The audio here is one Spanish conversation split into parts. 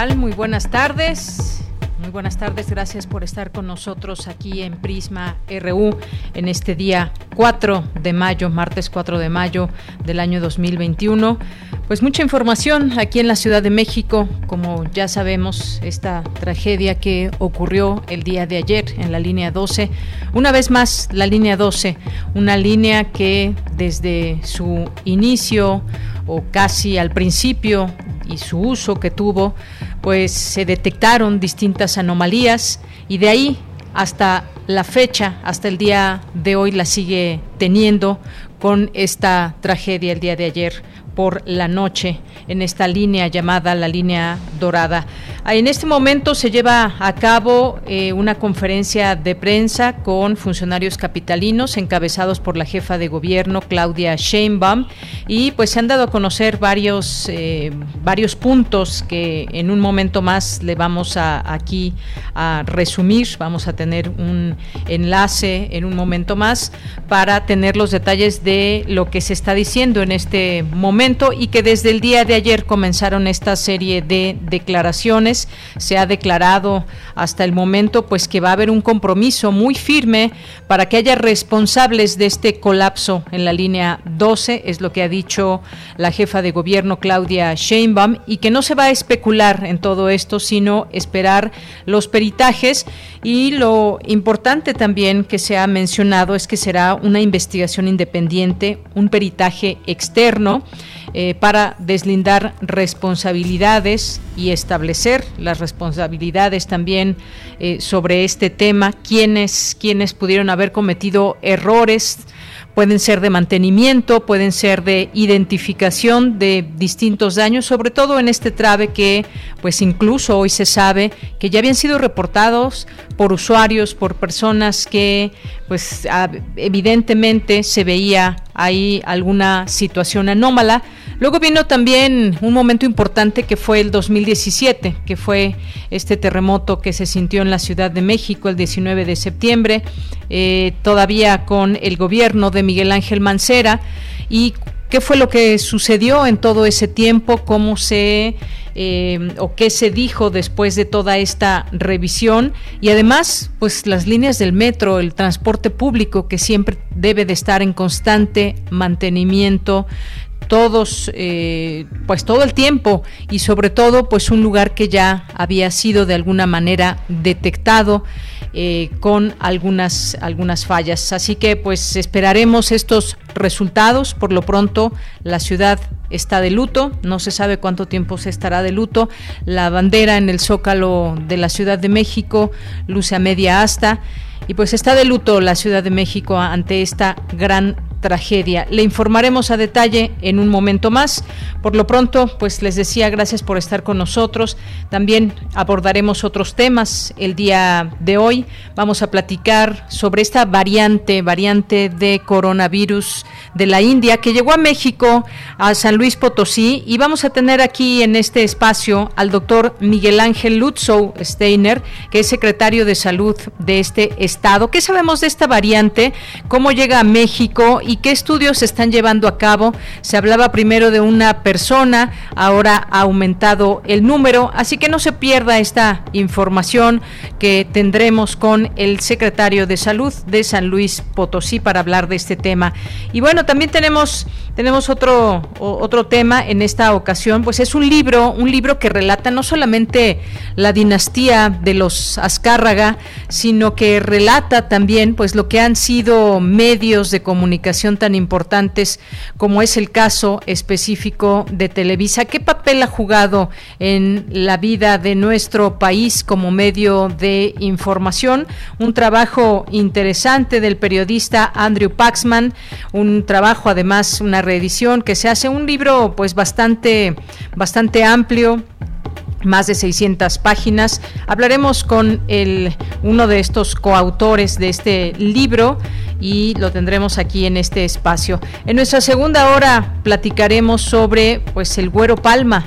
Muy buenas tardes. Muy buenas tardes, gracias por estar con nosotros aquí en Prisma RU en este día 4 de mayo, martes 4 de mayo del año 2021. Pues mucha información aquí en la Ciudad de México, como ya sabemos, esta tragedia que ocurrió el día de ayer en la línea 12. Una vez más, la línea 12, una línea que desde su inicio o casi al principio y su uso que tuvo, pues se detectaron distintas anomalías y de ahí hasta la fecha, hasta el día de hoy la sigue teniendo con esta tragedia el día de ayer por la noche en esta línea llamada la línea dorada. Ah, en este momento se lleva a cabo eh, una conferencia de prensa con funcionarios capitalinos encabezados por la jefa de gobierno Claudia Sheinbaum y pues se han dado a conocer varios eh, varios puntos que en un momento más le vamos a aquí a resumir. Vamos a tener un enlace en un momento más para tener los detalles de lo que se está diciendo en este momento y que desde el día de ayer comenzaron esta serie de declaraciones. Se ha declarado hasta el momento pues que va a haber un compromiso muy firme para que haya responsables de este colapso en la línea 12, es lo que ha dicho la jefa de gobierno Claudia Sheinbaum y que no se va a especular en todo esto, sino esperar los peritajes y lo importante también que se ha mencionado es que será una investigación independiente, un peritaje externo eh, para deslindar responsabilidades y establecer las responsabilidades también eh, sobre este tema, quienes, quienes pudieron haber cometido errores pueden ser de mantenimiento, pueden ser de identificación de distintos daños, sobre todo en este trave que pues incluso hoy se sabe que ya habían sido reportados por usuarios, por personas que pues evidentemente se veía ahí alguna situación anómala. Luego vino también un momento importante que fue el 2017, que fue este terremoto que se sintió en la Ciudad de México el 19 de septiembre, eh, todavía con el gobierno de Miguel Ángel Mancera. ¿Y qué fue lo que sucedió en todo ese tiempo? ¿Cómo se eh, o qué se dijo después de toda esta revisión y además pues las líneas del metro, el transporte público que siempre debe de estar en constante mantenimiento todos, eh, pues todo el tiempo y sobre todo pues un lugar que ya había sido de alguna manera detectado eh, con algunas, algunas fallas. Así que pues esperaremos estos resultados. Por lo pronto la ciudad está de luto, no se sabe cuánto tiempo se estará de luto. La bandera en el zócalo de la Ciudad de México luce a media asta y pues está de luto la Ciudad de México ante esta gran tragedia. Le informaremos a detalle en un momento más. Por lo pronto, pues les decía, gracias por estar con nosotros. También abordaremos otros temas el día de hoy. Vamos a platicar sobre esta variante, variante de coronavirus de la India que llegó a México, a San Luis Potosí, y vamos a tener aquí en este espacio al doctor Miguel Ángel Lutzow Steiner, que es secretario de salud de este estado. ¿Qué sabemos de esta variante? ¿Cómo llega a México? Y qué estudios se están llevando a cabo. Se hablaba primero de una persona, ahora ha aumentado el número, así que no se pierda esta información que tendremos con el secretario de Salud de San Luis Potosí para hablar de este tema. Y bueno, también tenemos tenemos otro otro tema en esta ocasión, pues es un libro, un libro que relata no solamente la dinastía de los Azcárraga, sino que relata también pues lo que han sido medios de comunicación tan importantes como es el caso específico de Televisa. ¿Qué papel ha jugado en la vida de nuestro país como medio de información? Un trabajo interesante del periodista Andrew Paxman, un trabajo además, una reedición que se hace, un libro pues bastante, bastante amplio más de 600 páginas. Hablaremos con el, uno de estos coautores de este libro y lo tendremos aquí en este espacio. En nuestra segunda hora platicaremos sobre pues el Güero Palma.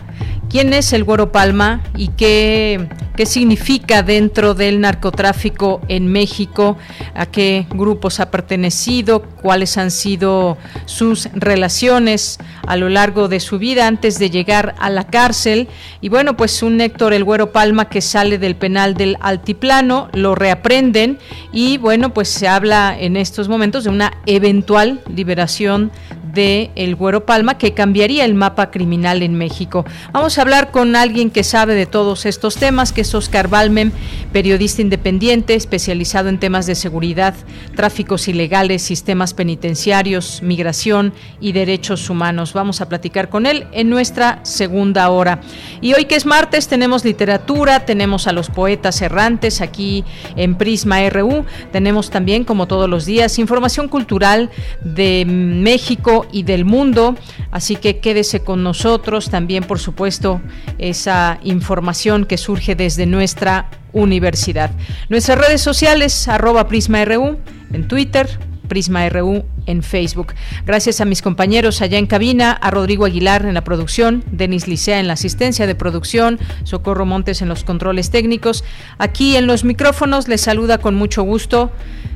¿Quién es el Güero Palma y qué qué significa dentro del narcotráfico en México, a qué grupos ha pertenecido, cuáles han sido sus relaciones a lo largo de su vida antes de llegar a la cárcel. Y bueno, pues un Héctor El Güero Palma que sale del penal del Altiplano, lo reaprenden y bueno, pues se habla en estos momentos de una eventual liberación de El Güero Palma que cambiaría el mapa criminal en México. Vamos a hablar con alguien que sabe de todos estos temas, que es Oscar Balmem, periodista independiente especializado en temas de seguridad, tráficos ilegales, sistemas penitenciarios, migración y derechos humanos. Vamos a platicar con él en nuestra segunda hora. Y hoy que es martes tenemos literatura, tenemos a los poetas errantes aquí en Prisma RU, tenemos también como todos los días información cultural de México y del mundo. Así que quédese con nosotros también, por supuesto, esa información que surge desde nuestra universidad. Nuestras redes sociales, arroba PrismaRU en Twitter, Prisma RU en Facebook. Gracias a mis compañeros allá en cabina, a Rodrigo Aguilar en la producción, Denis Licea en la asistencia de producción, Socorro Montes en los controles técnicos. Aquí en los micrófonos les saluda con mucho gusto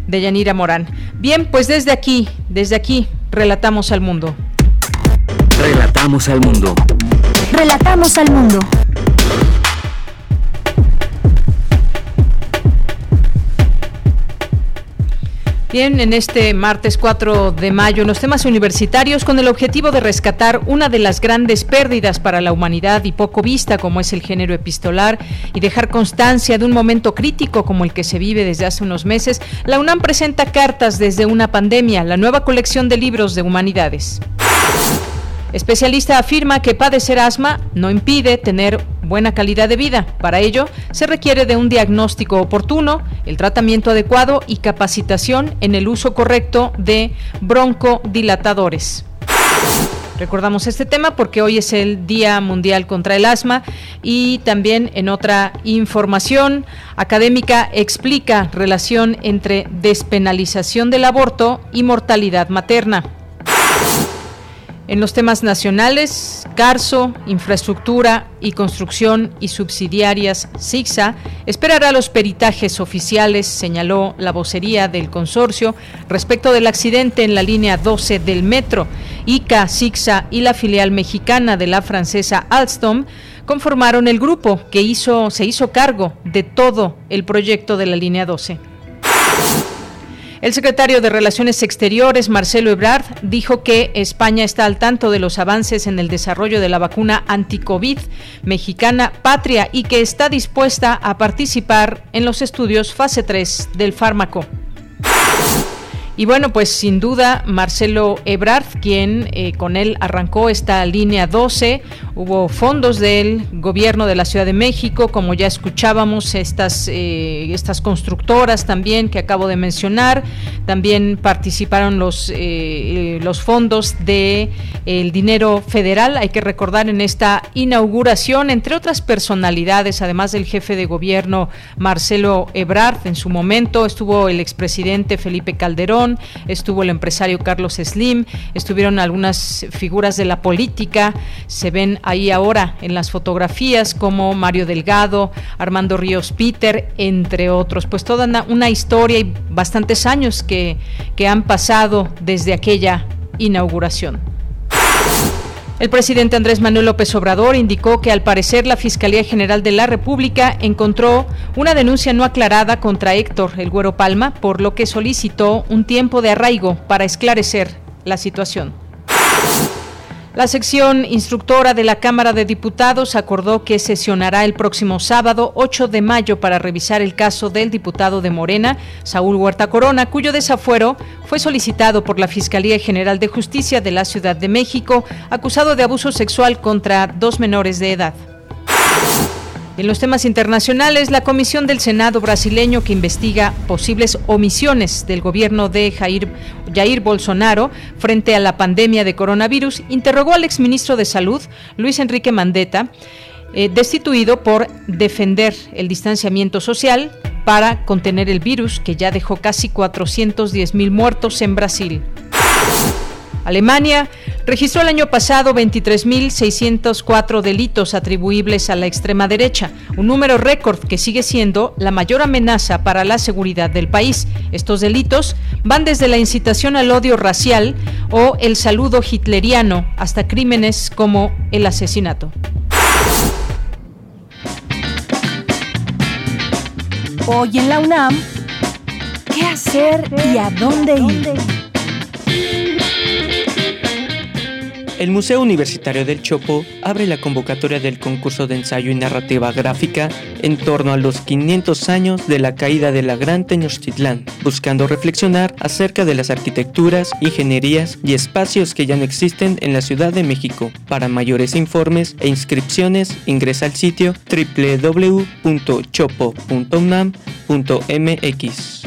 Deyanira Morán. Bien, pues desde aquí, desde aquí, relatamos al mundo. Relatamos al mundo. Relatamos al mundo. Bien, en este martes 4 de mayo, en los temas universitarios, con el objetivo de rescatar una de las grandes pérdidas para la humanidad y poco vista, como es el género epistolar, y dejar constancia de un momento crítico como el que se vive desde hace unos meses, la UNAM presenta Cartas desde una pandemia, la nueva colección de libros de humanidades. Especialista afirma que padecer asma no impide tener buena calidad de vida. Para ello, se requiere de un diagnóstico oportuno, el tratamiento adecuado y capacitación en el uso correcto de broncodilatadores. Recordamos este tema porque hoy es el Día Mundial contra el Asma y también en otra información académica explica relación entre despenalización del aborto y mortalidad materna. En los temas nacionales, Carso, Infraestructura y Construcción y Subsidiarias, SIGSA, esperará los peritajes oficiales, señaló la vocería del consorcio respecto del accidente en la línea 12 del metro. ICA, SIGSA y la filial mexicana de la francesa Alstom conformaron el grupo que hizo, se hizo cargo de todo el proyecto de la línea 12. El secretario de Relaciones Exteriores, Marcelo Ebrard, dijo que España está al tanto de los avances en el desarrollo de la vacuna anti-COVID mexicana Patria y que está dispuesta a participar en los estudios fase 3 del fármaco. Y bueno, pues sin duda Marcelo Ebrard, quien eh, con él arrancó esta línea 12, hubo fondos del gobierno de la Ciudad de México, como ya escuchábamos, estas, eh, estas constructoras también que acabo de mencionar, también participaron los, eh, los fondos de el dinero federal, hay que recordar en esta inauguración, entre otras personalidades, además del jefe de gobierno Marcelo Ebrard, en su momento estuvo el expresidente Felipe Calderón, estuvo el empresario Carlos Slim, estuvieron algunas figuras de la política, se ven ahí ahora en las fotografías como Mario Delgado, Armando Ríos Peter, entre otros. Pues toda una, historia y bastantes años que, que han pasado desde aquella inauguración. El presidente Andrés Manuel López Obrador indicó que al parecer la Fiscalía General de la República encontró una denuncia no aclarada contra Héctor El Güero Palma, por lo que solicitó un tiempo de arraigo para esclarecer la situación. La sección instructora de la Cámara de Diputados acordó que sesionará el próximo sábado 8 de mayo para revisar el caso del diputado de Morena, Saúl Huerta Corona, cuyo desafuero fue solicitado por la Fiscalía General de Justicia de la Ciudad de México, acusado de abuso sexual contra dos menores de edad. En los temas internacionales, la Comisión del Senado brasileño que investiga posibles omisiones del gobierno de Jair, Jair Bolsonaro frente a la pandemia de coronavirus interrogó al exministro de Salud, Luis Enrique Mandetta, eh, destituido por defender el distanciamiento social para contener el virus que ya dejó casi 410 mil muertos en Brasil. Alemania registró el año pasado 23.604 delitos atribuibles a la extrema derecha, un número récord que sigue siendo la mayor amenaza para la seguridad del país. Estos delitos van desde la incitación al odio racial o el saludo hitleriano hasta crímenes como el asesinato. Hoy en la UNAM, ¿qué hacer y a dónde ir? El Museo Universitario del Chopo abre la convocatoria del concurso de ensayo y narrativa gráfica en torno a los 500 años de la caída de la Gran Tenochtitlán, buscando reflexionar acerca de las arquitecturas, ingenierías y espacios que ya no existen en la Ciudad de México. Para mayores informes e inscripciones, ingresa al sitio www.chopo.unam.mx.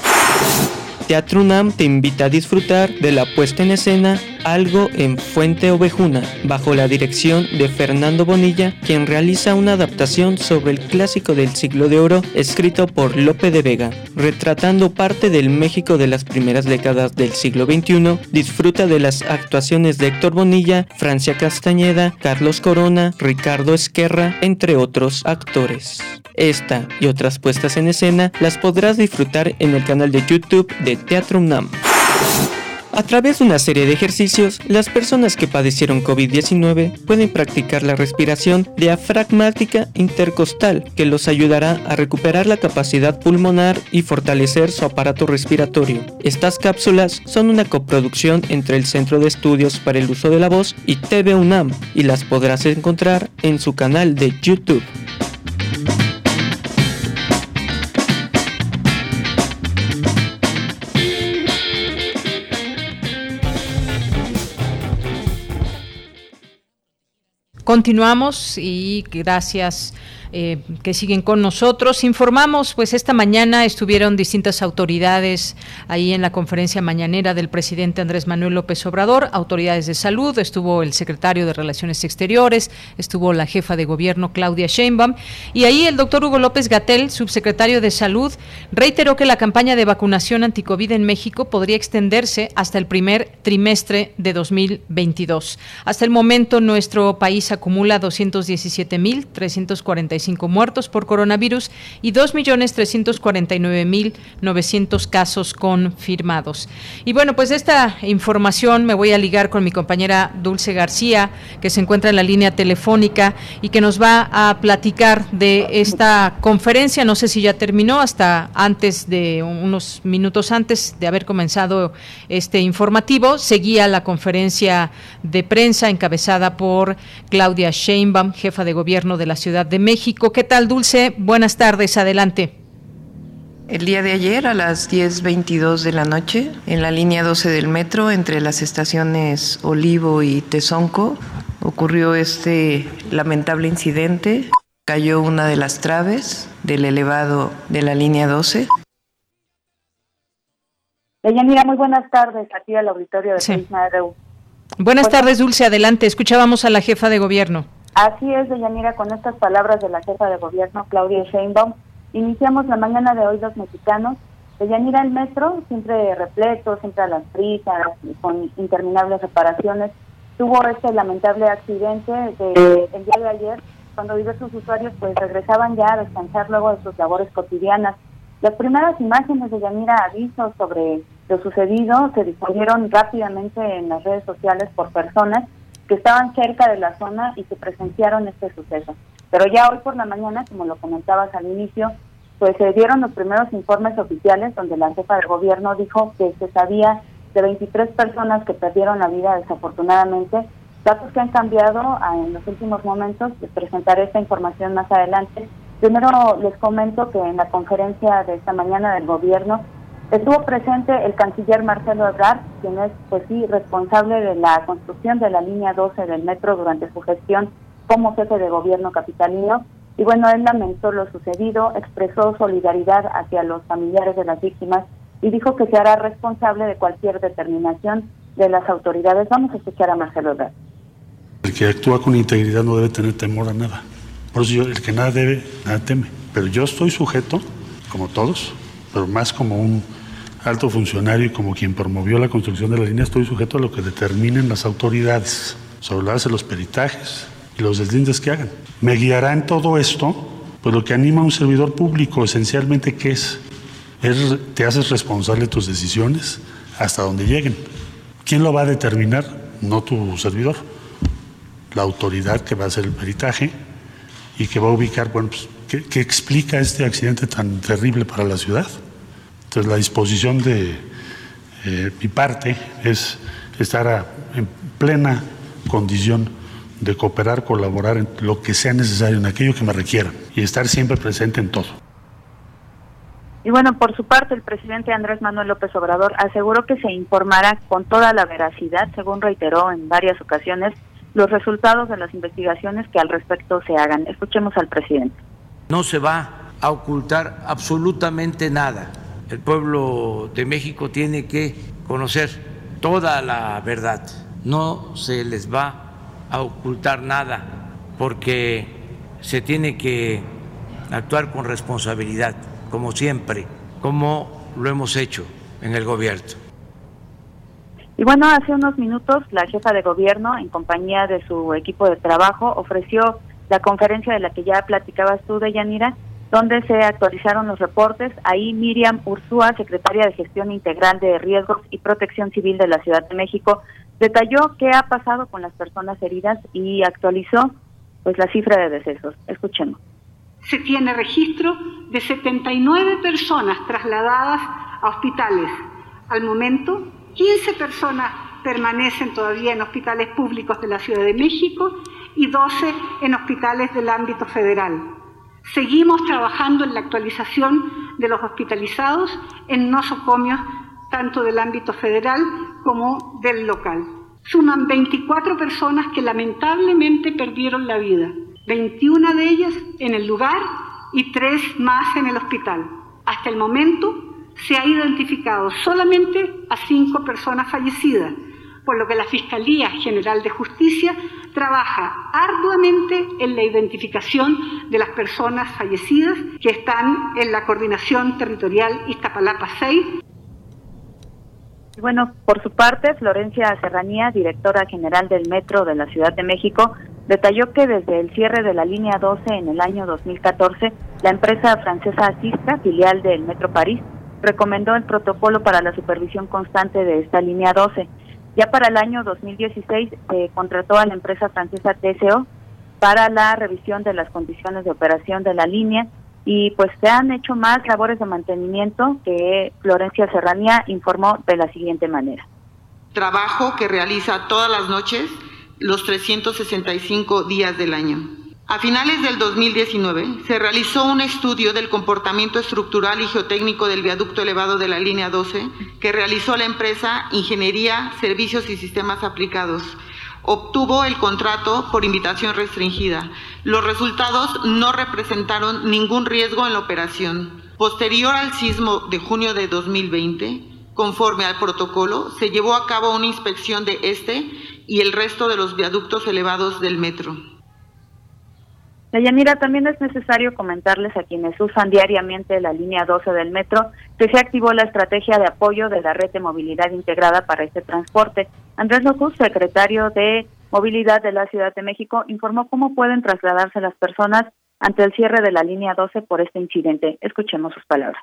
Teatro UNAM te invita a disfrutar de la puesta en escena Algo en Fuente Ovejuna, bajo la dirección de Fernando Bonilla, quien realiza una adaptación sobre el clásico del siglo de oro escrito por Lope de Vega. Retratando parte del México de las primeras décadas del siglo XXI, disfruta de las actuaciones de Héctor Bonilla, Francia Castañeda, Carlos Corona, Ricardo Esquerra, entre otros actores. Esta y otras puestas en escena las podrás disfrutar en el canal de YouTube de Teatro UNAM. A través de una serie de ejercicios, las personas que padecieron COVID-19 pueden practicar la respiración diafragmática intercostal, que los ayudará a recuperar la capacidad pulmonar y fortalecer su aparato respiratorio. Estas cápsulas son una coproducción entre el Centro de Estudios para el Uso de la Voz y TV UNAM, y las podrás encontrar en su canal de YouTube. Continuamos y gracias eh, que siguen con nosotros. Informamos, pues esta mañana estuvieron distintas autoridades ahí en la conferencia mañanera del presidente Andrés Manuel López Obrador, autoridades de salud, estuvo el secretario de Relaciones Exteriores, estuvo la jefa de gobierno Claudia Sheinbaum y ahí el doctor Hugo López Gatel, subsecretario de Salud, reiteró que la campaña de vacunación anticovid en México podría extenderse hasta el primer trimestre de 2022. Hasta el momento nuestro país acumula 217.345 muertos por coronavirus y 2.349.900 casos confirmados. Y bueno, pues esta información me voy a ligar con mi compañera Dulce García, que se encuentra en la línea telefónica y que nos va a platicar de esta conferencia. No sé si ya terminó, hasta antes de unos minutos antes de haber comenzado este informativo, seguía la conferencia de prensa encabezada por Claudia Sheinbaum, jefa de gobierno de la Ciudad de México ¿Qué tal, Dulce? Buenas tardes, adelante. El día de ayer a las 10.22 de la noche, en la línea 12 del metro, entre las estaciones Olivo y Tezonco, ocurrió este lamentable incidente. Cayó una de las traves del elevado de la línea 12. Deyanira, muy buenas tardes aquí al auditorio de sí. Buenas pues, tardes, Dulce. Adelante. Escuchábamos a la jefa de gobierno. Así es, Deyanira, con estas palabras de la jefa de gobierno, Claudia Sheinbaum, iniciamos la mañana de hoy los mexicanos. Deyanira, el metro, siempre repleto, siempre a las prisas, con interminables reparaciones, tuvo este lamentable accidente de, el día de ayer, cuando diversos usuarios pues regresaban ya a descansar luego de sus labores cotidianas. Las primeras imágenes de Yanira aviso sobre lo sucedido se difundieron rápidamente en las redes sociales por personas que estaban cerca de la zona y que presenciaron este suceso. Pero ya hoy por la mañana, como lo comentabas al inicio, pues se dieron los primeros informes oficiales donde la jefa del gobierno dijo que se sabía de 23 personas que perdieron la vida desafortunadamente Datos que han cambiado ah, en los últimos momentos, les presentaré esta información más adelante. Primero les comento que en la conferencia de esta mañana del gobierno estuvo presente el canciller Marcelo Ebrard, quien es pues sí responsable de la construcción de la línea 12 del metro durante su gestión como jefe de gobierno capitalino. Y bueno, él lamentó lo sucedido, expresó solidaridad hacia los familiares de las víctimas y dijo que se hará responsable de cualquier determinación de las autoridades. Vamos a escuchar a Marcelo Ebrard. El que actúa con integridad no debe tener temor a nada. Por eso yo, el que nada debe, nada teme. Pero yo estoy sujeto, como todos, pero más como un alto funcionario y como quien promovió la construcción de la línea, estoy sujeto a lo que determinen las autoridades sobre la de los peritajes y los deslindes que hagan. Me guiará en todo esto, pues lo que anima a un servidor público, esencialmente, ¿qué es? es te haces responsable de tus decisiones hasta donde lleguen. ¿Quién lo va a determinar? No tu servidor la autoridad que va a hacer el peritaje y que va a ubicar, bueno, pues, ¿qué, explica este accidente tan terrible para la ciudad? Entonces, la disposición de eh, mi parte es estar en plena condición de cooperar, colaborar en lo que sea necesario, en aquello que me requieran y estar siempre presente en todo. Y bueno, por su parte, el presidente Andrés Manuel López Obrador aseguró que se informará con toda la veracidad, según reiteró en varias ocasiones, los resultados de las investigaciones que al respecto se hagan. Escuchemos al presidente. No se va a ocultar absolutamente nada. El pueblo de México tiene que conocer toda la verdad. No se les va a ocultar nada porque se tiene que actuar con responsabilidad, como siempre, como lo hemos hecho en el gobierno. Y bueno, hace unos minutos la jefa de gobierno, en compañía de su equipo de trabajo, ofreció la conferencia de la que ya platicabas tú, Deyanira, donde se actualizaron los reportes. Ahí Miriam Ursúa, secretaria de Gestión Integral de Riesgos y Protección Civil de la Ciudad de México, detalló qué ha pasado con las personas heridas y actualizó pues la cifra de decesos. Escuchemos. Se tiene registro de 79 personas trasladadas a hospitales. Al momento, 15 personas permanecen todavía en hospitales públicos de la Ciudad de México y 12 en hospitales del ámbito federal. Seguimos trabajando en la actualización de los hospitalizados en nosocomios tanto del ámbito federal como del local. Suman 24 personas que lamentablemente perdieron la vida, 21 de ellas en el lugar y 3 más en el hospital. Hasta el momento se ha identificado solamente a cinco personas fallecidas, por lo que la Fiscalía General de Justicia trabaja arduamente en la identificación de las personas fallecidas que están en la Coordinación Territorial Iztapalapa 6. Bueno, por su parte, Florencia Serranía, directora general del Metro de la Ciudad de México, detalló que desde el cierre de la línea 12 en el año 2014, la empresa francesa Asista, filial del Metro París, recomendó el protocolo para la supervisión constante de esta línea 12. Ya para el año 2016 se contrató a la empresa francesa TCO para la revisión de las condiciones de operación de la línea y pues se han hecho más labores de mantenimiento que Florencia Serranía informó de la siguiente manera. Trabajo que realiza todas las noches los 365 días del año. A finales del 2019 se realizó un estudio del comportamiento estructural y geotécnico del viaducto elevado de la línea 12 que realizó la empresa Ingeniería, Servicios y Sistemas Aplicados. Obtuvo el contrato por invitación restringida. Los resultados no representaron ningún riesgo en la operación. Posterior al sismo de junio de 2020, conforme al protocolo, se llevó a cabo una inspección de este y el resto de los viaductos elevados del metro. Deyanira, también es necesario comentarles a quienes usan diariamente la línea 12 del metro que se activó la estrategia de apoyo de la red de movilidad integrada para este transporte. Andrés Locus, secretario de Movilidad de la Ciudad de México, informó cómo pueden trasladarse las personas ante el cierre de la línea 12 por este incidente. Escuchemos sus palabras.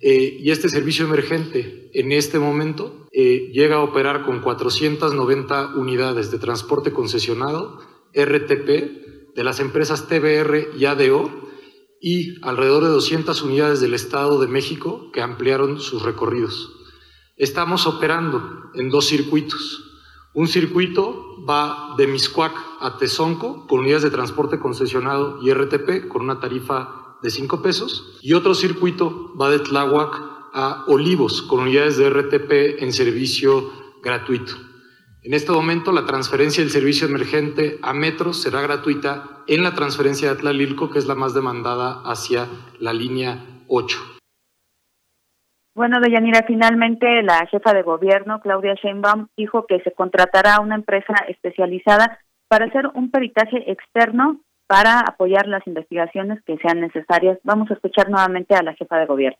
Eh, y este servicio emergente en este momento eh, llega a operar con 490 unidades de transporte concesionado, RTP, de las empresas TBR y ADO y alrededor de 200 unidades del Estado de México que ampliaron sus recorridos. Estamos operando en dos circuitos, Un circuito va de Miscuac a Tezonco con unidades de transporte concesionado y RTP con una tarifa de 5 pesos. Y otro circuito va de Tláhuac a Olivos con unidades de RTP en servicio gratuito. En este momento, la transferencia del servicio emergente a Metro será gratuita en la transferencia de Atlalilco, que es la más demandada hacia la línea 8. Bueno, Deyanira, finalmente la jefa de gobierno, Claudia Sheinbaum, dijo que se contratará a una empresa especializada para hacer un peritaje externo para apoyar las investigaciones que sean necesarias. Vamos a escuchar nuevamente a la jefa de gobierno.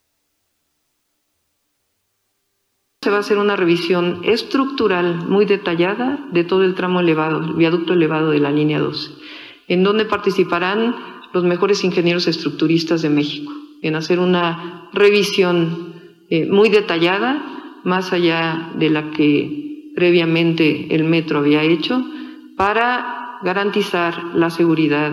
Se va a hacer una revisión estructural muy detallada de todo el tramo elevado, el viaducto elevado de la línea 12, en donde participarán los mejores ingenieros estructuristas de México, en hacer una revisión eh, muy detallada, más allá de la que previamente el metro había hecho, para garantizar la seguridad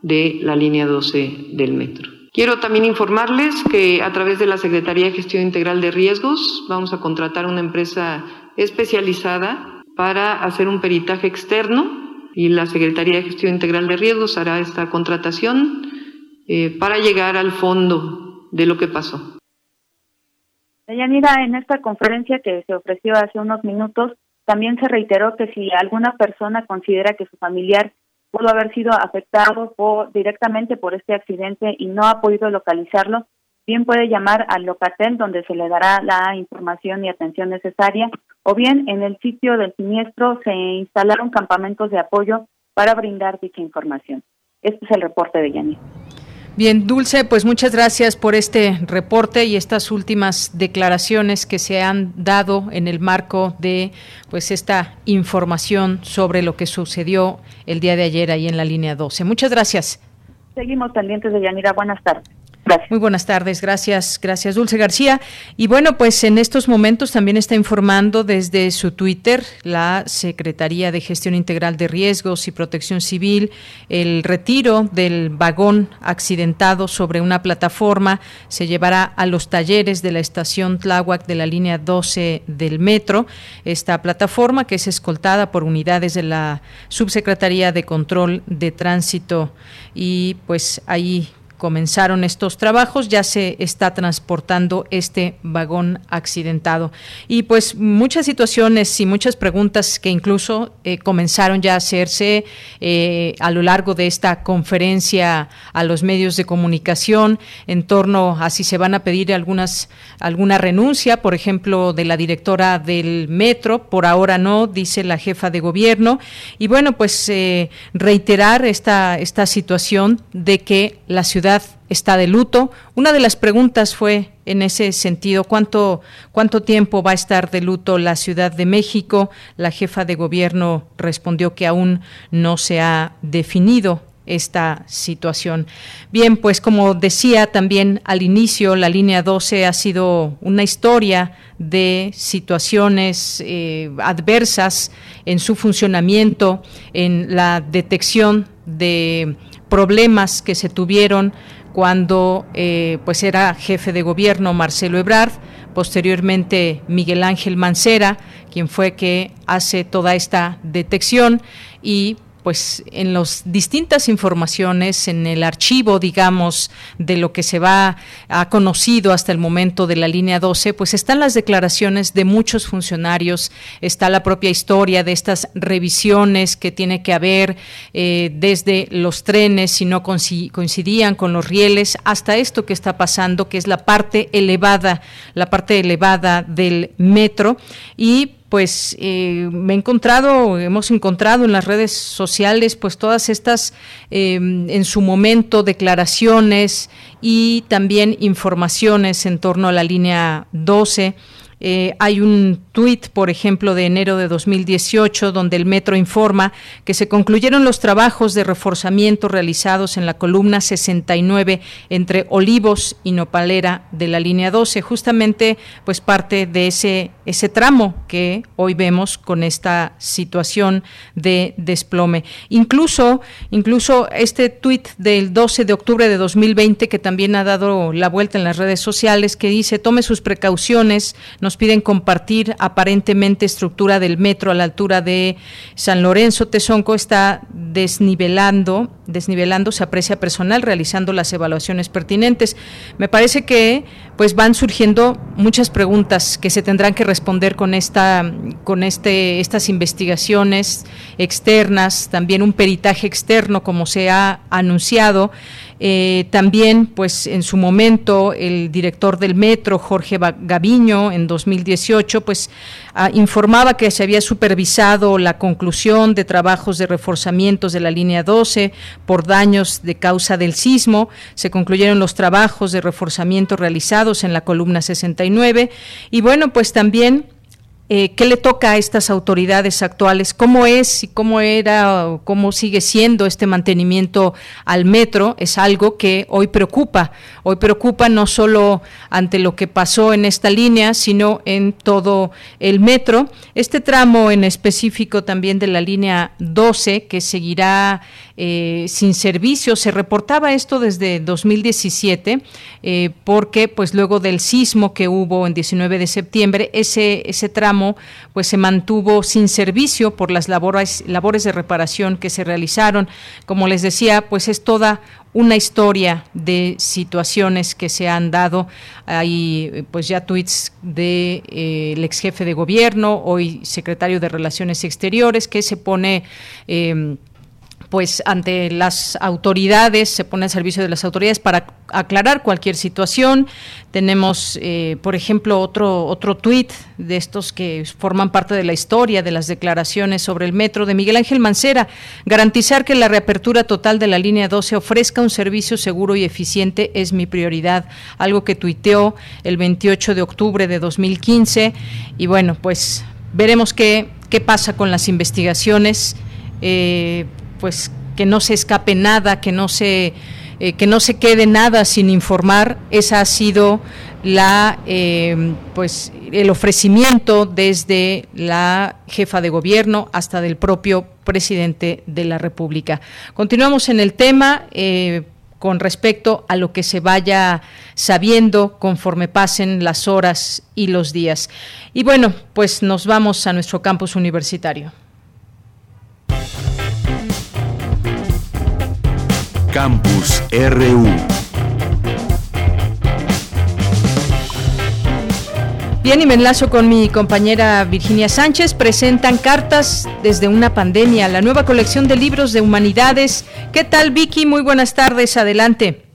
de la línea 12 del metro. Quiero también informarles que a través de la Secretaría de Gestión Integral de Riesgos vamos a contratar una empresa especializada para hacer un peritaje externo y la Secretaría de Gestión Integral de Riesgos hará esta contratación eh, para llegar al fondo de lo que pasó. Deyanira, en esta conferencia que se ofreció hace unos minutos, también se reiteró que si alguna persona considera que su familiar pudo haber sido afectado por, directamente por este accidente y no ha podido localizarlo, bien puede llamar al Locatel donde se le dará la información y atención necesaria, o bien en el sitio del siniestro se instalaron campamentos de apoyo para brindar dicha información. Este es el reporte de Yanni. Bien, Dulce, pues muchas gracias por este reporte y estas últimas declaraciones que se han dado en el marco de pues esta información sobre lo que sucedió el día de ayer ahí en la línea 12. Muchas gracias. Seguimos pendientes de Yanira. Buenas tardes. Muy buenas tardes, gracias, gracias Dulce García. Y bueno, pues en estos momentos también está informando desde su Twitter la Secretaría de Gestión Integral de Riesgos y Protección Civil el retiro del vagón accidentado sobre una plataforma se llevará a los talleres de la estación Tláhuac de la línea 12 del metro. Esta plataforma que es escoltada por unidades de la Subsecretaría de Control de Tránsito y pues ahí comenzaron estos trabajos, ya se está transportando este vagón accidentado. Y pues muchas situaciones y muchas preguntas que incluso eh, comenzaron ya a hacerse eh, a lo largo de esta conferencia a los medios de comunicación en torno a si se van a pedir algunas alguna renuncia, por ejemplo, de la directora del metro, por ahora no, dice la jefa de gobierno. Y bueno, pues eh, reiterar esta, esta situación de que la ciudad está de luto. Una de las preguntas fue en ese sentido, ¿cuánto, cuánto tiempo va a estar de luto la Ciudad de México? La jefa de gobierno respondió que aún no se ha definido esta situación. Bien, pues como decía también al inicio, la línea 12 ha sido una historia de situaciones eh, adversas en su funcionamiento, en la detección de problemas que se tuvieron cuando eh, pues era jefe de gobierno Marcelo Ebrard, posteriormente Miguel Ángel Mancera, quien fue que hace toda esta detección y pues en las distintas informaciones, en el archivo, digamos, de lo que se va ha conocido hasta el momento de la línea 12, pues están las declaraciones de muchos funcionarios, está la propia historia de estas revisiones que tiene que haber eh, desde los trenes, si no coincidían con los rieles, hasta esto que está pasando, que es la parte elevada, la parte elevada del metro y pues eh, me he encontrado, hemos encontrado en las redes sociales, pues todas estas, em, en su momento, declaraciones y también informaciones en torno a la línea 12 eh, hay un tuit, por ejemplo, de enero de 2018, donde el Metro informa que se concluyeron los trabajos de reforzamiento realizados en la columna 69 entre Olivos y Nopalera de la línea 12, justamente pues parte de ese ese tramo que hoy vemos con esta situación de desplome. Incluso, incluso este tuit del 12 de octubre de 2020 que también ha dado la vuelta en las redes sociales que dice tome sus precauciones, nos piden compartir aparentemente estructura del metro a la altura de San Lorenzo Tezonco está desnivelando, desnivelando se aprecia personal realizando las evaluaciones pertinentes. Me parece que pues van surgiendo muchas preguntas que se tendrán que responder con esta con este estas investigaciones externas, también un peritaje externo como se ha anunciado. Eh, también, pues en su momento, el director del metro, Jorge Gaviño, en 2018, pues ah, informaba que se había supervisado la conclusión de trabajos de reforzamientos de la línea 12 por daños de causa del sismo. Se concluyeron los trabajos de reforzamiento realizados en la columna 69 y bueno, pues también eh, ¿Qué le toca a estas autoridades actuales? ¿Cómo es y cómo era o cómo sigue siendo este mantenimiento al metro? Es algo que hoy preocupa. Hoy preocupa no solo ante lo que pasó en esta línea, sino en todo el metro. Este tramo en específico también de la línea 12, que seguirá eh, sin servicio. Se reportaba esto desde 2017, eh, porque pues luego del sismo que hubo en 19 de septiembre, ese, ese tramo pues se mantuvo sin servicio por las labores, labores de reparación que se realizaron. Como les decía, pues es toda una historia de situaciones que se han dado. Hay pues ya tweets del de, eh, ex jefe de gobierno, hoy secretario de Relaciones Exteriores, que se pone eh, pues ante las autoridades, se pone al servicio de las autoridades para aclarar cualquier situación. Tenemos, eh, por ejemplo, otro, otro tuit de estos que forman parte de la historia de las declaraciones sobre el metro de Miguel Ángel Mancera. Garantizar que la reapertura total de la línea 12 ofrezca un servicio seguro y eficiente es mi prioridad, algo que tuiteó el 28 de octubre de 2015. Y bueno, pues veremos qué, qué pasa con las investigaciones. Eh, pues que no se escape nada, que no se eh, que no se quede nada sin informar. Esa ha sido la eh, pues el ofrecimiento desde la jefa de gobierno hasta del propio presidente de la República. Continuamos en el tema. Eh, con respecto a lo que se vaya sabiendo conforme pasen las horas y los días. Y bueno, pues nos vamos a nuestro campus universitario. Campus RU. Bien, y me enlazo con mi compañera Virginia Sánchez. Presentan cartas desde una pandemia, la nueva colección de libros de humanidades. ¿Qué tal, Vicky? Muy buenas tardes, adelante.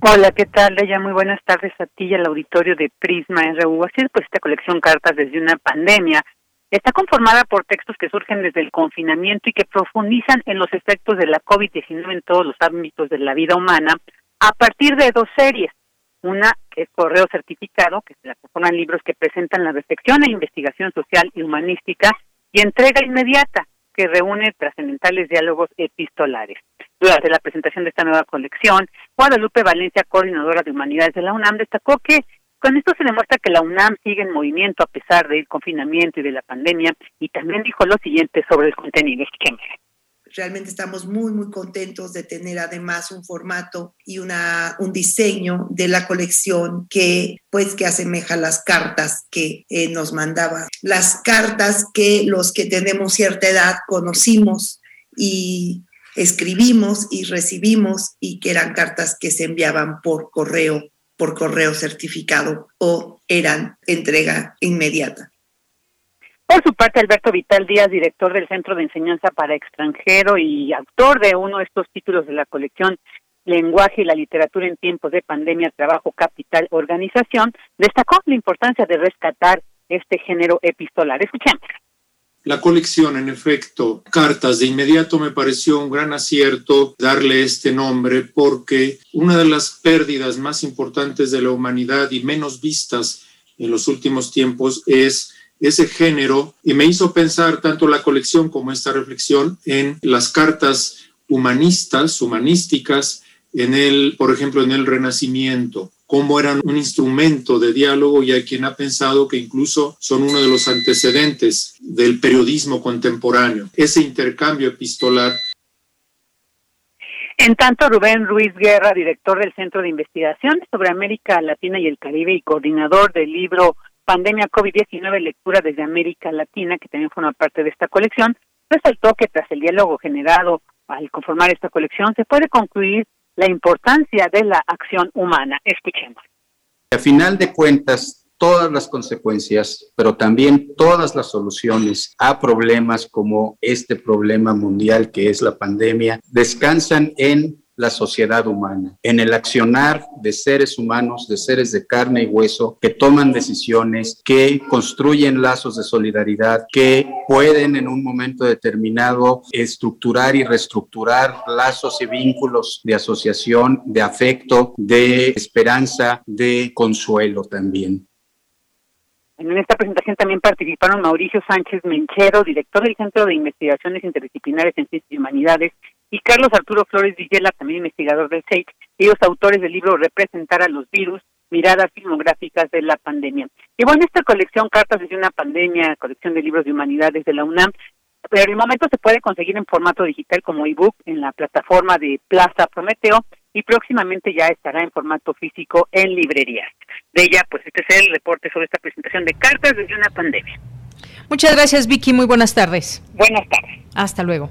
Hola, ¿qué tal, Leia? Muy buenas tardes a ti y al auditorio de Prisma RU. Así es, pues esta colección Cartas desde una pandemia Está conformada por textos que surgen desde el confinamiento y que profundizan en los efectos de la COVID-19 en todos los ámbitos de la vida humana a partir de dos series. Una es correo certificado, que se la conforman libros que presentan la reflexión e investigación social y humanística, y entrega inmediata, que reúne trascendentales diálogos epistolares. Durante la presentación de esta nueva colección, Guadalupe Valencia, coordinadora de humanidades de la UNAM, destacó que con esto se demuestra que la UNAM sigue en movimiento a pesar del confinamiento y de la pandemia y también dijo lo siguiente sobre el contenido. Realmente estamos muy, muy contentos de tener además un formato y una, un diseño de la colección que, pues, que asemeja las cartas que eh, nos mandaba. Las cartas que los que tenemos cierta edad conocimos y escribimos y recibimos y que eran cartas que se enviaban por correo por correo certificado o eran entrega inmediata. Por su parte, Alberto Vital Díaz, director del Centro de Enseñanza para Extranjero y autor de uno de estos títulos de la colección Lenguaje y la literatura en tiempos de pandemia, trabajo, capital, organización, destacó la importancia de rescatar este género epistolar. Escuchemos. La colección, en efecto, cartas, de inmediato me pareció un gran acierto darle este nombre porque una de las pérdidas más importantes de la humanidad y menos vistas en los últimos tiempos es ese género y me hizo pensar tanto la colección como esta reflexión en las cartas humanistas, humanísticas, en el, por ejemplo, en el Renacimiento. Cómo eran un instrumento de diálogo y hay quien ha pensado que incluso son uno de los antecedentes del periodismo contemporáneo. Ese intercambio epistolar en tanto, Rubén Ruiz Guerra, director del Centro de Investigación sobre América Latina y el Caribe y coordinador del libro Pandemia COVID-19, lectura desde América Latina, que también forma parte de esta colección, resaltó que tras el diálogo generado al conformar esta colección se puede concluir la importancia de la acción humana. Escuchemos. A final de cuentas, todas las consecuencias, pero también todas las soluciones a problemas como este problema mundial que es la pandemia, descansan en la sociedad humana, en el accionar de seres humanos, de seres de carne y hueso, que toman decisiones, que construyen lazos de solidaridad, que pueden en un momento determinado estructurar y reestructurar lazos y vínculos de asociación, de afecto, de esperanza, de consuelo también. En esta presentación también participaron Mauricio Sánchez Menchero, director del Centro de Investigaciones Interdisciplinares en Ciencias y Humanidades, y Carlos Arturo Flores Villela, también investigador del SEIC, ellos autores del libro Representar a los virus, miradas filmográficas de la pandemia. Y bueno, esta colección Cartas desde una pandemia, colección de libros de humanidades de la UNAM, pero en el momento se puede conseguir en formato digital como ebook en la plataforma de Plaza Prometeo y próximamente ya estará en formato físico en librerías. De ella, pues este es el reporte sobre esta presentación de cartas desde una pandemia. Muchas gracias, Vicky. Muy buenas tardes. Buenas tardes. Hasta luego.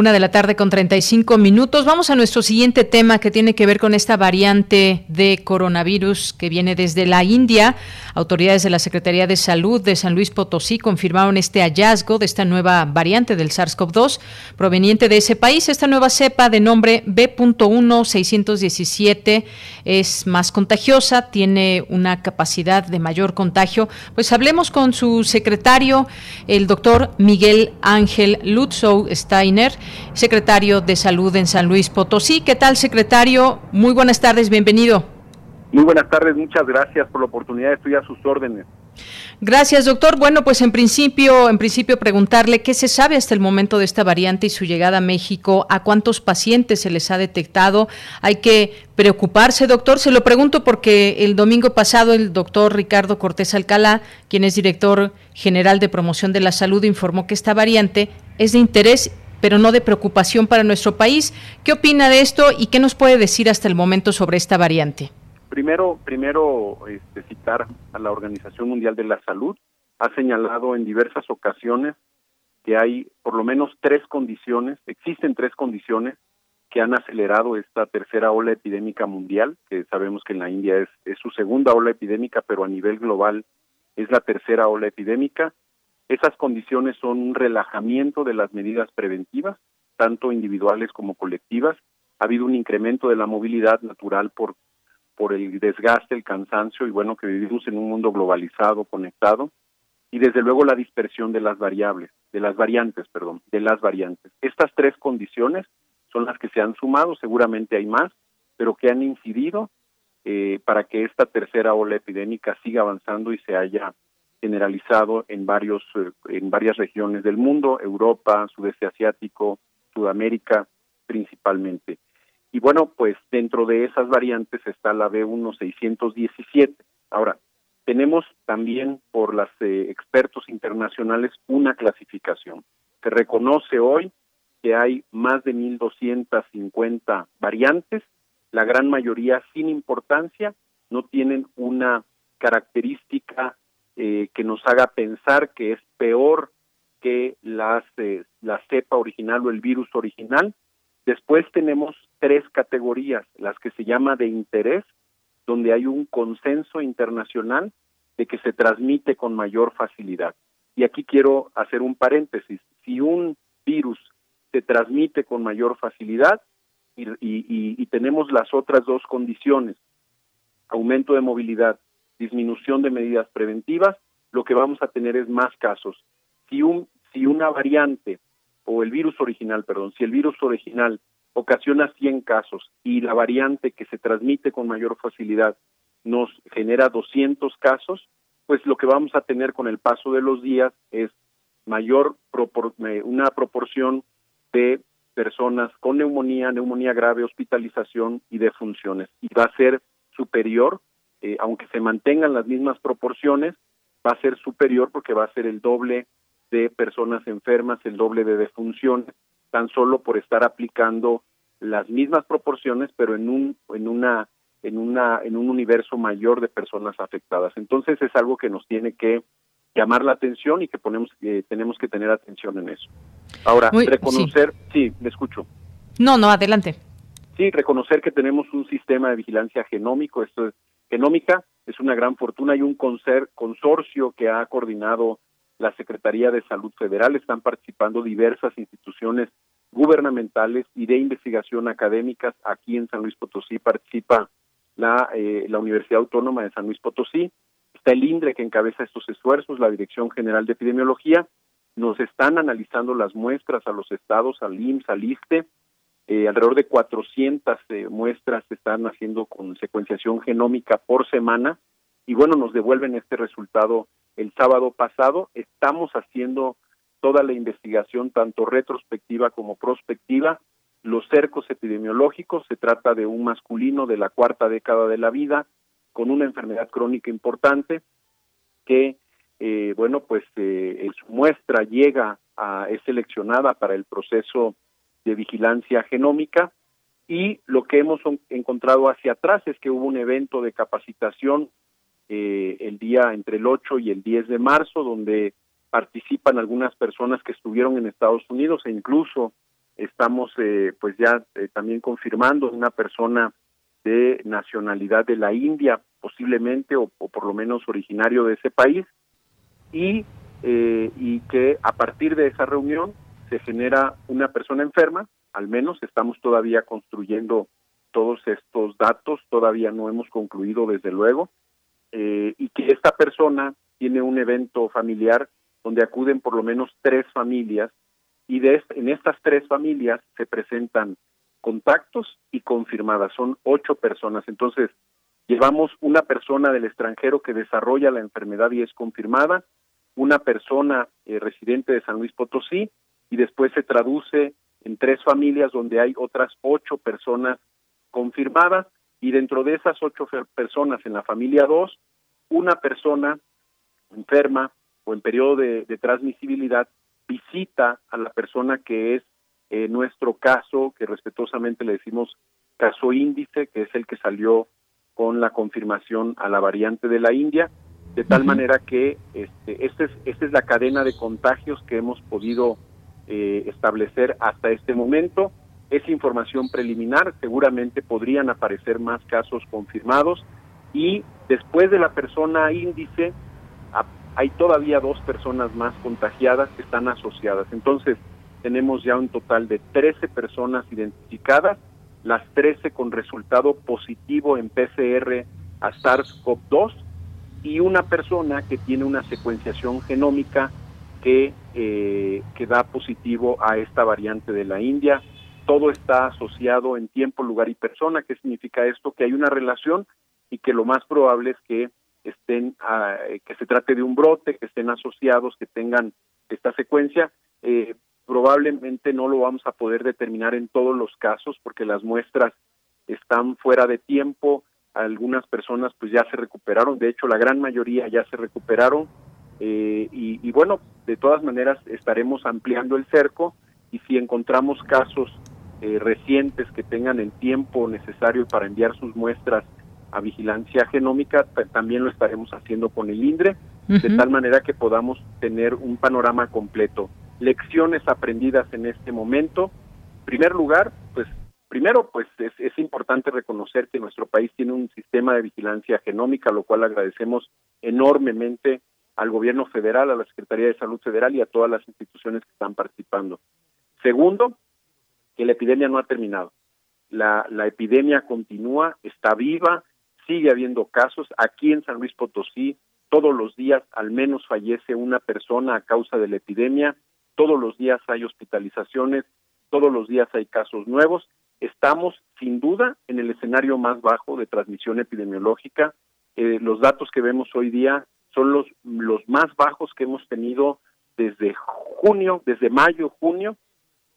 Una de la tarde con 35 minutos. Vamos a nuestro siguiente tema que tiene que ver con esta variante de coronavirus que viene desde la India. Autoridades de la Secretaría de Salud de San Luis Potosí confirmaron este hallazgo de esta nueva variante del SARS-CoV-2 proveniente de ese país. Esta nueva cepa de nombre B.1.617 es más contagiosa, tiene una capacidad de mayor contagio. Pues hablemos con su secretario, el doctor Miguel Ángel Lutzow Steiner secretario de Salud en San Luis Potosí. ¿Qué tal, secretario? Muy buenas tardes, bienvenido. Muy buenas tardes, muchas gracias por la oportunidad, estoy a sus órdenes. Gracias, doctor. Bueno, pues en principio, en principio preguntarle qué se sabe hasta el momento de esta variante y su llegada a México, a cuántos pacientes se les ha detectado. Hay que preocuparse, doctor. Se lo pregunto porque el domingo pasado el doctor Ricardo Cortés Alcalá, quien es director general de promoción de la salud, informó que esta variante es de interés pero no de preocupación para nuestro país. ¿Qué opina de esto y qué nos puede decir hasta el momento sobre esta variante? Primero, primero este, citar a la Organización Mundial de la Salud. Ha señalado en diversas ocasiones que hay por lo menos tres condiciones, existen tres condiciones que han acelerado esta tercera ola epidémica mundial, que sabemos que en la India es, es su segunda ola epidémica, pero a nivel global es la tercera ola epidémica. Esas condiciones son un relajamiento de las medidas preventivas, tanto individuales como colectivas. Ha habido un incremento de la movilidad natural por, el desgaste, el cansancio y bueno, que vivimos en un mundo globalizado, conectado. Y desde luego la dispersión de las variables, de las variantes, perdón, de las variantes. Estas tres condiciones son las que se han sumado, seguramente hay más, pero que han incidido eh, para que esta tercera ola epidémica siga avanzando y se haya generalizado en varios eh, en varias regiones del mundo, Europa, sudeste asiático, Sudamérica principalmente. Y bueno, pues dentro de esas variantes está la B1617. Ahora, tenemos también por los eh, expertos internacionales una clasificación. Se reconoce hoy que hay más de 1.250 variantes, la gran mayoría sin importancia, no tienen una característica eh, que nos haga pensar que es peor que las, eh, la cepa original o el virus original. Después tenemos tres categorías, las que se llama de interés, donde hay un consenso internacional de que se transmite con mayor facilidad. Y aquí quiero hacer un paréntesis. Si un virus se transmite con mayor facilidad y, y tenemos las otras dos condiciones, aumento de movilidad disminución de medidas preventivas, lo que vamos a tener es más casos. Si un si una variante o el virus original, perdón, si el virus original ocasiona 100 casos y la variante que se transmite con mayor facilidad nos genera 200 casos, pues lo que vamos a tener con el paso de los días es mayor una proporción de personas con neumonía, neumonía grave, hospitalización y defunciones. Y va a ser superior, eh, aunque se mantengan las mismas proporciones, va a ser superior porque va a ser el doble de personas enfermas, el doble de defunciones, tan solo por estar aplicando las mismas proporciones, pero en un en una en una en un universo mayor de personas afectadas. Entonces es algo que nos tiene que llamar la atención y que ponemos eh, tenemos que tener atención en eso. Ahora, reconocer, sí. me escucho. No, no, adelante. Sí, reconocer que tenemos un sistema de vigilancia genómico, esto es genómica, es una gran fortuna y un consorcio que ha coordinado la Secretaría de Salud Federal, están participando diversas instituciones gubernamentales y de investigación académicas. Aquí en San Luis Potosí participa la, eh, la Universidad Autónoma de San Luis Potosí, está el INDRE que encabeza estos esfuerzos, la Dirección General de Epidemiología, nos están analizando las muestras a los estados, al IMSS, al ISTE, eh, alrededor de 400 eh, muestras se están haciendo con secuenciación genómica por semana y bueno, nos devuelven este resultado el sábado pasado. Estamos haciendo toda la investigación, tanto retrospectiva como prospectiva. Los cercos epidemiológicos, se trata de un masculino de la cuarta década de la vida con una enfermedad crónica importante que, eh, bueno, pues eh, su muestra llega a, es seleccionada para el proceso de vigilancia genómica y lo que hemos encontrado hacia atrás es que hubo un evento de capacitación eh, el día entre el 8 y el 10 de marzo, donde participan algunas personas que estuvieron en Estados Unidos e incluso estamos eh, pues ya eh, también confirmando una persona de nacionalidad de la India posiblemente o, por lo menos originario de ese país y y que a partir de esa reunión se genera una persona enferma al menos estamos todavía construyendo todos estos datos todavía no hemos concluido desde luego eh, y que esta persona tiene un evento familiar donde acuden por lo menos tres familias y de en estas tres familias se presentan contactos y confirmadas, son ocho personas. Entonces, llevamos una persona del extranjero que desarrolla la enfermedad y es confirmada, una persona eh, residente de San Luis Potosí y después se traduce en tres familias donde hay otras ocho personas confirmadas y dentro de esas ocho personas en la familia 2, una persona enferma o en periodo de, transmisibilidad visita a la persona que es eh, nuestro caso, que respetuosamente le decimos caso índice, que es el que salió con la confirmación a la variante de la India, de tal manera que este, esta es, este es la cadena de contagios que hemos podido eh, establecer hasta este momento es información preliminar, seguramente podrían aparecer más casos confirmados y después de la persona índice hay todavía dos personas más contagiadas que están asociadas. Entonces, tenemos ya un total de 13 personas identificadas, las 13 con resultado positivo en PCR a SARS-CoV-2 y una persona que tiene una secuenciación genómica que, eh, que da positivo a esta variante de la India todo está asociado en tiempo, lugar y persona. ¿Qué significa esto? Que hay una relación y que lo más probable es que estén, ah, que se trate de un brote, que estén asociados, que tengan esta secuencia. Eh, probablemente no lo vamos a poder determinar en todos los casos porque las muestras están fuera de tiempo. Algunas personas pues ya se recuperaron, de hecho la gran mayoría ya se recuperaron. Eh, y, y bueno, de todas maneras estaremos ampliando el cerco y si encontramos casos eh, recientes que tengan el tiempo necesario para enviar sus muestras a vigilancia genómica, también lo estaremos haciendo con el INDRE, de tal manera que podamos tener un panorama completo. Lecciones aprendidas en este momento. En primer lugar, pues primero, pues es, es importante reconocer que nuestro país tiene un sistema de vigilancia genómica, lo cual agradecemos enormemente al gobierno federal, a la Secretaría de Salud Federal y a todas las instituciones que están participando. Segundo, que la epidemia no ha terminado. La, la epidemia continúa, está viva, sigue habiendo casos. Aquí en San Luis Potosí, todos los días al menos fallece una persona a causa de la epidemia, todos los días hay hospitalizaciones, todos los días hay casos nuevos. Estamos sin duda en el escenario más bajo de transmisión epidemiológica. eh, los datos que vemos hoy día son los, los más bajos que hemos tenido desde junio, desde mayo, junio.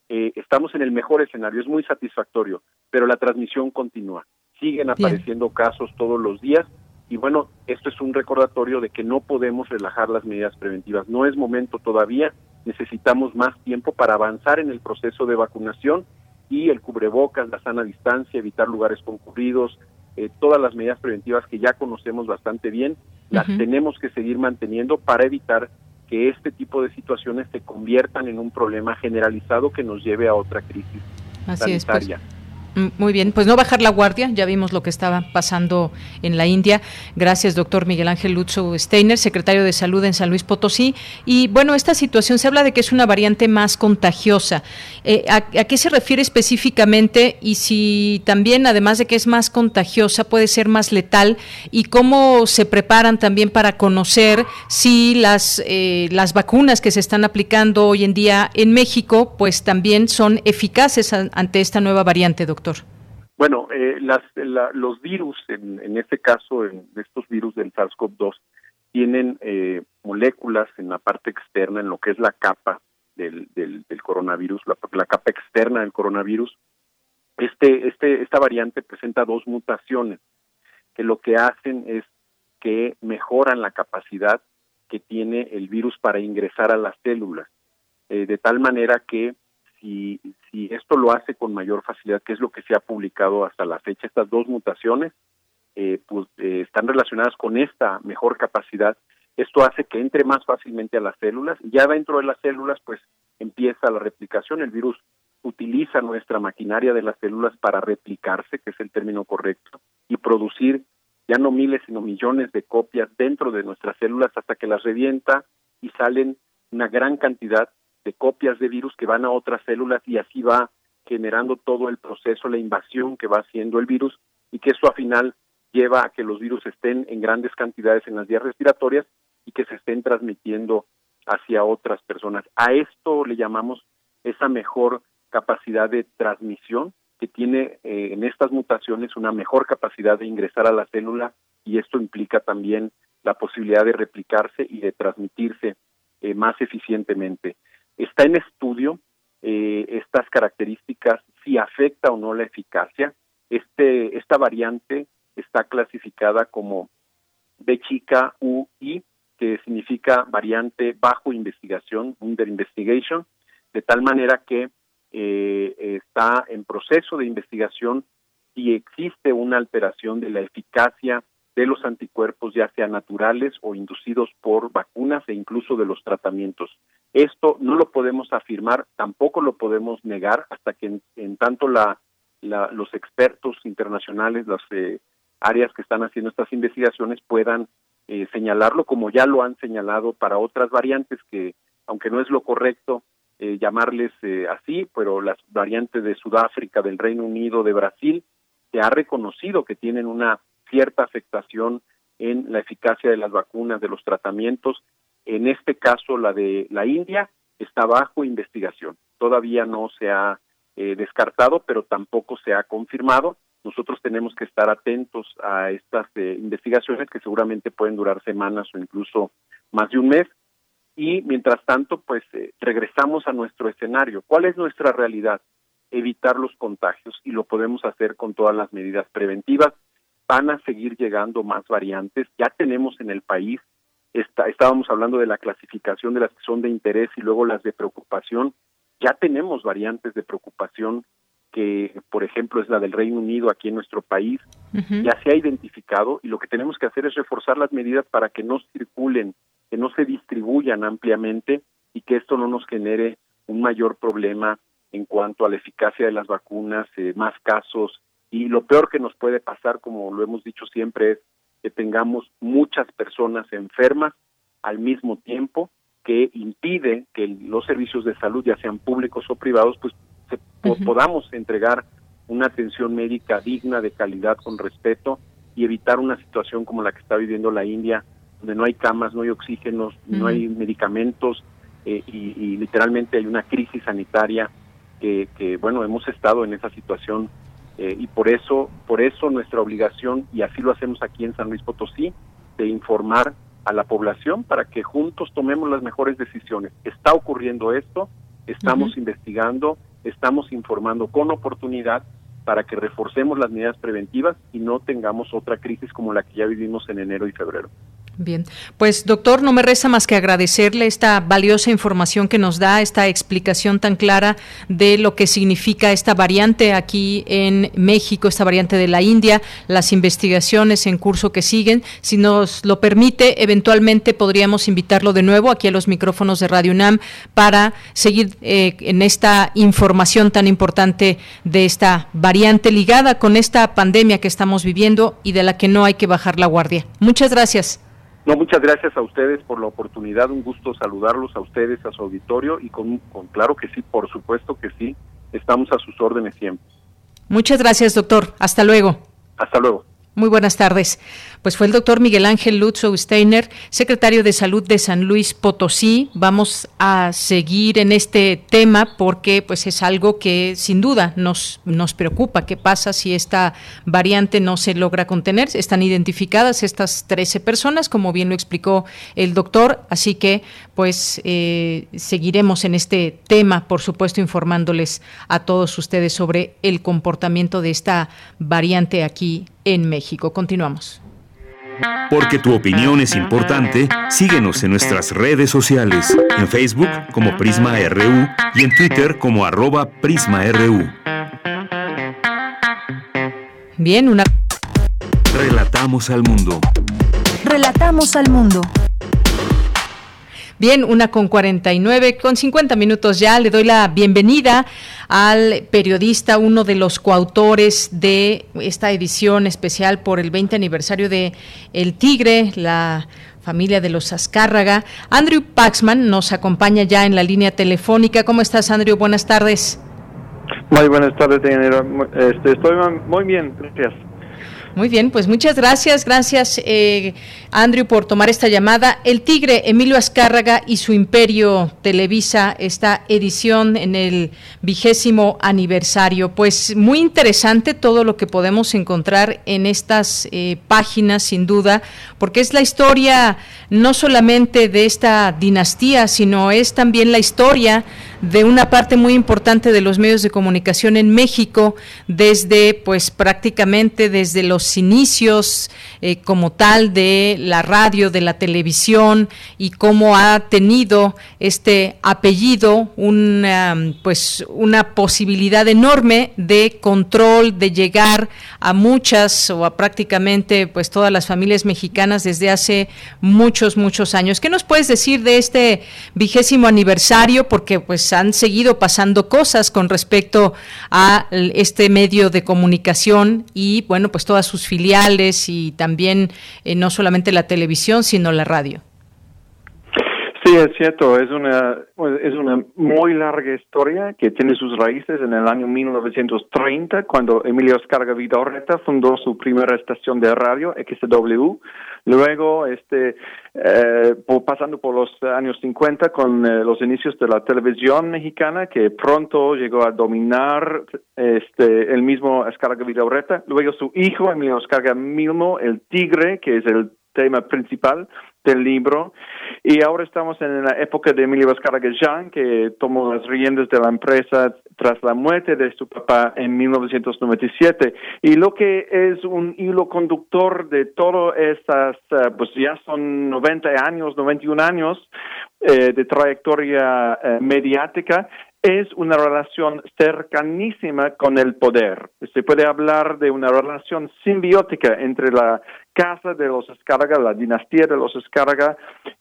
Eh, estamos en el mejor escenario, es muy satisfactorio, pero la transmisión continúa. Siguen apareciendo casos todos los días y bueno, esto es un recordatorio de que no podemos relajar las medidas preventivas. No es momento todavía, necesitamos más tiempo para avanzar en el proceso de vacunación y el cubrebocas, la sana distancia, evitar lugares concurridos, eh, todas las medidas preventivas que ya conocemos bastante bien, las tenemos que seguir manteniendo para evitar que este tipo de situaciones se conviertan en un problema generalizado que nos lleve a otra crisis Así pues. sanitaria. Muy bien, pues no bajar la guardia, ya vimos lo que estaba pasando en la India. Gracias, doctor Miguel Ángel Lutzo Steiner, secretario de Salud en San Luis Potosí. Y bueno, esta situación se habla de que es una variante más contagiosa. Eh, ¿a, qué se refiere específicamente? Y si también, además de que es más contagiosa, puede ser más letal. ¿Y cómo se preparan también para conocer si las, eh, las vacunas que se están aplicando hoy en día en México, pues también son eficaces ante esta nueva variante, doctor? Bueno, eh, las, los virus, en, este caso, en estos virus del SARS-CoV-2, tienen eh, moléculas en la parte externa, en lo que es la capa del, del, coronavirus, la, la, capa externa del coronavirus. Este, este, esta variante presenta dos mutaciones que lo que hacen es que mejoran la capacidad que tiene el virus para ingresar a las células, eh, de tal manera que si, si esto lo hace con mayor facilidad, que es lo que se ha publicado hasta la fecha, estas dos mutaciones eh, pues, eh, están relacionadas con esta mejor capacidad. Esto hace que entre más fácilmente a las células. Ya dentro de las células, pues empieza la replicación. El virus utiliza nuestra maquinaria de las células para replicarse, que es el término correcto, y producir ya no miles, sino millones de copias dentro de nuestras células hasta que las revienta y salen una gran cantidad de copias de virus que van a otras células y así va generando todo el proceso, la invasión que va haciendo el virus y que eso al final lleva a que los virus estén en grandes cantidades en las vías respiratorias y que se estén transmitiendo hacia otras personas. A esto le llamamos esa mejor capacidad de transmisión que tiene eh, en estas mutaciones una mejor capacidad de ingresar a la célula y esto implica también la posibilidad de replicarse y de transmitirse eh, más eficientemente. Está en estudio eh, estas características, si afecta o no la eficacia. Este, esta variante está clasificada como B chica UI, que significa variante bajo investigación, under investigation, de tal manera que eh, está en proceso de investigación si existe una alteración de la eficacia de los anticuerpos, ya sean naturales o inducidos por vacunas e incluso de los tratamientos. Esto no lo podemos afirmar, tampoco lo podemos negar hasta que en, tanto la, los expertos internacionales, las eh, áreas que están haciendo estas investigaciones puedan eh, señalarlo, como ya lo han señalado para otras variantes que, aunque no es lo correcto eh, llamarles así, pero las variantes de Sudáfrica, del Reino Unido, de Brasil, se ha reconocido que tienen una cierta afectación en la eficacia de las vacunas, de los tratamientos. En este caso, la de la India está bajo investigación. Todavía no se ha eh, descartado, pero tampoco se ha confirmado. Nosotros tenemos que estar atentos a estas eh, investigaciones que seguramente pueden durar semanas o incluso más de un mes. Y mientras tanto, pues eh, regresamos a nuestro escenario. ¿Cuál es nuestra realidad? Evitar los contagios y lo podemos hacer con todas las medidas preventivas van a seguir llegando más variantes. Ya tenemos en el país, está, estábamos hablando de la clasificación de las que son de interés y luego las de preocupación. Ya tenemos variantes de preocupación que, por ejemplo, es la del Reino Unido aquí en nuestro país. Ya se ha identificado y lo que tenemos que hacer es reforzar las medidas para que no circulen, que no se distribuyan ampliamente y que esto no nos genere un mayor problema en cuanto a la eficacia de las vacunas, eh, más casos, y lo peor que nos puede pasar, como lo hemos dicho siempre, es que tengamos muchas personas enfermas al mismo tiempo que impide que los servicios de salud, ya sean públicos o privados, pues podamos entregar una atención médica digna, de calidad, con respeto y evitar una situación como la que está viviendo la India, donde no hay camas, no hay oxígenos, no hay medicamentos eh, y, literalmente hay una crisis sanitaria que, que, bueno, hemos estado en esa situación eh, y por eso, por eso nuestra obligación, y así lo hacemos aquí en San Luis Potosí, de informar a la población para que juntos tomemos las mejores decisiones. Está ocurriendo esto, estamos investigando, estamos informando con oportunidad para que reforcemos las medidas preventivas y no tengamos otra crisis como la que ya vivimos en enero y febrero. Bien, pues doctor, no me resta más que agradecerle esta valiosa información que nos da, esta explicación tan clara de lo que significa esta variante aquí en México, esta variante de la India, las investigaciones en curso que siguen. Si nos lo permite, eventualmente podríamos invitarlo de nuevo aquí a los micrófonos de Radio UNAM para seguir eh, en esta información tan importante de esta variante ligada con esta pandemia que estamos viviendo y de la que no hay que bajar la guardia. Muchas gracias. No, muchas gracias a ustedes por la oportunidad, un gusto saludarlos a ustedes, a su auditorio y con, con claro que sí, por supuesto que sí, estamos a sus órdenes siempre. Muchas gracias, doctor. Hasta luego. Hasta luego. Muy buenas tardes. Pues fue el doctor Miguel Ángel Lutzow Steiner, secretario de Salud de San Luis Potosí. Vamos a seguir en este tema porque pues es algo que sin duda nos, nos preocupa. ¿Qué pasa si esta variante no se logra contener? Están identificadas estas 13 personas, como bien lo explicó el doctor, así que pues eh, seguiremos en este tema, por supuesto, informándoles a todos ustedes sobre el comportamiento de esta variante aquí en México. Continuamos. Porque tu opinión es importante, síguenos en nuestras redes sociales, en Facebook como Prisma RU y en Twitter como arroba PrismaRU. Bien, una... Relatamos al mundo. Relatamos al mundo. Bien, una con 49, con 50 minutos ya. Le doy la bienvenida al periodista, uno de los coautores de esta edición especial por el 20 aniversario de El Tigre, la familia de los Azcárraga. Andrew Paxman nos acompaña ya en la línea telefónica. ¿Cómo estás, Andrew? Buenas tardes. Muy buenas tardes, este, estoy muy bien, gracias. Muy bien, pues muchas gracias, gracias eh, Andrew por tomar esta llamada. El Tigre, Emilio Azcárraga y su Imperio Televisa, esta edición en el vigésimo aniversario. Pues muy interesante todo lo que podemos encontrar en estas eh, páginas, sin duda, porque es la historia no solamente de esta dinastía, sino es también la historia de una parte muy importante de los medios de comunicación en México desde pues prácticamente desde los inicios eh, como tal de la radio, de la televisión y cómo ha tenido este apellido una pues una posibilidad enorme de control de llegar a muchas o a prácticamente pues todas las familias mexicanas desde hace muchos muchos años. ¿Qué nos puedes decir de este vigésimo aniversario? Porque pues han seguido pasando cosas con respecto a este medio de comunicación y bueno, pues todas sus filiales y también eh, no solamente la televisión, sino la radio. Es cierto, es una, pues, es una muy larga historia que tiene sus raíces en el año 1930, cuando Emilio Escarga Vidorreta fundó su primera estación de radio, XW. Luego, este, eh, pasando por los años 50 con eh, los inicios de la televisión mexicana, que pronto llegó a dominar este, el mismo Escarga Vidorreta. Luego su hijo, Emilio Escarga Milmo, el Tigre, que es el tema principal del libro. Y ahora estamos en la época de Emilio Jean, que tomó las riendas de la empresa tras la muerte de su papá en 1997. Y lo que es un hilo conductor de todas estas, eh, pues ya son 90 años, 91 años eh, de trayectoria eh, mediática, es una relación cercanísima con el poder. Se puede hablar de una relación simbiótica entre la casa de los Escarga, la dinastía de los Escarga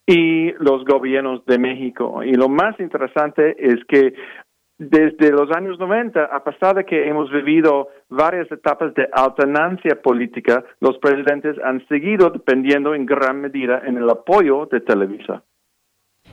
y los gobiernos de México. Y lo más interesante es que desde los años 90, a pesar de que hemos vivido varias etapas de alternancia política, los presidentes han seguido dependiendo en gran medida en el apoyo de Televisa.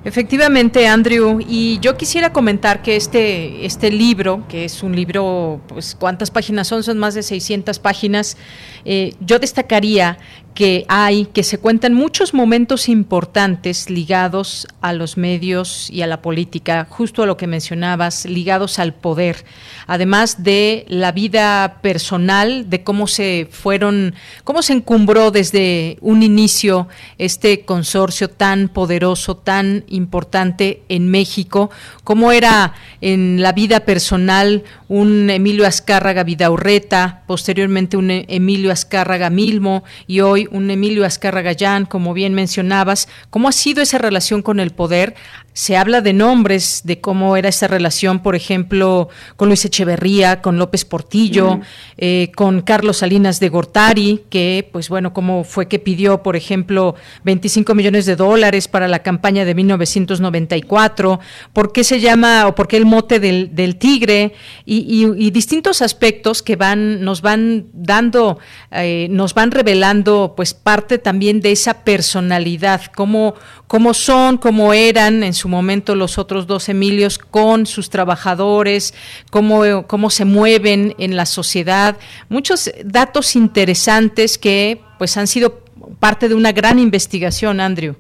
Efectivamente, Andrew, y yo quisiera comentar que este, este libro, que es un libro, pues, ¿cuántas páginas son? Son más de 600 páginas. Eh, yo destacaría que hay, que se cuentan muchos momentos importantes ligados a los medios y a la política, justo a lo que mencionabas, ligados al poder, además de la vida personal, de cómo se fueron, cómo se encumbró desde un inicio este consorcio tan poderoso, tan importante en México, cómo era en la vida personal un Emilio Azcárraga Vidaurreta, posteriormente un Emilio Azcárraga Milmo y hoy un Emilio Azcárraga Gallán, como bien mencionabas, ¿cómo ha sido esa relación con el poder? Se habla de nombres, de cómo era esa relación, por ejemplo, con Luis Echeverría, con López Portillo, eh, con Carlos Salinas de Gortari, que, pues bueno, cómo fue que pidió, por ejemplo, 25 millones de dólares para la campaña de 1994, por qué se llama o por qué el mote del, tigre y, distintos aspectos que van, nos van dando, eh, nos van revelando, pues parte también de esa personalidad, cómo, cómo son, cómo eran en su momento los otros dos Emilios con sus trabajadores, cómo, cómo se mueven en la sociedad, muchos datos interesantes que pues han sido parte de una gran investigación, Andrew.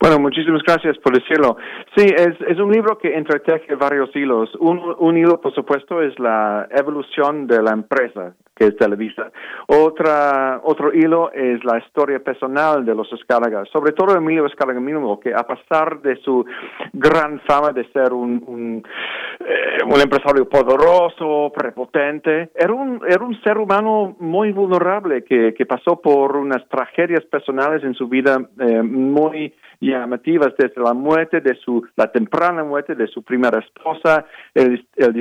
Bueno, muchísimas gracias por decirlo. Sí, es, es un libro que entreteje varios hilos. Un, un hilo, por supuesto, es la evolución de la empresa, que es Televisa. Otra, otro hilo es la historia personal de los Escárragas, sobre todo Emilio Escárraga mismo, que a pesar de su gran fama de ser un, un, eh, un empresario poderoso, prepotente, era un, era un ser humano muy vulnerable que, que pasó por unas tragedias personales en su vida eh, muy llamativas desde la muerte de su, la temprana muerte de su primera esposa, el, el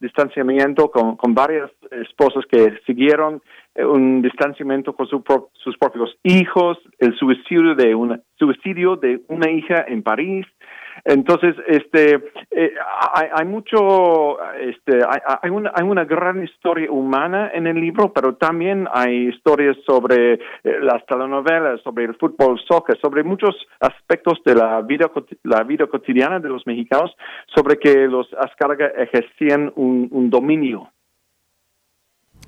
distanciamiento con, con, varias esposas que siguieron, eh, un distanciamiento con sus propios hijos, el suicidio de una, suicidio de una hija en París, entonces, este, eh, hay, hay, mucho, este, hay, hay, una, hay una gran historia humana en el libro, pero también hay historias sobre eh, las telenovelas, sobre el fútbol, soccer, sobre muchos aspectos de la vida, la vida cotidiana de los mexicanos, sobre que los Ascarga ejercían un dominio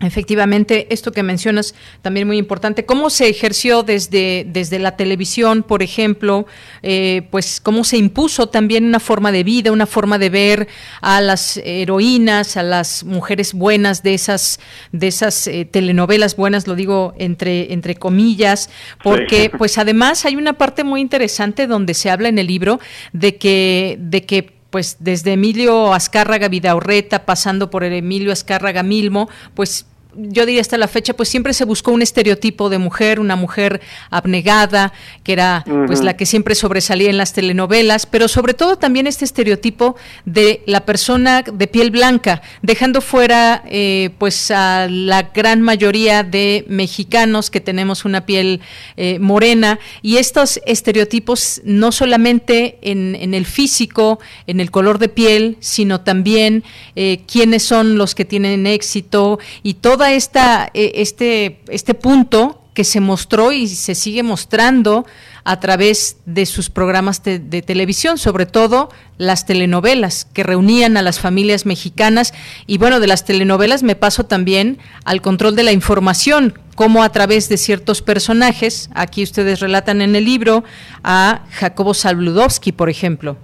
Efectivamente, esto que mencionas también muy importante. ¿Cómo se ejerció desde, desde la televisión, por ejemplo? Eh, pues cómo se impuso también una forma de vida, una forma de ver a las heroínas, a las mujeres buenas de esas, de esas eh, telenovelas buenas, lo digo entre, entre comillas, porque pues además hay una parte muy interesante donde se habla en el libro de que, de que pues desde Emilio Azcárraga Vidaurreta, pasando por el Emilio Azcárraga Milmo, pues yo diría hasta la fecha, pues siempre se buscó un estereotipo de mujer, una mujer abnegada, que era pues la que siempre sobresalía en las telenovelas, pero sobre todo también este estereotipo de la persona de piel blanca, dejando fuera eh, pues a la gran mayoría de mexicanos que tenemos una piel eh, morena. Y estos estereotipos no solamente en, en, el físico, en el color de piel, sino también eh, quiénes son los que tienen éxito y toda esta, e, este, este punto que se mostró y se sigue mostrando a través de sus programas de, televisión, sobre todo las telenovelas que reunían a las familias mexicanas. Y bueno, de las telenovelas me paso también al control de la información, como a través de ciertos personajes, aquí ustedes relatan en el libro a Jacobo Saludowski, por ejemplo.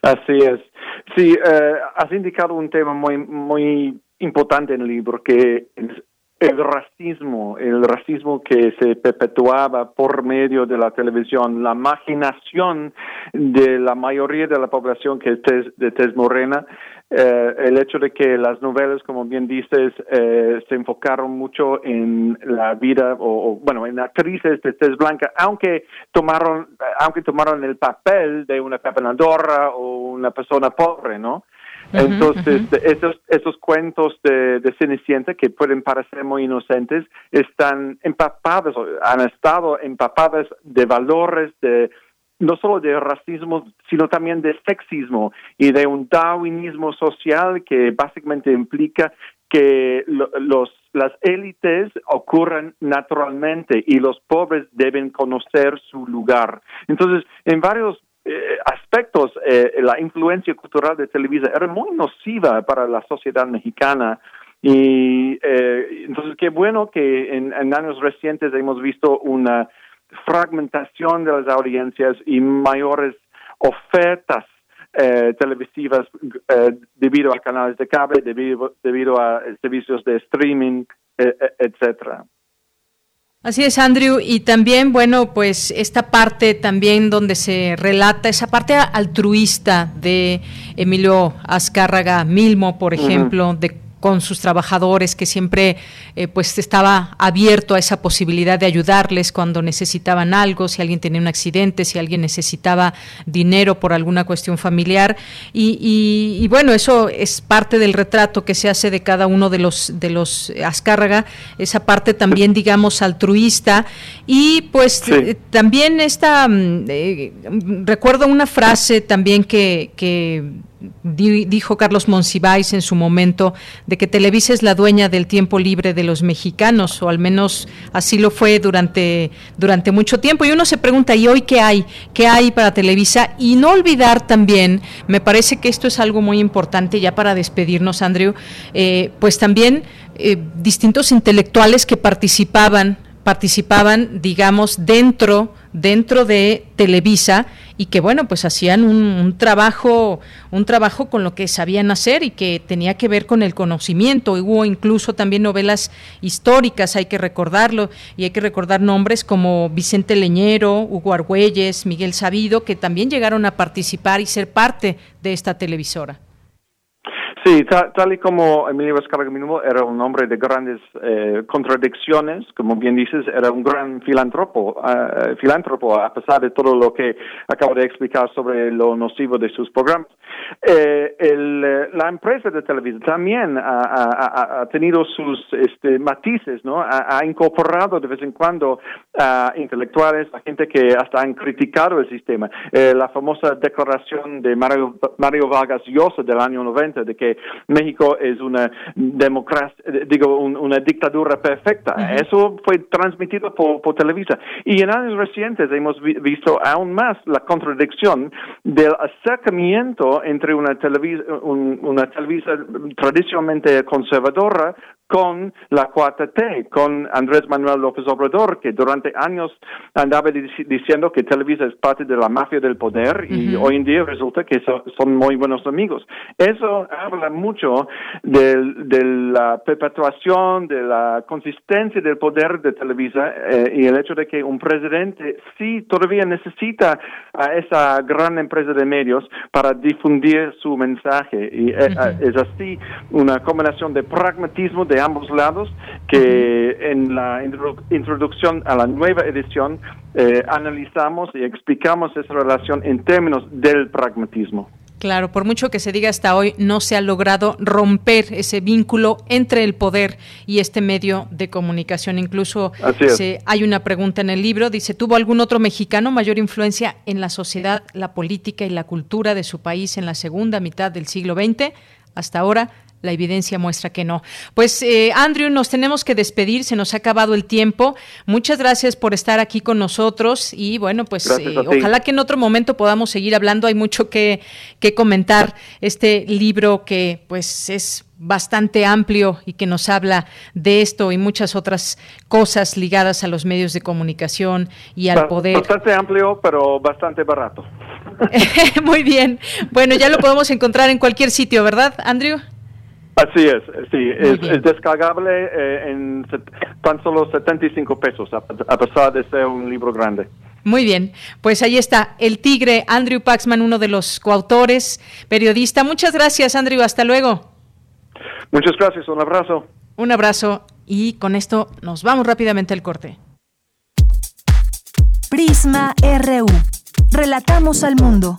Así es. Sí, eh, has indicado un tema muy, muy importante en el libro, que el racismo, el racismo que se perpetuaba por medio de la televisión, la imaginación de la mayoría de la población que es de tez morena, eh, el hecho de que las novelas, como bien dices, eh, se enfocaron mucho en la vida o, bueno, en actrices de tez blanca, aunque tomaron, aunque tomaron el papel de una Andorra o una persona pobre, ¿no? Entonces, esos, esos cuentos de, de, Cenicienta que pueden parecer muy inocentes están empapados, han estado empapadas de valores de no solo de racismo, sino también de sexismo y de un darwinismo social que básicamente implica que los, las élites ocurren naturalmente y los pobres deben conocer su lugar. Entonces, en varios eh, aspectos, eh, la influencia cultural de Televisa era muy nociva para la sociedad mexicana Y eh, entonces, qué bueno que en, años recientes hemos visto una fragmentación de las audiencias y mayores ofertas eh, televisivas eh, debido a canales de cable, debido, debido a servicios de streaming, etcétera. Así es, Andrew. Y también, bueno, pues esta parte también donde se relata, esa parte altruista de Emilio Azcárraga Milmo, por ejemplo, de con sus trabajadores, que siempre eh, pues estaba abierto a esa posibilidad de ayudarles cuando necesitaban algo, si alguien tenía un accidente, si alguien necesitaba dinero por alguna cuestión familiar. Y, bueno, eso es parte del retrato que se hace de cada uno de los, de los Azcárraga, esa parte también, digamos, altruista. Y pues eh, también esta, mm, eh, recuerdo una frase también que, que dijo Carlos Monsiváis en su momento de que Televisa es la dueña del tiempo libre de los mexicanos, o al menos así lo fue durante, durante mucho tiempo. Y uno se pregunta, ¿y hoy qué hay? ¿Qué hay para Televisa? Y no olvidar también, me parece que esto es algo muy importante ya para despedirnos, Andrew, eh, pues también eh, distintos intelectuales que participaban participaban, digamos, dentro, dentro de Televisa y que bueno, pues hacían un, trabajo, un trabajo con lo que sabían hacer y que tenía que ver con el conocimiento. Hubo incluso también novelas históricas, hay que recordarlo, y hay que recordar nombres como Vicente Leñero, Hugo Argüelles, Miguel Sabido, que también llegaron a participar y ser parte de esta televisora. Sí, tal, y como Emilio Vázquez Mínimo era un hombre de grandes eh, contradicciones, como bien dices, era un gran filántropo, uh, filántropo, a pesar de todo lo que acabo de explicar sobre lo nocivo de sus programas. Eh, el, la empresa de televisión también ha, ha, tenido sus este, matices, ¿no? Ha, incorporado de vez en cuando a intelectuales, a gente que hasta han criticado el sistema. Eh, la famosa declaración de Mario, Mario Vargas Llosa del año 90 de que México es una democracia, digo, una dictadura perfecta. Eso fue transmitido por, por, Televisa. Y en años recientes hemos visto aún más la contradicción del acercamiento entre una televisa, una televisa tradicionalmente conservadora con la cuarta T, con Andrés Manuel López Obrador, que durante años andaba diciendo que Televisa es parte de la mafia del poder y hoy en día resulta que son muy buenos amigos. Eso habla mucho de, la perpetuación, de la consistencia del poder de Televisa eh, y el hecho de que un presidente sí todavía necesita a esa gran empresa de medios para difundir su mensaje. Y eh, es así una combinación de pragmatismo, de ambos lados, que en la introducción a la nueva edición eh, analizamos y explicamos esa relación en términos del pragmatismo. Claro, por mucho que se diga hasta hoy, no se ha logrado romper ese vínculo entre el poder y este medio de comunicación. Incluso hay una pregunta en el libro, dice, ¿tuvo algún otro mexicano mayor influencia en la sociedad, la política y la cultura de su país en la segunda mitad del siglo XX? Hasta ahora, la evidencia muestra que no. Pues eh, Andrew, nos tenemos que despedir, se nos ha acabado el tiempo. Muchas gracias por estar aquí con nosotros y bueno, pues eh, ojalá que en otro momento podamos seguir hablando. Hay mucho que, que comentar. Este libro que pues es bastante amplio y que nos habla de esto y muchas otras cosas ligadas a los medios de comunicación y al poder. Bastante amplio, pero bastante barato. Muy bien. Bueno, ya lo podemos encontrar en cualquier sitio, ¿verdad, Andrew? Así es, sí, es, descargable eh, en tan solo 75 pesos, a, pesar de ser un libro grande. Muy bien, pues ahí está el tigre Andrew Paxman, uno de los coautores, periodista. Muchas gracias, Andrew, hasta luego. Muchas gracias, un abrazo. Un abrazo y con esto nos vamos rápidamente al corte. Prisma RU. Relatamos al mundo.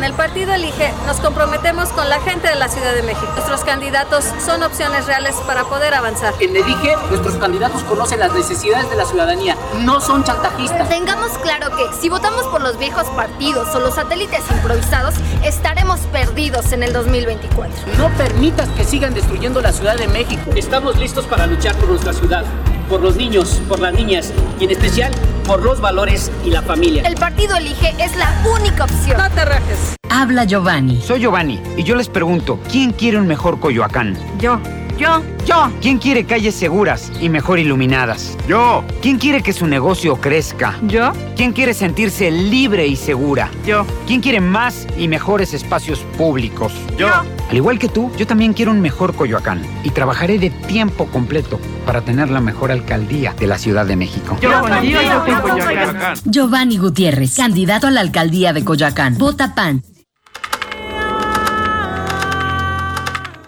En el partido Elige nos comprometemos con la gente de la Ciudad de México. Nuestros candidatos son opciones reales para poder avanzar. En Elige, nuestros candidatos conocen las necesidades de la ciudadanía, no son chantajistas. Tengamos claro que si votamos por los viejos partidos o los satélites improvisados, estaremos perdidos en el 2024. No permitas que sigan destruyendo la Ciudad de México. Estamos listos para luchar por nuestra ciudad por los niños, por las niñas y en especial por los valores y la familia. El partido elige es la única opción. No te rajes. Habla Giovanni. Soy Giovanni y yo les pregunto, ¿quién quiere un mejor Coyoacán? Yo. Yo. Yo. ¿Quién quiere calles seguras y mejor iluminadas? Yo. ¿Quién quiere que su negocio crezca? Yo. ¿Quién quiere sentirse libre y segura? Yo. ¿Quién quiere más y mejores espacios públicos? Yo. Al igual que tú, yo también quiero un mejor Coyoacán y trabajaré de tiempo completo para tener la mejor alcaldía de la Ciudad de México. Yo, yo, yo, Coyoacán. Giovanni Gutiérrez, candidato a la alcaldía de Coyoacán. Vota PAN.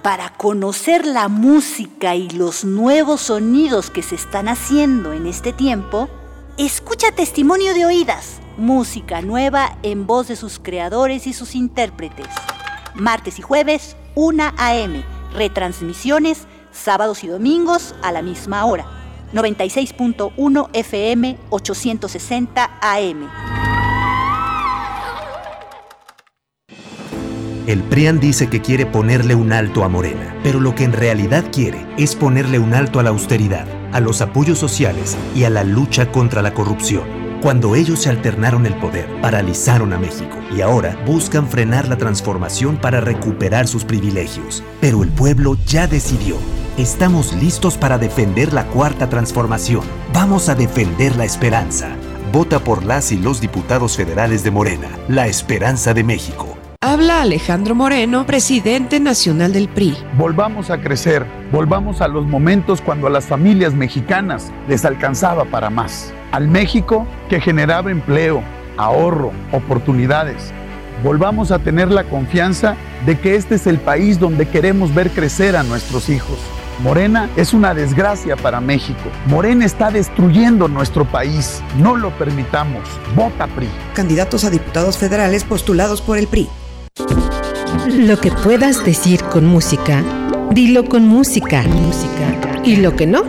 Para conocer la música y los nuevos sonidos que se están haciendo en este tiempo, escucha Testimonio de Oídas, música nueva en voz de sus creadores y sus intérpretes. Martes y jueves, 1 a.m. Retransmisiones, sábados y domingos a la misma hora. 96.1 FM, 860 AM. El PRIAN dice que quiere ponerle un alto a Morena, pero lo que en realidad quiere es ponerle un alto a la austeridad, a los apoyos sociales y a la lucha contra la corrupción. Cuando ellos se alternaron el poder, paralizaron a México y ahora buscan frenar la transformación para recuperar sus privilegios. Pero el pueblo ya decidió. Estamos listos para defender la cuarta transformación. Vamos a defender la esperanza. Vota por las y los diputados federales de Morena, la esperanza de México. Habla Alejandro Moreno, presidente nacional del PRI. Volvamos a crecer, volvamos a los momentos cuando a las familias mexicanas les alcanzaba para más. Al México que generaba empleo, ahorro, oportunidades. Volvamos a tener la confianza de que este es el país donde queremos ver crecer a nuestros hijos. Morena es una desgracia para México. Morena está destruyendo nuestro país. No lo permitamos. Vota PRI. Candidatos a diputados federales postulados por el PRI. Lo que puedas decir con música, dilo con música. Y lo que no,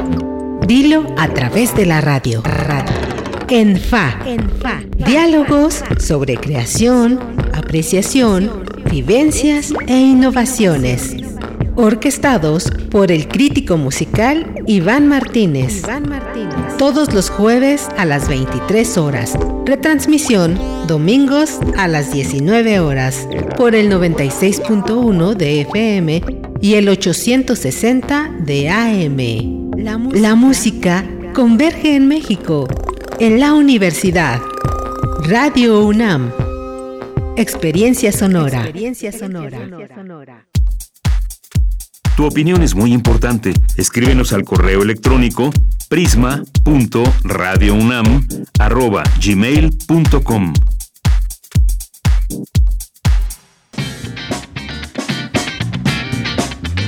dilo a través de la radio. radio. En FA. En FA. Diálogos sobre creación, apreciación, vivencias e innovaciones. Orquestados por el crítico musical Iván Martínez. Iván Martínez. Todos los jueves a las 23 horas. Retransmisión domingos a las 19 horas por el 96.1 de FM y el 860 de AM. La música, la música converge en México, en la universidad. Radio UNAM. Experiencia sonora. Experiencia sonora. Tu opinión es muy importante. Escríbenos al correo electrónico prisma.radiounam@gmail.com.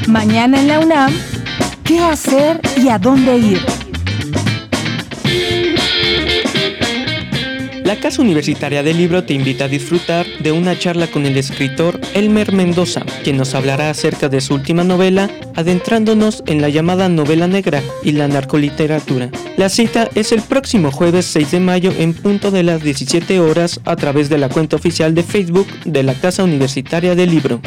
Mañana en la UNAM, ¿qué hacer y a dónde ir? La Casa Universitaria del Libro te invita a disfrutar de una charla con el escritor Elmer Mendoza, quien nos hablará acerca de su última novela, adentrándonos en la llamada novela negra y la narcoliteratura. La cita es el próximo jueves 6 de mayo en punto de las 17 horas a través de la cuenta oficial de Facebook de la Casa Universitaria del Libro.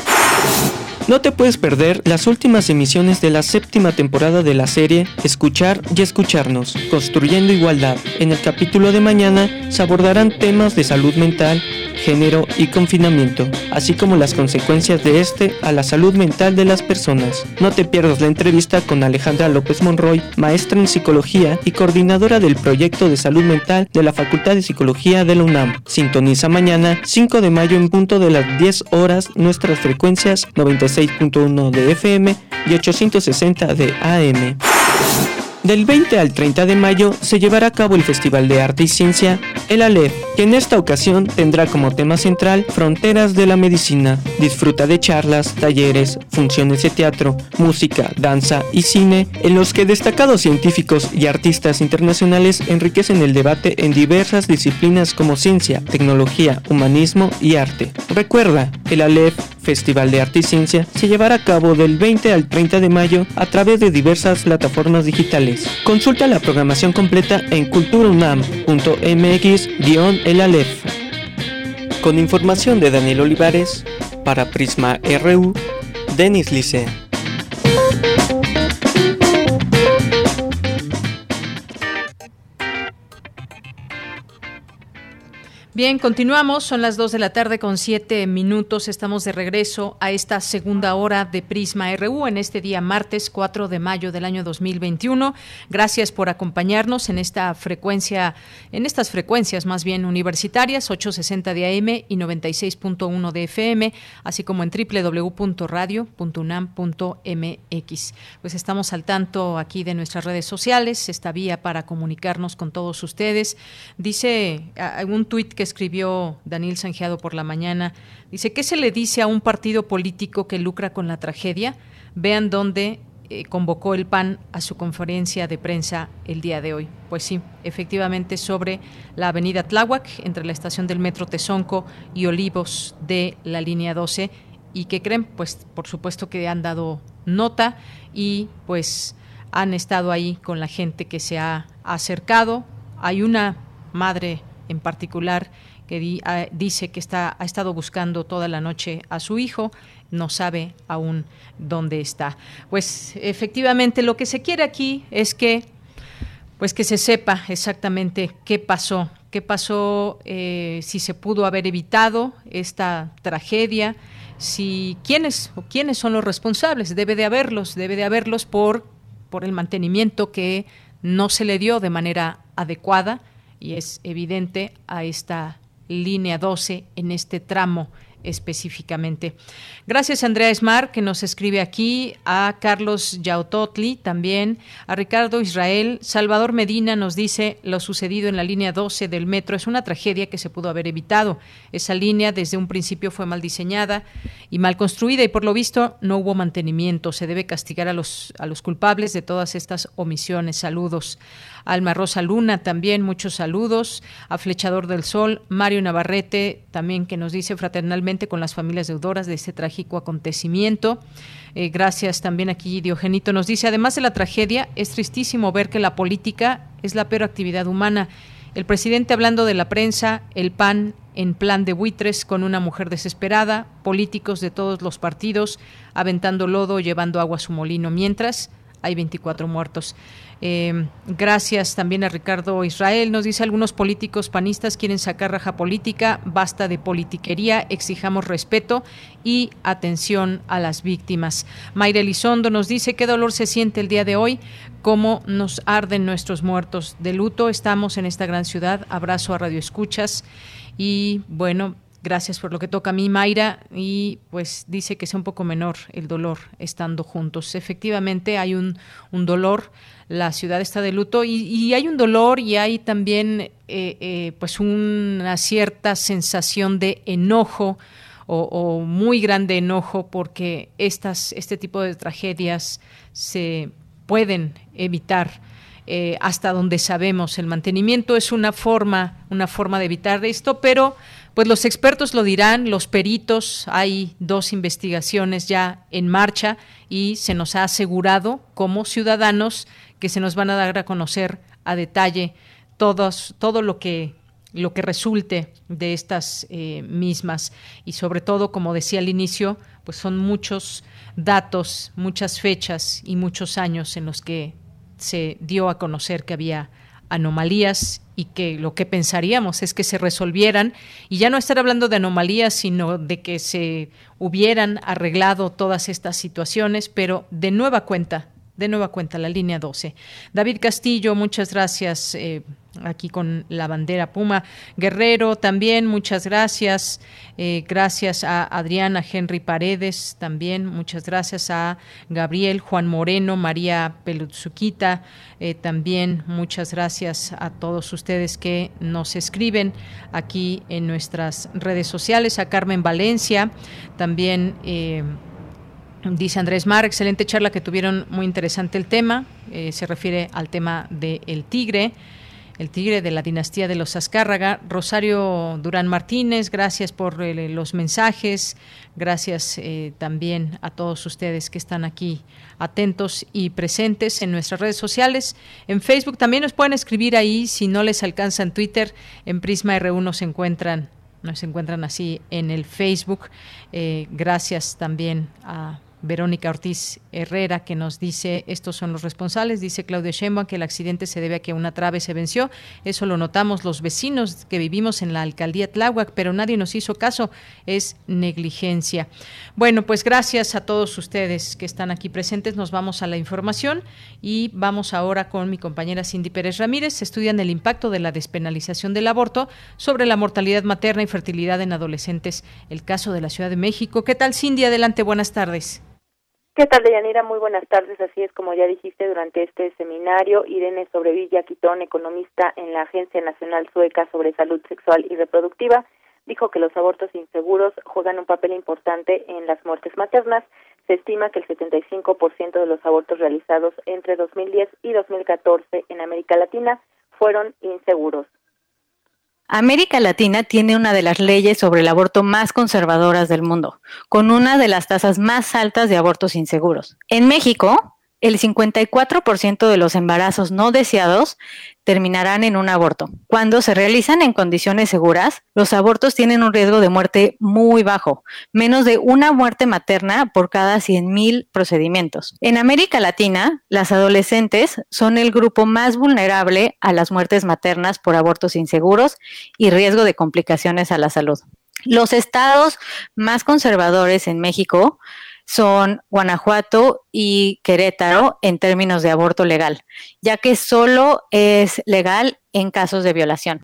No te puedes perder las últimas emisiones de la séptima temporada de la serie Escuchar y Escucharnos, Construyendo Igualdad. En el capítulo de mañana se abordarán temas de salud mental, género y confinamiento, así como las consecuencias de este a la salud mental de las personas. No te pierdas la entrevista con Alejandra López Monroy, maestra en psicología y coordinadora del proyecto de salud mental de la Facultad de Psicología de la UNAM. Sintoniza mañana, 5 de mayo en punto de las 10 horas, nuestras frecuencias 96.1 de FM y 860 de AM. Del 20 al 30 de mayo se llevará a cabo el Festival de Arte y Ciencia, el ALEF, que en esta ocasión tendrá como tema central Fronteras de la Medicina. Disfruta de charlas, talleres, funciones de teatro, música, danza y cine, en los que destacados científicos y artistas internacionales enriquecen el debate en diversas disciplinas como ciencia, tecnología, humanismo y arte. Recuerda, el ALEF Festival de Arte y Ciencia se llevará a cabo del 20 al 30 de mayo a través de diversas plataformas digitales. Consulta la programación completa en culturaunam.mx-elalef. Con información de Daniel Olivares, para Prisma RU, Denis Licea. Bien, continuamos. Son las 2 de la tarde con 7 minutos. Estamos de regreso a esta segunda hora de Prisma RU en este día martes 4 de mayo del año 2021. Gracias por acompañarnos en esta frecuencia, en estas frecuencias más bien universitarias, 860 de AM y 96.1 de FM, así como en www.radio.unam.mx. Pues estamos al tanto aquí de nuestras redes sociales, esta vía para comunicarnos con todos ustedes. Dice algún tuit que escribió Daniel Sanjeado por la mañana. Dice, ¿qué se le dice a un partido político que lucra con la tragedia? Vean dónde eh, convocó el PAN a su conferencia de prensa el día de hoy. Pues sí, efectivamente sobre la avenida Tláhuac, entre la estación del metro Tezonco y Olivos de la línea 12. ¿Y que creen? Pues por supuesto que han dado nota y pues han estado ahí con la gente que se ha acercado. Hay una madre en particular que ah, dice que está, ha estado buscando toda la noche a su hijo, no sabe aún dónde está. Pues efectivamente lo que se quiere aquí es que pues que se sepa exactamente qué pasó, qué pasó, eh, si se pudo haber evitado esta tragedia, si quiénes o quiénes son los responsables, debe de haberlos, debe de haberlos por por el mantenimiento que no se le dio de manera adecuada y es evidente a esta línea 12 en este tramo específicamente. Gracias Andrea Esmar, que nos escribe aquí, a Carlos Yautotli también, a Ricardo Israel, Salvador Medina nos dice lo sucedido en la línea 12 del metro es una tragedia que se pudo haber evitado. Esa línea desde un principio fue mal diseñada y mal construida y por lo visto no hubo mantenimiento. Se debe castigar a los, a los culpables de todas estas omisiones. Saludos. Alma Rosa Luna también, muchos saludos. A Flechador del Sol, Mario Navarrete también que nos dice fraternalmente con las familias deudoras de este trágico acontecimiento. Eh, gracias también aquí Diogenito nos dice, además de la tragedia, es tristísimo ver que la política es la peor actividad humana. El presidente hablando de la prensa, el PAN en plan de buitres con una mujer desesperada, políticos de todos los partidos aventando lodo, llevando agua a su molino, mientras hay 24 muertos. Eh, gracias también a Ricardo Israel. Nos dice algunos políticos panistas quieren sacar raja política, basta de politiquería, exijamos respeto y atención a las víctimas. Mayra Elizondo nos dice qué dolor se siente el día de hoy, cómo nos arden nuestros muertos de luto. Estamos en esta gran ciudad. Abrazo a Radio Escuchas y bueno, Gracias por lo que toca a mí, Mayra, y pues dice que sea un poco menor el dolor estando juntos. Efectivamente hay un, un dolor, la ciudad está de luto y, hay un dolor y hay también eh, eh, pues una cierta sensación de enojo o, muy grande enojo porque estas, este tipo de tragedias se pueden evitar. Eh, hasta donde sabemos el mantenimiento es una forma una forma de evitar esto pero pues los expertos lo dirán, los peritos, hay dos investigaciones ya en marcha y se nos ha asegurado como ciudadanos que se nos van a dar a conocer a detalle todos, todo lo que lo que resulte de estas eh, mismas. Y sobre todo como decía al inicio pues son muchos datos muchas fechas y muchos años en los que se dio a conocer que había anomalías y que lo que pensaríamos es que se resolvieran y ya no estar hablando de anomalías, sino de que se hubieran arreglado todas estas situaciones, pero de nueva cuenta de nueva cuenta la línea 12. David Castillo, muchas gracias. Eh, aquí con la bandera Puma. Guerrero también, muchas gracias. Eh, gracias a Adriana Henry Paredes también, muchas gracias a Gabriel, Juan Moreno, María Pelutzuquita, eh, también muchas gracias a todos ustedes que nos escriben aquí en nuestras redes sociales, a Carmen Valencia, también. Dice Andrés Mar, excelente charla que tuvieron, muy interesante el tema, eh, se refiere al tema del tigre, el tigre de la dinastía de los Azcárraga. Rosario Durán Martínez, gracias por eh, los mensajes, gracias eh, también a todos ustedes que están aquí atentos y presentes en nuestras redes sociales. En Facebook también nos pueden escribir ahí, si no les alcanza en Twitter, en Prisma R1 nos encuentran nos encuentran así en el Facebook. gracias también a Verónica Ortiz Herrera, que nos dice, estos son los responsables, dice Claudia Sheinbaum que el accidente se debe a que una trave se venció. Eso lo notamos los vecinos que vivimos en la alcaldía Tláhuac, pero nadie nos hizo caso. Es negligencia. Bueno, pues gracias a todos ustedes que están aquí presentes. Nos vamos a la información y vamos ahora con mi compañera Cindy Pérez Ramírez. Estudian el impacto de la despenalización del aborto sobre la mortalidad materna y fertilidad en adolescentes. El caso de la Ciudad de México. ¿Qué tal, Cindy? Adelante, buenas tardes. ¿Qué tal, Deyanira? Muy buenas tardes. Así es como ya dijiste durante este seminario, Irene Sobrevilla Quitón, economista en la Agencia Nacional Sueca sobre Salud Sexual y Reproductiva, dijo que los abortos inseguros juegan un papel importante en las muertes maternas. Se estima que el 75% de los abortos realizados entre 2010 y 2014 en América Latina fueron inseguros. América Latina tiene una de las leyes sobre el aborto más conservadoras del mundo, con una de las tasas más altas de abortos inseguros. En México, el 54% de los embarazos no deseados terminarán en un aborto. Cuando se realizan en condiciones seguras, los abortos tienen un riesgo de muerte muy bajo, menos de una muerte materna por cada 100.000 procedimientos. En América Latina, las adolescentes son el grupo más vulnerable a las muertes maternas por abortos inseguros y riesgo de complicaciones a la salud. Los estados más conservadores en México son Guanajuato y Querétaro en términos de aborto legal, ya que solo es legal en casos de violación.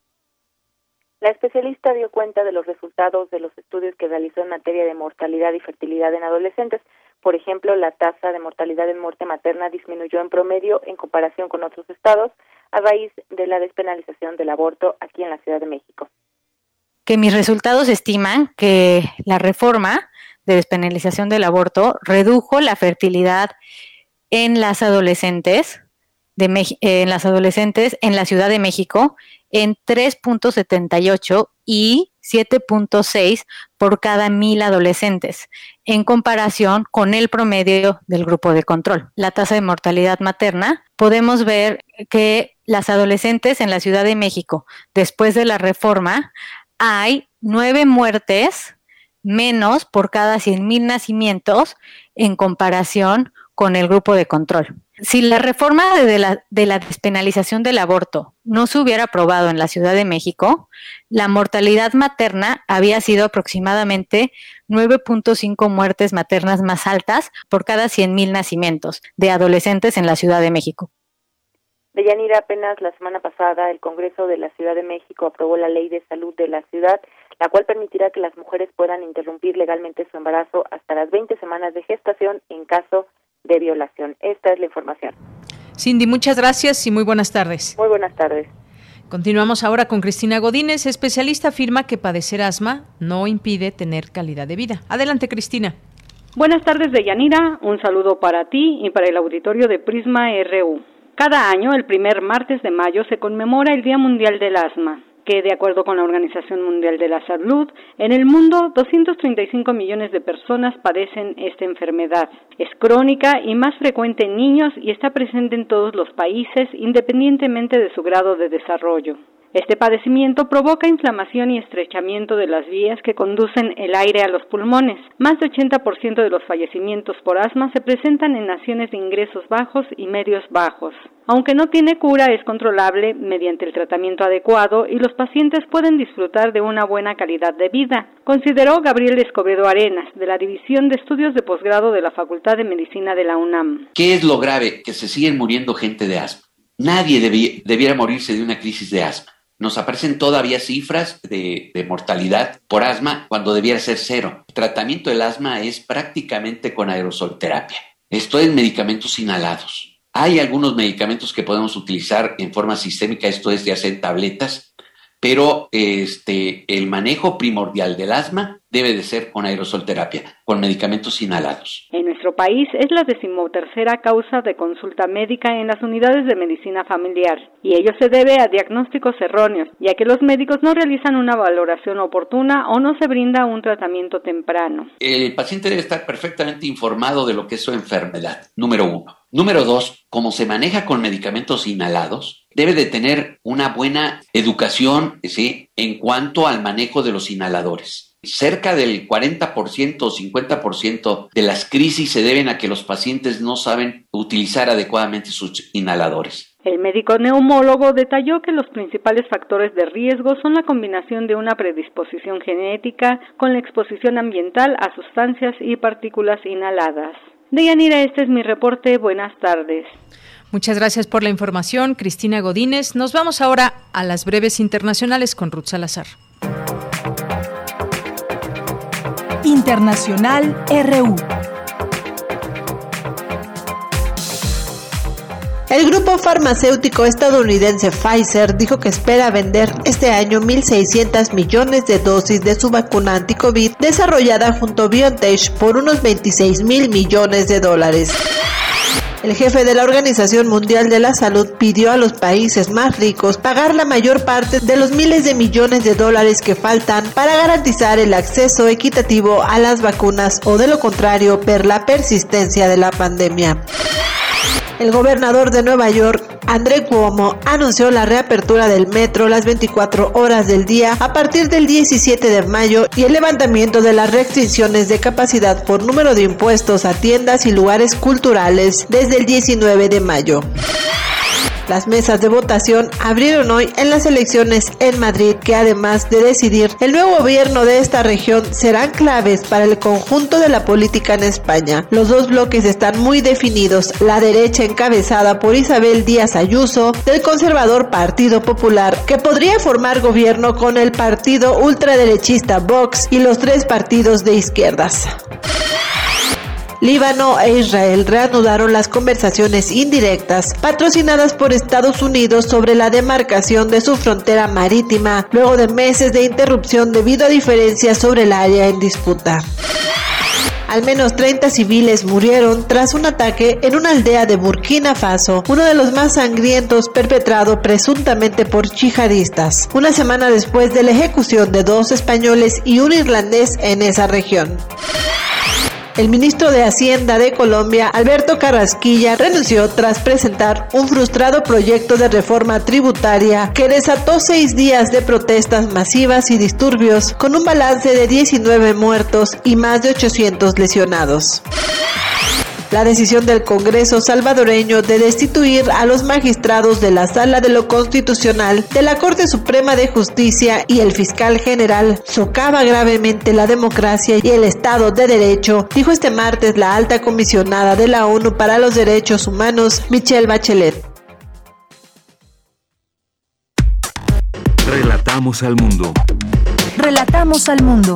La especialista dio cuenta de los resultados de los estudios que realizó en materia de mortalidad y fertilidad en adolescentes. Por ejemplo, la tasa de mortalidad en muerte materna disminuyó en promedio en comparación con otros estados a raíz de la despenalización del aborto aquí en la Ciudad de México. Que mis resultados estiman que la reforma de despenalización del aborto redujo la fertilidad en las adolescentes de en las adolescentes en la Ciudad de México en 3.78 y 7.6 por cada mil adolescentes, en comparación con el promedio del grupo de control. La tasa de mortalidad materna, podemos ver que las adolescentes en la Ciudad de México, después de la reforma, hay nueve muertes menos por cada 100.000 nacimientos en comparación con el grupo de control. Si la reforma de la, de la, despenalización del aborto no se hubiera aprobado en la Ciudad de México, la mortalidad materna había sido aproximadamente 9.5 muertes maternas más altas por cada 100.000 nacimientos de adolescentes en la Ciudad de México. Deyanira, apenas la semana pasada el Congreso de la Ciudad de México aprobó la Ley de Salud de la Ciudad la cual permitirá que las mujeres puedan interrumpir legalmente su embarazo hasta las 20 semanas de gestación en caso de violación. Esta es la información. Cindy, muchas gracias y muy buenas tardes. Muy buenas tardes. Continuamos ahora con Cristina Godínez, especialista afirma que padecer asma no impide tener calidad de vida. Adelante, Cristina. Buenas tardes, Deyanira. Un saludo para ti y para el auditorio de Prisma RU. Cada año, el primer martes de mayo, se conmemora el Día Mundial del Asma que de acuerdo con la Organización Mundial de la Salud, en el mundo 235 millones de personas padecen esta enfermedad. Es crónica y más frecuente en niños y está presente en todos los países independientemente de su grado de desarrollo. Este padecimiento provoca inflamación y estrechamiento de las vías que conducen el aire a los pulmones. Más de 80% de los fallecimientos por asma se presentan en naciones de ingresos bajos y medios bajos. Aunque no tiene cura, es controlable mediante el tratamiento adecuado y los pacientes pueden disfrutar de una buena calidad de vida, consideró Gabriel Escobedo Arenas, de la División de Estudios de Posgrado de la Facultad de Medicina de la UNAM. ¿Qué es lo grave? Que se siguen muriendo gente de asma. Nadie debiera morirse de una crisis de asma nos aparecen todavía cifras de, mortalidad por asma cuando debiera ser cero. Tratamiento del asma es prácticamente con aerosolterapia. Esto es medicamentos inhalados. Hay algunos medicamentos que podemos utilizar en forma sistémica, esto es ya sea tabletas, pero este, el manejo primordial del asma debe de ser con aerosolterapia, con medicamentos inhalados. En nuestro país es la decimotercera causa de consulta médica en las unidades de medicina familiar y ello se debe a diagnósticos erróneos, ya que los médicos no realizan una valoración oportuna o no se brinda un tratamiento temprano. El paciente debe estar perfectamente informado de lo que es su enfermedad, número uno. Número dos, como se maneja con medicamentos inhalados, debe de tener una buena educación ¿sí? en cuanto al manejo de los inhaladores. Cerca del 40% o 50% de las crisis se deben a que los pacientes no saben utilizar adecuadamente sus inhaladores. El médico neumólogo detalló que los principales factores de riesgo son la combinación de una predisposición genética con la exposición ambiental a sustancias y partículas inhaladas. Deyanira, este es mi reporte. Buenas tardes. Muchas gracias por la información, Cristina Godínez. Nos vamos ahora a las breves internacionales con Ruth Salazar. Internacional RU. El grupo farmacéutico estadounidense Pfizer dijo que espera vender este año 1.600 millones de dosis de su vacuna anti-COVID desarrollada junto a BioNTech por unos 26 mil millones de dólares. El jefe de la Organización Mundial de la Salud pidió a los países más ricos pagar la mayor parte de los miles de millones de dólares que faltan para garantizar el acceso equitativo a las vacunas o de lo contrario per la persistencia de la pandemia. El gobernador de Nueva York, André Cuomo, anunció la reapertura del metro las 24 horas del día a partir del 17 de mayo y el levantamiento de las restricciones de capacidad por número de impuestos a tiendas y lugares culturales desde el 19 de mayo. Las mesas de votación abrieron hoy en las elecciones en Madrid que además de decidir el nuevo gobierno de esta región serán claves para el conjunto de la política en España. Los dos bloques están muy definidos, la derecha encabezada por Isabel Díaz Ayuso del conservador Partido Popular que podría formar gobierno con el partido ultraderechista Vox y los tres partidos de izquierdas. Líbano e Israel reanudaron las conversaciones indirectas patrocinadas por Estados Unidos sobre la demarcación de su frontera marítima luego de meses de interrupción debido a diferencias sobre el área en disputa. Al menos 30 civiles murieron tras un ataque en una aldea de Burkina Faso, uno de los más sangrientos perpetrado presuntamente por yihadistas, una semana después de la ejecución de dos españoles y un irlandés en esa región. El ministro de Hacienda de Colombia, Alberto Carrasquilla, renunció tras presentar un frustrado proyecto de reforma tributaria que desató seis días de protestas masivas y disturbios, con un balance de 19 muertos y más de 800 lesionados. La decisión del Congreso salvadoreño de destituir a los magistrados de la Sala de lo Constitucional de la Corte Suprema de Justicia y el fiscal general socava gravemente la democracia y el Estado de Derecho, dijo este martes la alta comisionada de la ONU para los Derechos Humanos, Michelle Bachelet. Relatamos al mundo. Relatamos al mundo.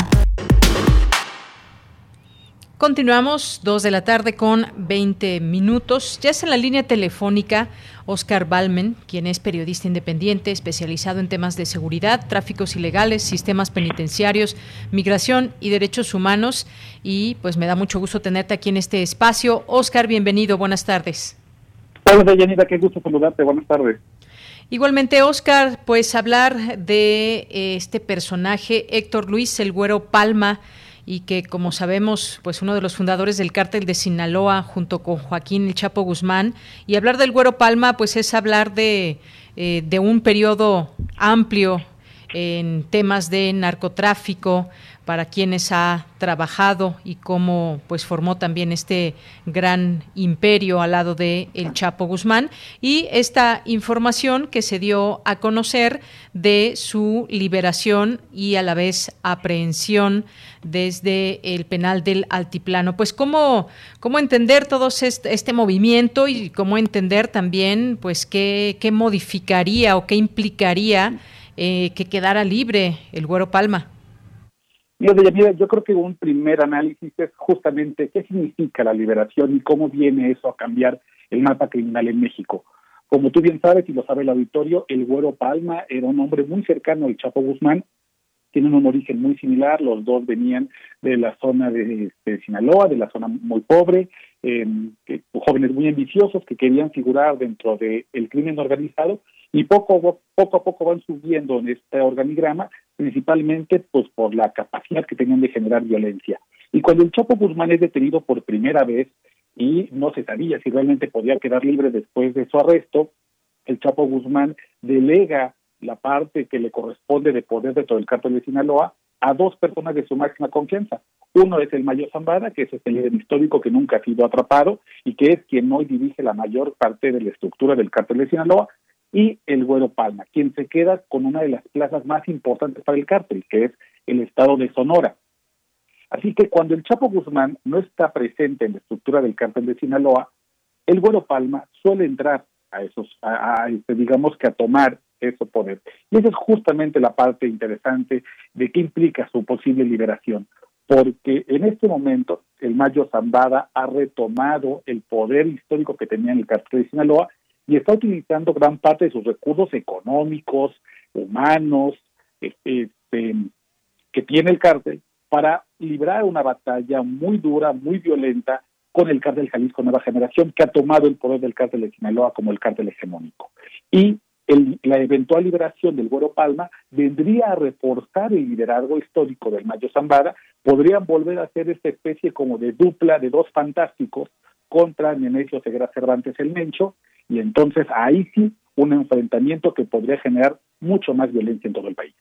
Continuamos, dos de la tarde con 20 minutos. Ya es en la línea telefónica Oscar Balmen, quien es periodista independiente, especializado en temas de seguridad, tráficos ilegales, sistemas penitenciarios, migración y derechos humanos. Y pues me da mucho gusto tenerte aquí en este espacio. Oscar, bienvenido, buenas tardes. Hola, Yanira, qué gusto saludarte, buenas tardes. Igualmente, Oscar, pues hablar de este personaje, Héctor Luis El Güero Palma, y que como sabemos, pues uno de los fundadores del cártel de Sinaloa junto con Joaquín El Chapo Guzmán y hablar del Güero Palma pues es hablar de, eh, de un periodo amplio en temas de narcotráfico, para quienes ha trabajado y cómo pues formó también este gran imperio al lado de el Chapo Guzmán y esta información que se dio a conocer de su liberación y a la vez aprehensión desde el penal del altiplano. Pues cómo, cómo entender todo este, movimiento y cómo entender también pues qué, qué modificaría o qué implicaría eh, que quedara libre el Güero Palma. Mira, yo creo que un primer análisis es justamente qué significa la liberación y cómo viene eso a cambiar el mapa criminal en México. Como tú bien sabes y lo sabe el auditorio, el Güero Palma era un hombre muy cercano al Chapo Guzmán, tienen un origen muy similar, los dos venían de la zona de, Sinaloa, de la zona muy pobre, eh, jóvenes muy ambiciosos que querían figurar dentro del crimen organizado y poco, poco a poco van subiendo en este organigrama, principalmente pues por la capacidad que tenían de generar violencia. Y cuando el Chapo Guzmán es detenido por primera vez y no se sabía si realmente podía quedar libre después de su arresto, el Chapo Guzmán delega la parte que le corresponde de poder dentro del cártel de Sinaloa a dos personas de su máxima confianza. Uno es el Mayor Zambada, que es este líder histórico que nunca ha sido atrapado y que es quien hoy dirige la mayor parte de la estructura del cártel de Sinaloa, y el Güero Palma, quien se queda con una de las plazas más importantes para el cártel, que es el estado de Sonora. Así que cuando el Chapo Guzmán no está presente en la estructura del cártel de Sinaloa, el Güero Palma suele entrar a esos, a, este, digamos que a tomar ese poder. Y esa es justamente la parte interesante de qué implica su posible liberación, porque en este momento el Mayo Zambada ha retomado el poder histórico que tenía en el cártel de Sinaloa y está utilizando gran parte de sus recursos económicos, humanos, este, que tiene el cártel para librar una batalla muy dura, muy violenta con el cártel Jalisco Nueva Generación, que ha tomado el poder del cártel de Sinaloa como el cártel hegemónico. Y la eventual liberación del Güero Palma vendría a reforzar el liderazgo histórico del Mayo Zambada, podrían volver a ser esta especie como de dupla de dos fantásticos contra Nemesio Segura Cervantes el Mencho, y entonces ahí sí un enfrentamiento que podría generar mucho más violencia en todo el país.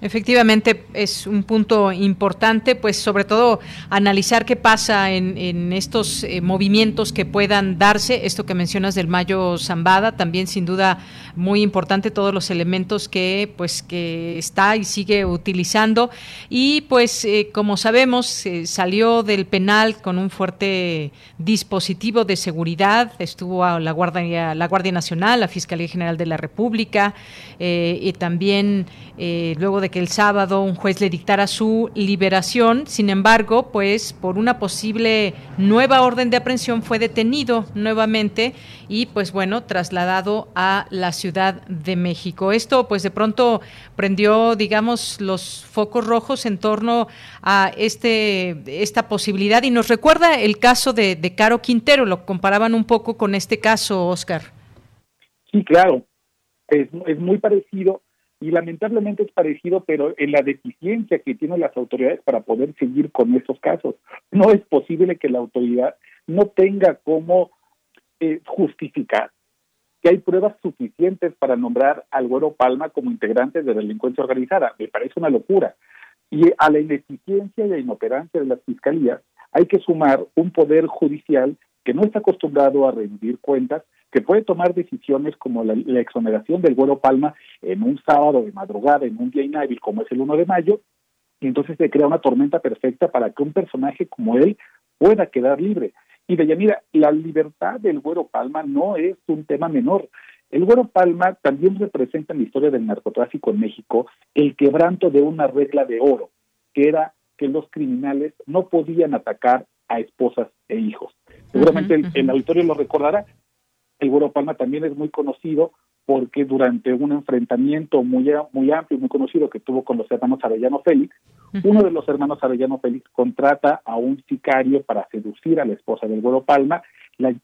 Efectivamente, es un punto importante, pues sobre todo analizar qué pasa en, estos eh, movimientos que puedan darse, esto que mencionas del Mayo Zambada, también sin duda muy importante todos los elementos que pues que está y sigue utilizando. Y pues eh, como sabemos eh, salió del penal con un fuerte dispositivo de seguridad, estuvo a la Guardia la Guardia Nacional, la Fiscalía General de la República y también luego de que el sábado un juez le dictara su liberación. Sin embargo, pues por una posible nueva orden de aprehensión fue detenido nuevamente y pues bueno, trasladado a la Ciudad de México. Esto pues de pronto prendió, digamos, los focos rojos en torno a este esta posibilidad y nos recuerda el caso de, de Caro Quintero, lo comparaban un poco con este caso, Oscar. Sí, claro. Es, es muy parecido y lamentablemente es parecido, pero en la deficiencia que tienen las autoridades para poder seguir con estos casos. No es posible que la autoridad no tenga cómo eh, justificar que hay pruebas suficientes para nombrar al Güero Palma como integrante de delincuencia organizada. Me parece una locura. Y a la ineficiencia y la inoperancia de las fiscalías hay que sumar un poder judicial que no está acostumbrado a rendir cuentas que puede tomar decisiones como la, exoneración del vuelo Palma en un sábado de madrugada, en un día inhábil como es el 1 de mayo, y entonces se crea una tormenta perfecta para que un personaje como él pueda quedar libre. Y de mira, la libertad del Güero Palma no es un tema menor. El Güero Palma también representa en la historia del narcotráfico en México el quebranto de una regla de oro, que era que los criminales no podían atacar a esposas e hijos. Seguramente el, auditorio lo recordará, el Güero Palma también es muy conocido porque durante un enfrentamiento muy, muy amplio y muy conocido que tuvo con los hermanos Arellano Félix, uno de los hermanos Arellano Félix contrata a un sicario para seducir a la esposa del Güero Palma,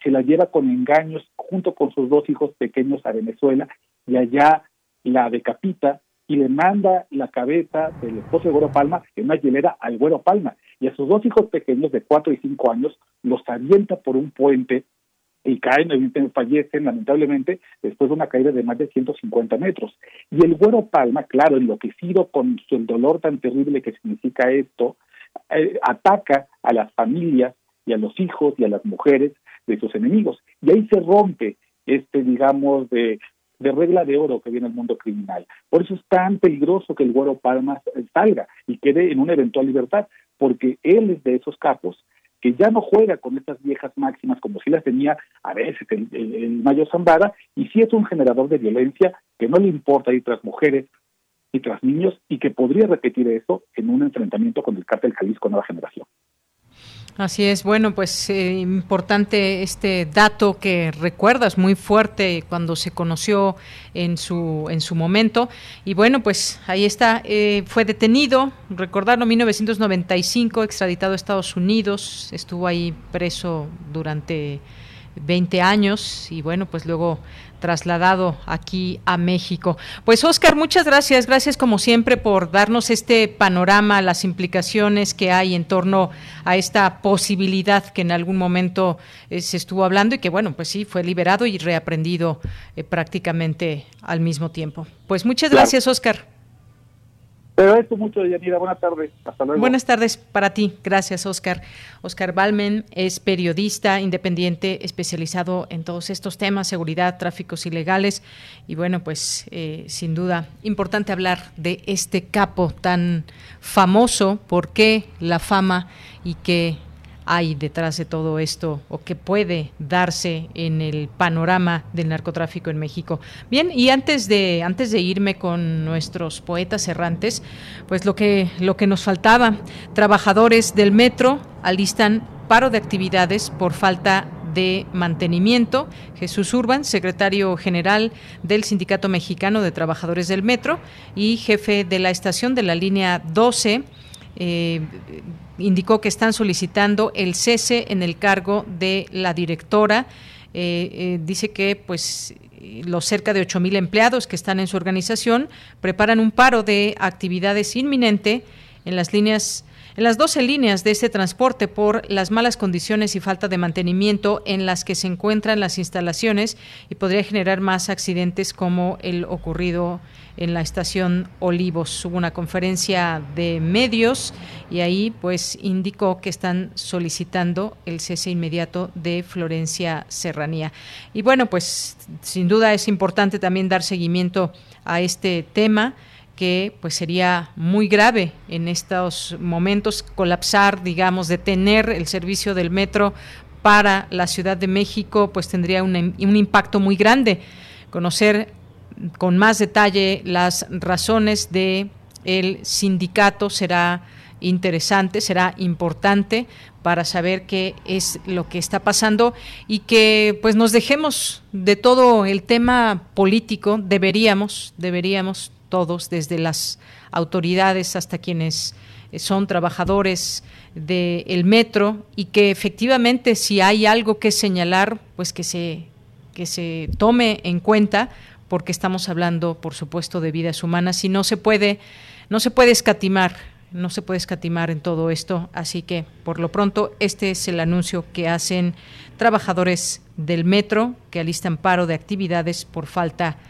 se la lleva con engaños junto con sus dos hijos pequeños a Venezuela y allá la decapita y le manda la cabeza del esposo de Güero Palma en una hielera al Güero Palma. Y a sus dos hijos pequeños de cuatro y cinco años los avienta por un puente y caen, fallecen lamentablemente después de una caída de más de 150 metros. Y el güero Palma, claro, enloquecido con el dolor tan terrible que significa esto, eh, ataca a las familias y a los hijos y a las mujeres de sus enemigos. Y ahí se rompe este, digamos, de, regla de oro que viene el mundo criminal. Por eso es tan peligroso que el güero Palma salga y quede en una eventual libertad, porque él es de esos capos que ya no juega con estas viejas máximas como si las tenía a veces el, el, Mayo Zambada, y sí es un generador de violencia que no le importa ir tras mujeres y tras niños y que podría repetir eso en un enfrentamiento con el cártel Jalisco Nueva Generación. Así es, bueno, pues eh, importante este dato que recuerdas muy fuerte cuando se conoció en su en su momento. Y bueno, pues ahí está, eh, fue detenido, recordarlo, 1995, extraditado a Estados Unidos, estuvo ahí preso durante 20 años y bueno, pues luego trasladado aquí a México. Pues Oscar, muchas gracias, gracias como siempre por darnos este panorama, las implicaciones que hay en torno a esta posibilidad que en algún momento eh, se estuvo hablando y que bueno, pues sí, fue liberado y reaprendido eh, prácticamente al mismo tiempo. Pues muchas gracias, Oscar. Pero esto mucho, Yanira. Buenas tardes. Hasta luego. Buenas tardes para ti. Gracias, Oscar. Oscar Balmen es periodista independiente especializado en todos estos temas, seguridad, tráficos ilegales. Y bueno, pues eh, sin duda, importante hablar de este capo tan famoso, por qué la fama y qué hay detrás de todo esto o qué puede darse en el panorama del narcotráfico en México. Bien, y antes de antes de irme con nuestros poetas errantes, pues lo que lo que nos faltaba, trabajadores del metro alistan paro de actividades por falta de Mantenimiento, Jesús Urban, secretario general del Sindicato Mexicano de Trabajadores del Metro y jefe de la estación de la línea 12, eh, indicó que están solicitando el cese en el cargo de la directora. Eh, eh, dice que pues los cerca de 8.000 empleados que están en su organización preparan un paro de actividades inminente en las líneas en las 12 líneas de este transporte por las malas condiciones y falta de mantenimiento en las que se encuentran las instalaciones y podría generar más accidentes como el ocurrido en la estación Olivos. Hubo una conferencia de medios y ahí pues indicó que están solicitando el cese inmediato de Florencia Serranía. Y bueno, pues sin duda es importante también dar seguimiento a este tema que pues sería muy grave en estos momentos colapsar, digamos, detener el servicio del metro para la Ciudad de México, pues tendría un, impacto muy grande. Conocer con más detalle las razones de el sindicato será interesante, será importante para saber qué es lo que está pasando y que pues nos dejemos de todo el tema político, deberíamos, deberíamos todos, desde las autoridades hasta quienes son trabajadores del metro y que efectivamente si hay algo que señalar, pues que se que se tome en cuenta porque estamos hablando, por supuesto, de vidas humanas y no se puede, no se puede escatimar, no se puede escatimar en todo esto. Así que, por lo pronto, este es el anuncio que hacen trabajadores del metro que alistan paro de actividades por falta de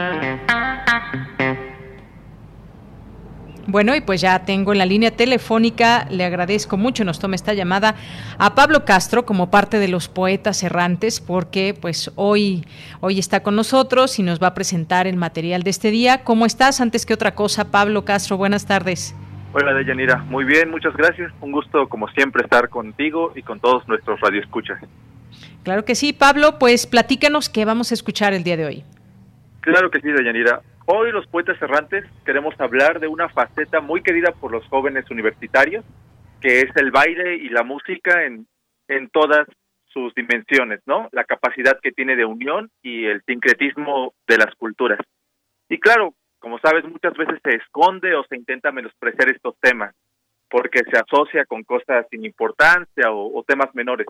Bueno, y pues ya tengo en la línea telefónica, le agradezco mucho, nos tome esta llamada a Pablo Castro como parte de los poetas errantes, porque pues hoy, hoy está con nosotros y nos va a presentar el material de este día. ¿Cómo estás? Antes que otra cosa, Pablo Castro, buenas tardes. Hola, Deyanira. Muy bien, muchas gracias. Un gusto, como siempre, estar contigo y con todos nuestros radioescuchas. Claro que sí, Pablo, pues platícanos qué vamos a escuchar el día de hoy. Claro que sí, Deyanira. Hoy los poetas errantes queremos hablar de una faceta muy querida por los jóvenes universitarios, que es el baile y la música en, en todas sus dimensiones, ¿no? La capacidad que tiene de unión y el sincretismo de las culturas. Y claro, como sabes, muchas veces se esconde o se intenta menospreciar estos temas, porque se asocia con cosas sin importancia o, o temas menores.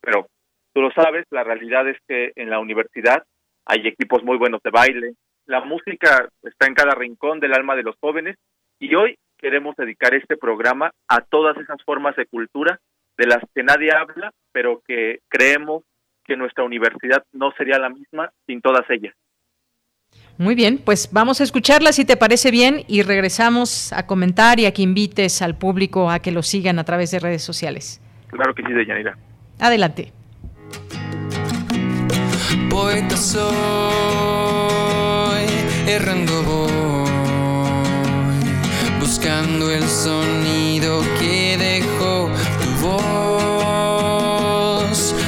Pero tú lo sabes, la realidad es que en la universidad hay equipos muy buenos de baile, la música está en cada rincón del alma de los jóvenes y hoy queremos dedicar este programa a todas esas formas de cultura de las que nadie habla, pero que creemos que nuestra universidad no sería la misma sin todas ellas. Muy bien, pues vamos a escucharla si te parece bien y regresamos a comentar y a que invites al público a que lo sigan a través de redes sociales. Claro que sí, Deyanira. Adelante. Poeta soy, errando voy, buscando el sonido que dejó tu voz,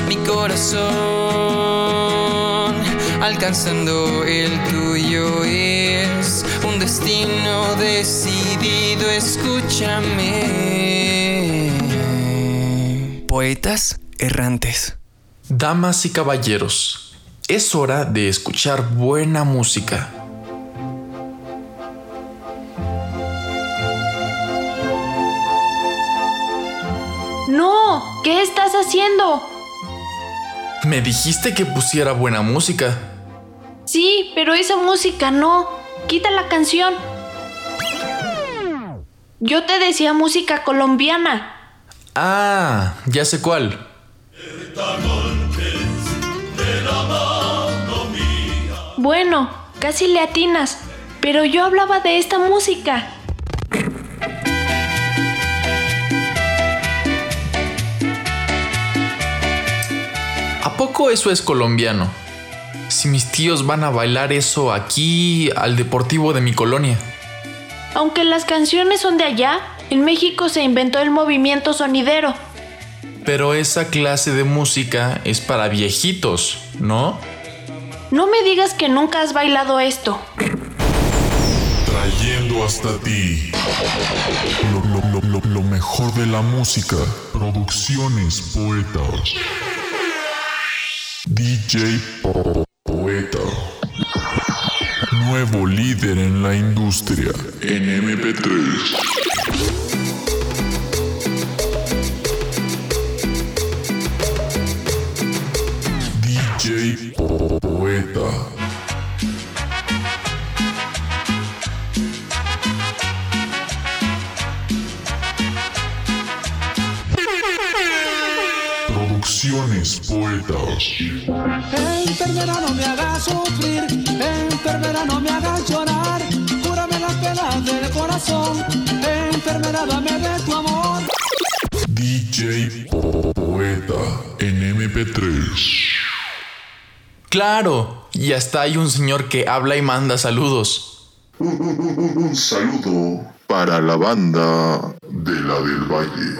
mi corazón, alcanzando el tuyo es un destino decidido, escúchame. Poetas errantes. Damas y caballeros, es hora de escuchar buena música. ¿Qué estás haciendo? Me dijiste que pusiera buena música. Sí, pero esa música no. Quita la canción. Yo te decía música colombiana. Ah, ya sé cuál. Bueno, casi le atinas, pero yo hablaba de esta música. ¿A poco eso es colombiano? Si mis tíos van a bailar eso aquí al deportivo de mi colonia. Aunque las canciones son de allá, en México se inventó el movimiento sonidero. Pero esa clase de música es para viejitos, ¿no? No me digas que nunca has bailado esto. Trayendo hasta ti lo, lo- lo- lo- lo mejor de la música. Producciones poetas. DJ Po- Poeta. Nuevo líder en la industria. En MP3. DJ Po- Poeta. Enfermera no me hagas sufrir, enfermera no me hagas llorar, cúrame las penas del corazón, enfermera dame de tu amor. DJ Po- Poeta en MP3. Claro, y hasta hay un señor que habla y manda saludos. Un saludo para la banda de la del Valle.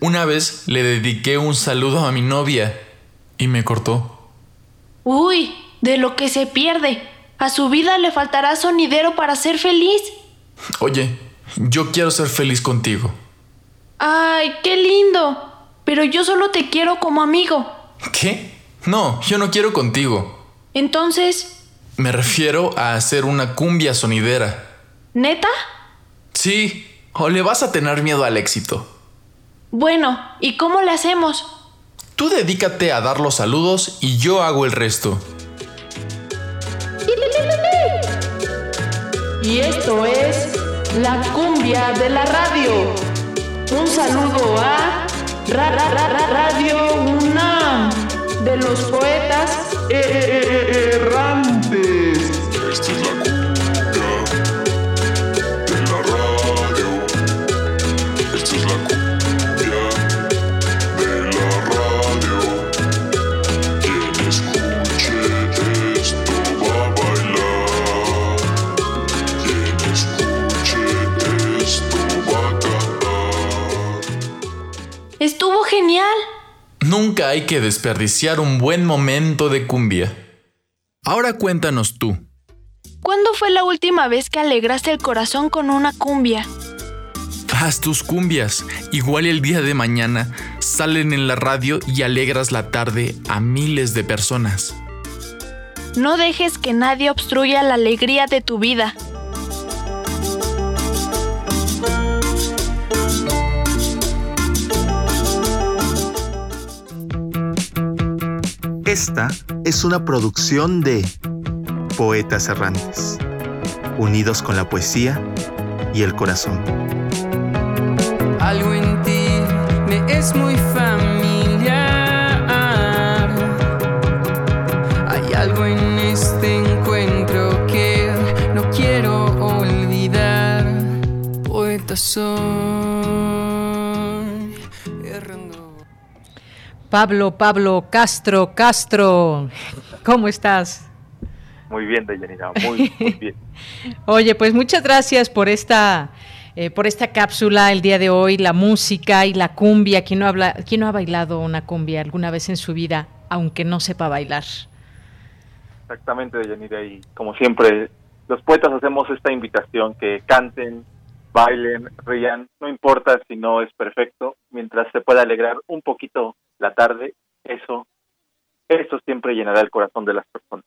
Una vez le dediqué un saludo a mi novia y me cortó. Uy, de lo que se pierde. A su vida le faltará sonidero para ser feliz. Oye, yo quiero ser feliz contigo. Ay, qué lindo. Pero yo solo te quiero como amigo. ¿Qué? No, yo no quiero contigo. Entonces, Me refiero a hacer una cumbia sonidera. ¿neta? Sí, o le vas a tener miedo al éxito. Bueno, ¿y cómo le hacemos? Tú dedícate a dar los saludos y yo hago el resto. Y esto es la cumbia de la radio. Un saludo a Ra- Ra- Ra- Ra- Radio UNAM de los poetas errantes. Esta es la hay que desperdiciar un buen momento de cumbia. Ahora cuéntanos tú. ¿Cuándo fue la última vez que alegraste el corazón con una cumbia? Haz tus cumbias. Igual el día de mañana salen en la radio y alegras la tarde a miles de personas. No dejes que nadie obstruya la alegría de tu vida. Esta es una producción de Poetas Errantes, unidos con la poesía y el corazón. Algo en ti me es muy familiar. Hay algo en este encuentro que no quiero olvidar. Poeta soy. Pablo, Pablo Castro, Castro, ¿cómo estás? Muy bien, Deyanira, muy, muy bien. Oye, pues muchas gracias por esta, eh, por esta cápsula el día de hoy, la música y la cumbia. ¿Quién no, habla, ¿Quién no ha bailado una cumbia alguna vez en su vida, aunque no sepa bailar? Exactamente, Deyanira, y como siempre, los poetas hacemos esta invitación que canten, bailen, rían, no importa si no es perfecto, mientras se pueda alegrar un poquito la tarde, eso, eso siempre llenará el corazón de las personas.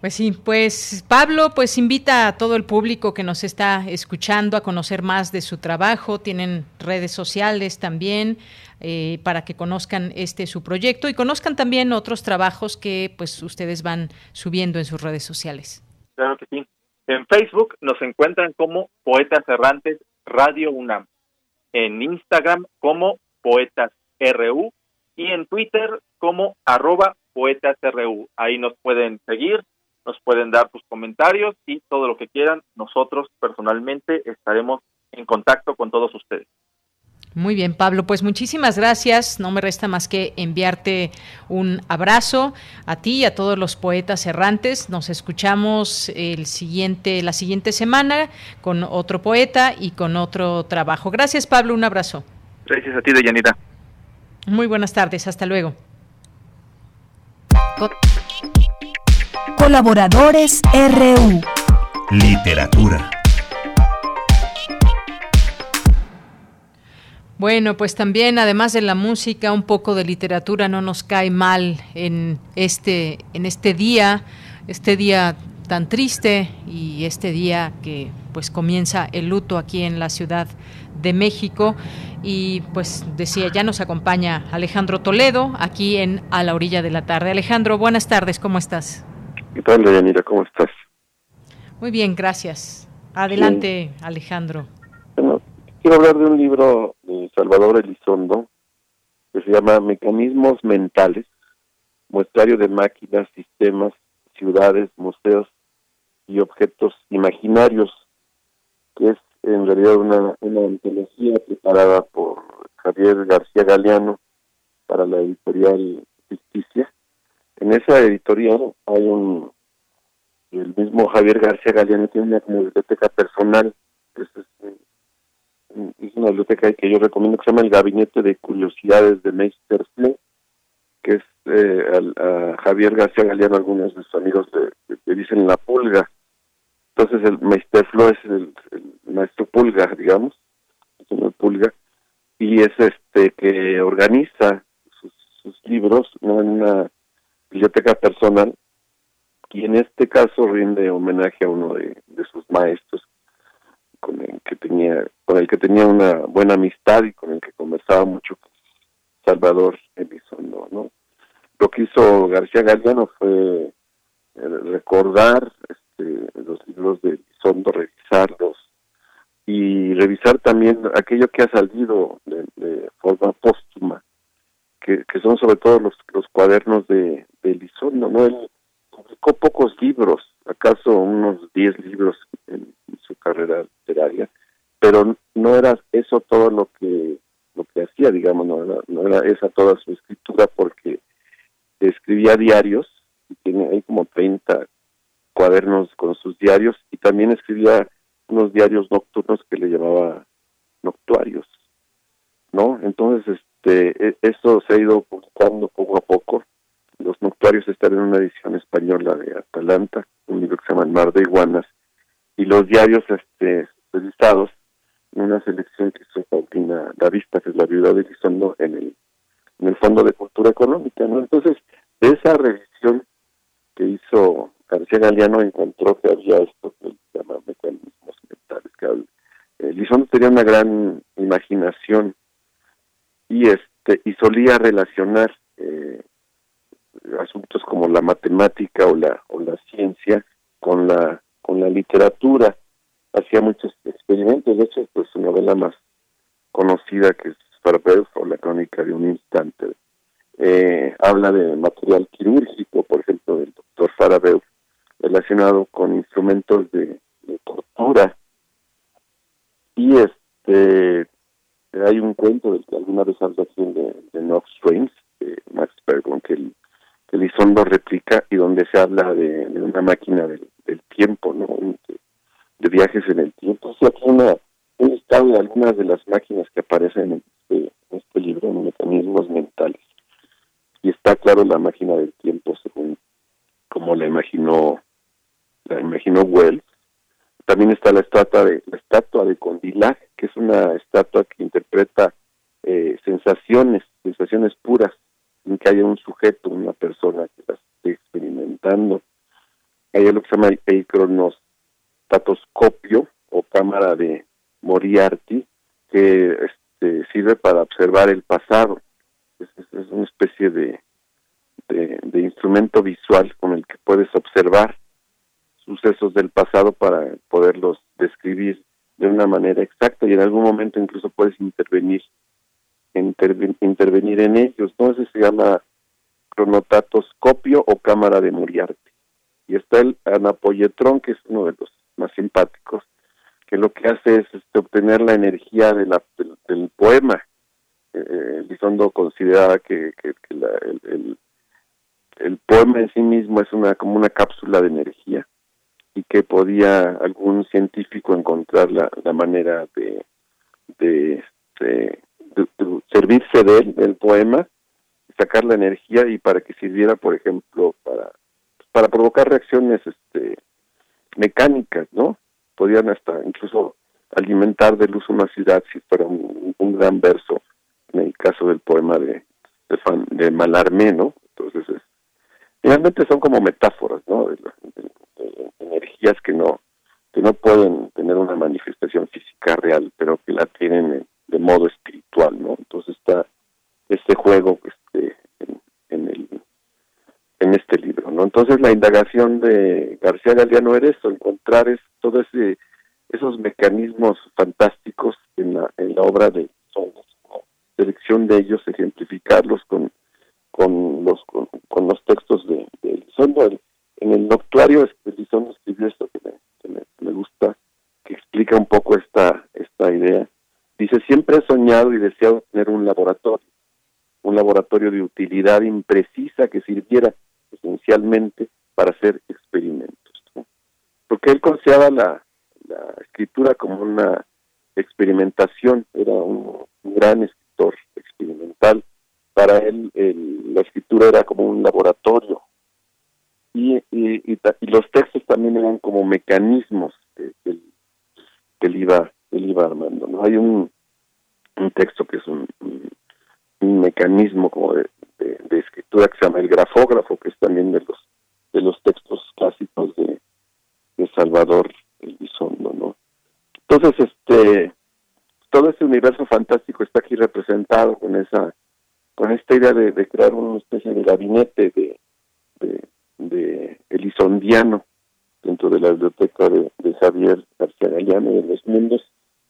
Pues sí, pues Pablo, pues invita a todo el público que nos está escuchando a conocer más de su trabajo. Tienen redes sociales también eh, para que conozcan este su proyecto y conozcan también otros trabajos que pues ustedes van subiendo en sus redes sociales. Claro que sí. En Facebook nos encuentran como Poetas Errantes Radio UNAM, en Instagram como Poetas RU y en Twitter como arroba Poetas RU. Ahí nos pueden seguir, nos pueden dar sus comentarios y todo lo que quieran. Nosotros personalmente estaremos en contacto con todos ustedes. Muy bien, Pablo, pues muchísimas gracias. No me resta más que enviarte un abrazo a ti y a todos los poetas errantes. Nos escuchamos el siguiente, la siguiente semana con otro poeta y con otro trabajo. Gracias, Pablo, un abrazo. Gracias a ti, Deyanira. Muy buenas tardes, hasta luego. Colaboradores RU. Literatura. Bueno, pues también además de la música, un poco de literatura no nos cae mal en este en este día, este día tan triste y este día que pues comienza el luto aquí en la Ciudad de México y pues decía, ya nos acompaña Alejandro Toledo aquí en A la orilla de la tarde. Alejandro, buenas tardes, ¿cómo estás? ¿Qué tal, Deyanira? ¿Cómo estás? Muy bien, gracias. Adelante, Alejandro. Bueno, quiero hablar de un libro de Salvador Elizondo que se llama Mecanismos Mentales, muestrario de máquinas, sistemas, ciudades, museos y objetos imaginarios, que es en realidad una, una antología preparada por Javier García Galeano para la editorial Justicia. En esa editorial hay un, el mismo Javier García Galeano tiene una biblioteca personal, que es, es una biblioteca que yo recomiendo que se llama el Gabinete de Curiosidades de Meister Fle, que es eh, a, Javier García Galeano, algunos de sus amigos le, le dicen la pulga. Entonces el Meister Flo es el, maestro pulga, digamos, pulga, y es este que organiza sus, libros en una biblioteca personal y en este caso rinde homenaje a uno de, sus maestros con el que tenía con el que tenía una buena amistad y con el que conversaba mucho Salvador Elizondo no lo que hizo García Galeano fue eh, recordar este, los libros de Elizondo revisarlos y revisar también aquello que ha salido de, forma póstuma que, son sobre todo los, cuadernos de, de no él publicó pocos libros acaso unos 10 libros en, su carrera literaria, pero no era eso todo lo que lo que hacía, digamos, no era, no era esa toda su escritura porque escribía diarios, y tiene ahí como 30 cuadernos con sus diarios y también escribía unos diarios nocturnos que le llamaba noctuarios, ¿no? Entonces, este, e, eso se ha ido publicando poco a poco. Los noctuarios están en una edición española de Atalanta, un libro que se llama El Mar de Iguanas, y los diarios este revisados en una selección que hizo Paulina Vista que es la viuda de Elizondo, en el, en el Fondo de Cultura Económica, ¿no? Entonces, esa revisión que hizo García Galeano encontró que había esto que llama mecanismos mentales, que Elizondo tenía una gran imaginación y este y solía relacionar eh, asuntos como la matemática o la o la ciencia con la con la literatura. Hacía muchos experimentos de hecho pues su novela más conocida que es Farabeus o la crónica de un instante. Eh, habla de material quirúrgico por ejemplo del doctor Farabeus relacionado con instrumentos de, de tortura y este hay un cuento del que alguna vez habla aquí de, de Knox de Max Bergman, que el Elizondo replica y donde se habla de, una máquina del, tiempo, ¿no? De, de, viajes en el tiempo. Sí, aquí una, un listado de algunas de las máquinas que aparecen en este, en este libro, en mecanismos mentales. Y está claro la máquina del tiempo según como la imaginó la imaginó Wells. También está la estatua de la estatua de Condillac, que es una estatua que interpreta eh, sensaciones, sensaciones puras en que haya un sujeto, una persona que las esté experimentando. Hay lo que se llama el cronostatoscopio o cámara de Moriarty, que este, sirve para observar el pasado. Es, una especie de, de, instrumento visual con el que puedes observar sucesos del pasado para poderlos describir de una manera exacta y en algún momento incluso puedes intervenir intervenir en ellos, ¿no? Ese se llama cronotatoscopio o cámara de Muriarte. Y está el anapoyetrón, que es uno de los más simpáticos, que lo que hace es este, obtener la energía del, poema. Eh, Lizondo consideraba que, el, el, poema en sí mismo es una como una cápsula de energía y que podía algún científico encontrar la, la manera de, de, de, servirse de él, del poema, sacar la energía y para que sirviera, por ejemplo, para, para provocar reacciones este, mecánicas, ¿no? Podían hasta incluso alimentar de luz una ciudad si fuera un, gran verso, en el caso del poema de, de, de Malarmé, ¿no? Entonces, es, finalmente son como metáforas, ¿no? De, energías que no que no pueden tener una manifestación física real, pero que la tienen de modo espiritual, ¿no? Entonces está este juego este, en, el, en este libro, ¿no? Entonces la indagación de García Galeano era eso, encontrar es, todo ese esos mecanismos fantásticos en la, en la obra de Sonos, selección de ellos, ejemplificarlos con con los con, los textos de, de Elizondo. En el noctuario Elizondo escribió esto que me, me, gusta, que explica un poco esta esta idea Dice, siempre he soñado y deseado tener un laboratorio, un laboratorio de utilidad imprecisa que sirviera esencialmente para hacer experimentos. Porque él consideraba la, escritura como una experimentación, era un, gran escritor experimental. Para él la escritura era como un laboratorio y, y, los textos también eran como mecanismos que, que, que él iba él iba armando. ¿no? Hay un, un texto que es un, un, mecanismo como de, de, escritura que se llama el grafógrafo, que es también de los de los textos clásicos de, de Salvador Elizondo, ¿no? Entonces, este, todo ese universo fantástico está aquí representado con esa, con esta idea de, de crear una especie de gabinete de, de, de Elizondiano dentro de la biblioteca de, de Javier García Gallano de los mundos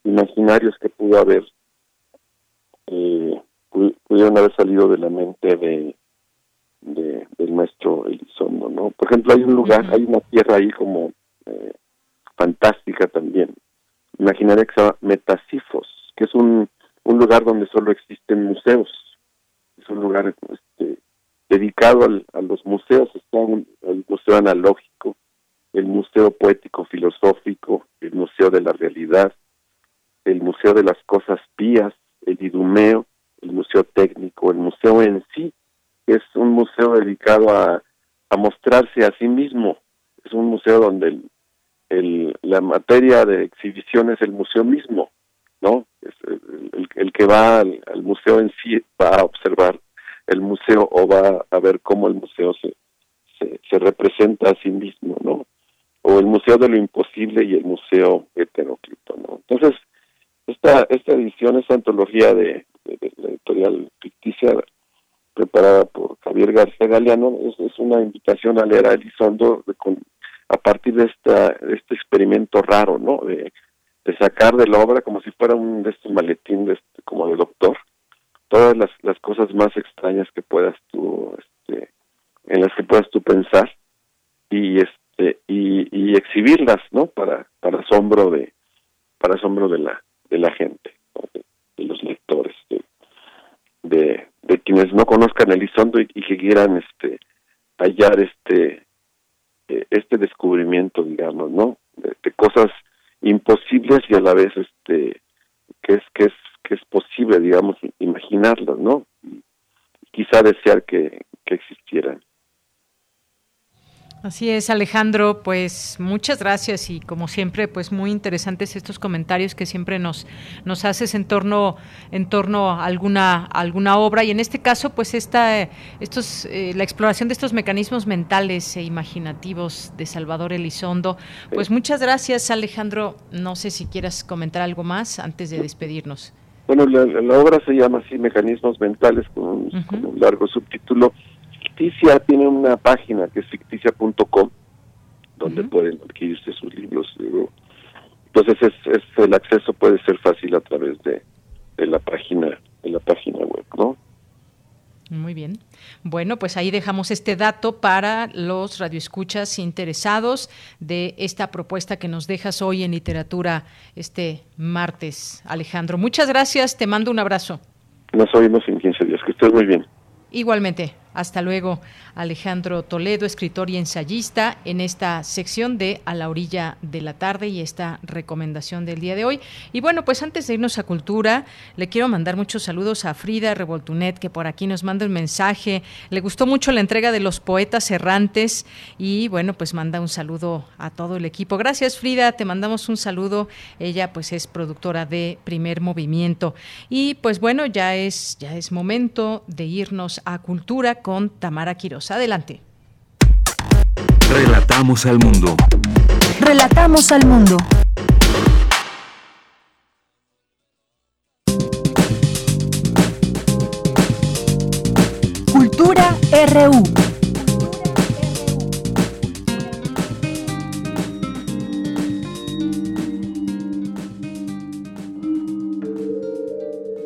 imaginarios que pudo haber eh, pudieron haber salido de la mente de, de del maestro Elizondo, ¿no? Por ejemplo, hay un lugar, hay una tierra ahí como eh, fantástica también, imaginaria que se llama Metasifos, que es un, un lugar donde solo existen museos, es un lugar este, dedicado al, a los museos, está el museo analógico, el museo poético filosófico, el museo de la realidad, el Museo de las Cosas Pías, el Idumeo, el Museo Técnico, el museo en sí, es un museo dedicado a, a mostrarse a sí mismo, es un museo donde el, el, la materia de exhibición es el museo mismo, ¿no? Es el, el, que va al, museo en sí va a observar el museo o va a ver cómo el museo se, se, se representa a sí mismo, ¿no? O el Museo de lo Imposible y el Museo Heteróclito, ¿no? Entonces, esta, esta edición, esta antología de, la editorial ficticia preparada por Javier García Galeano, es, una invitación a leer a Elizondo con, a partir de, esta, este experimento raro, ¿no? De, sacar de la obra como si fuera un de estos maletín de este, como de doctor, todas las, las cosas más extrañas que puedas tú, este, en las que puedas tú pensar y este y, y exhibirlas, ¿no? Para para asombro de para asombro de la de la gente, de, los lectores, de, de, quienes no conozcan Elizondo y, y que quieran este hallar este eh, este descubrimiento, digamos, ¿no? De, cosas imposibles y a la vez este que es que es que es posible, digamos, imaginarlas, ¿no? quizá desear que, que existieran. Así es, Alejandro, pues muchas gracias y como siempre, pues muy interesantes estos comentarios que siempre nos nos haces en torno en torno a alguna alguna obra y en este caso, pues esta estos eh, la exploración de estos mecanismos mentales e imaginativos de Salvador Elizondo. Pues muchas gracias, Alejandro. No sé si quieras comentar algo más antes de despedirnos. Bueno, la, obra se llama así Mecanismos mentales con un largo subtítulo Ficticia tiene una página que es ficticia.com, donde pueden adquirirse sus libros. Entonces es, es, el acceso puede ser fácil a través de, de la página de la página web, ¿no? Muy bien. Bueno, pues ahí dejamos este dato para los radioescuchas interesados de esta propuesta que nos dejas hoy en literatura este martes, Alejandro. Muchas gracias, te mando un abrazo. Nos oímos en 15 días, que estés muy bien. Igualmente. Hasta luego, Alejandro Toledo, escritor y ensayista, en esta sección de A la orilla de la tarde y esta recomendación del día de hoy. Y bueno, pues antes de irnos a cultura, le quiero mandar muchos saludos a Frida Revoltunet, que por aquí nos manda un mensaje. Le gustó mucho la entrega de los poetas errantes y bueno, pues manda un saludo a todo el equipo. Gracias, Frida, te mandamos un saludo. Ella pues es productora de Primer Movimiento. Y pues bueno, ya es, ya es momento de irnos a cultura con Tamara Quiroz. Adelante. Relatamos al mundo. Relatamos al mundo. Cultura RU.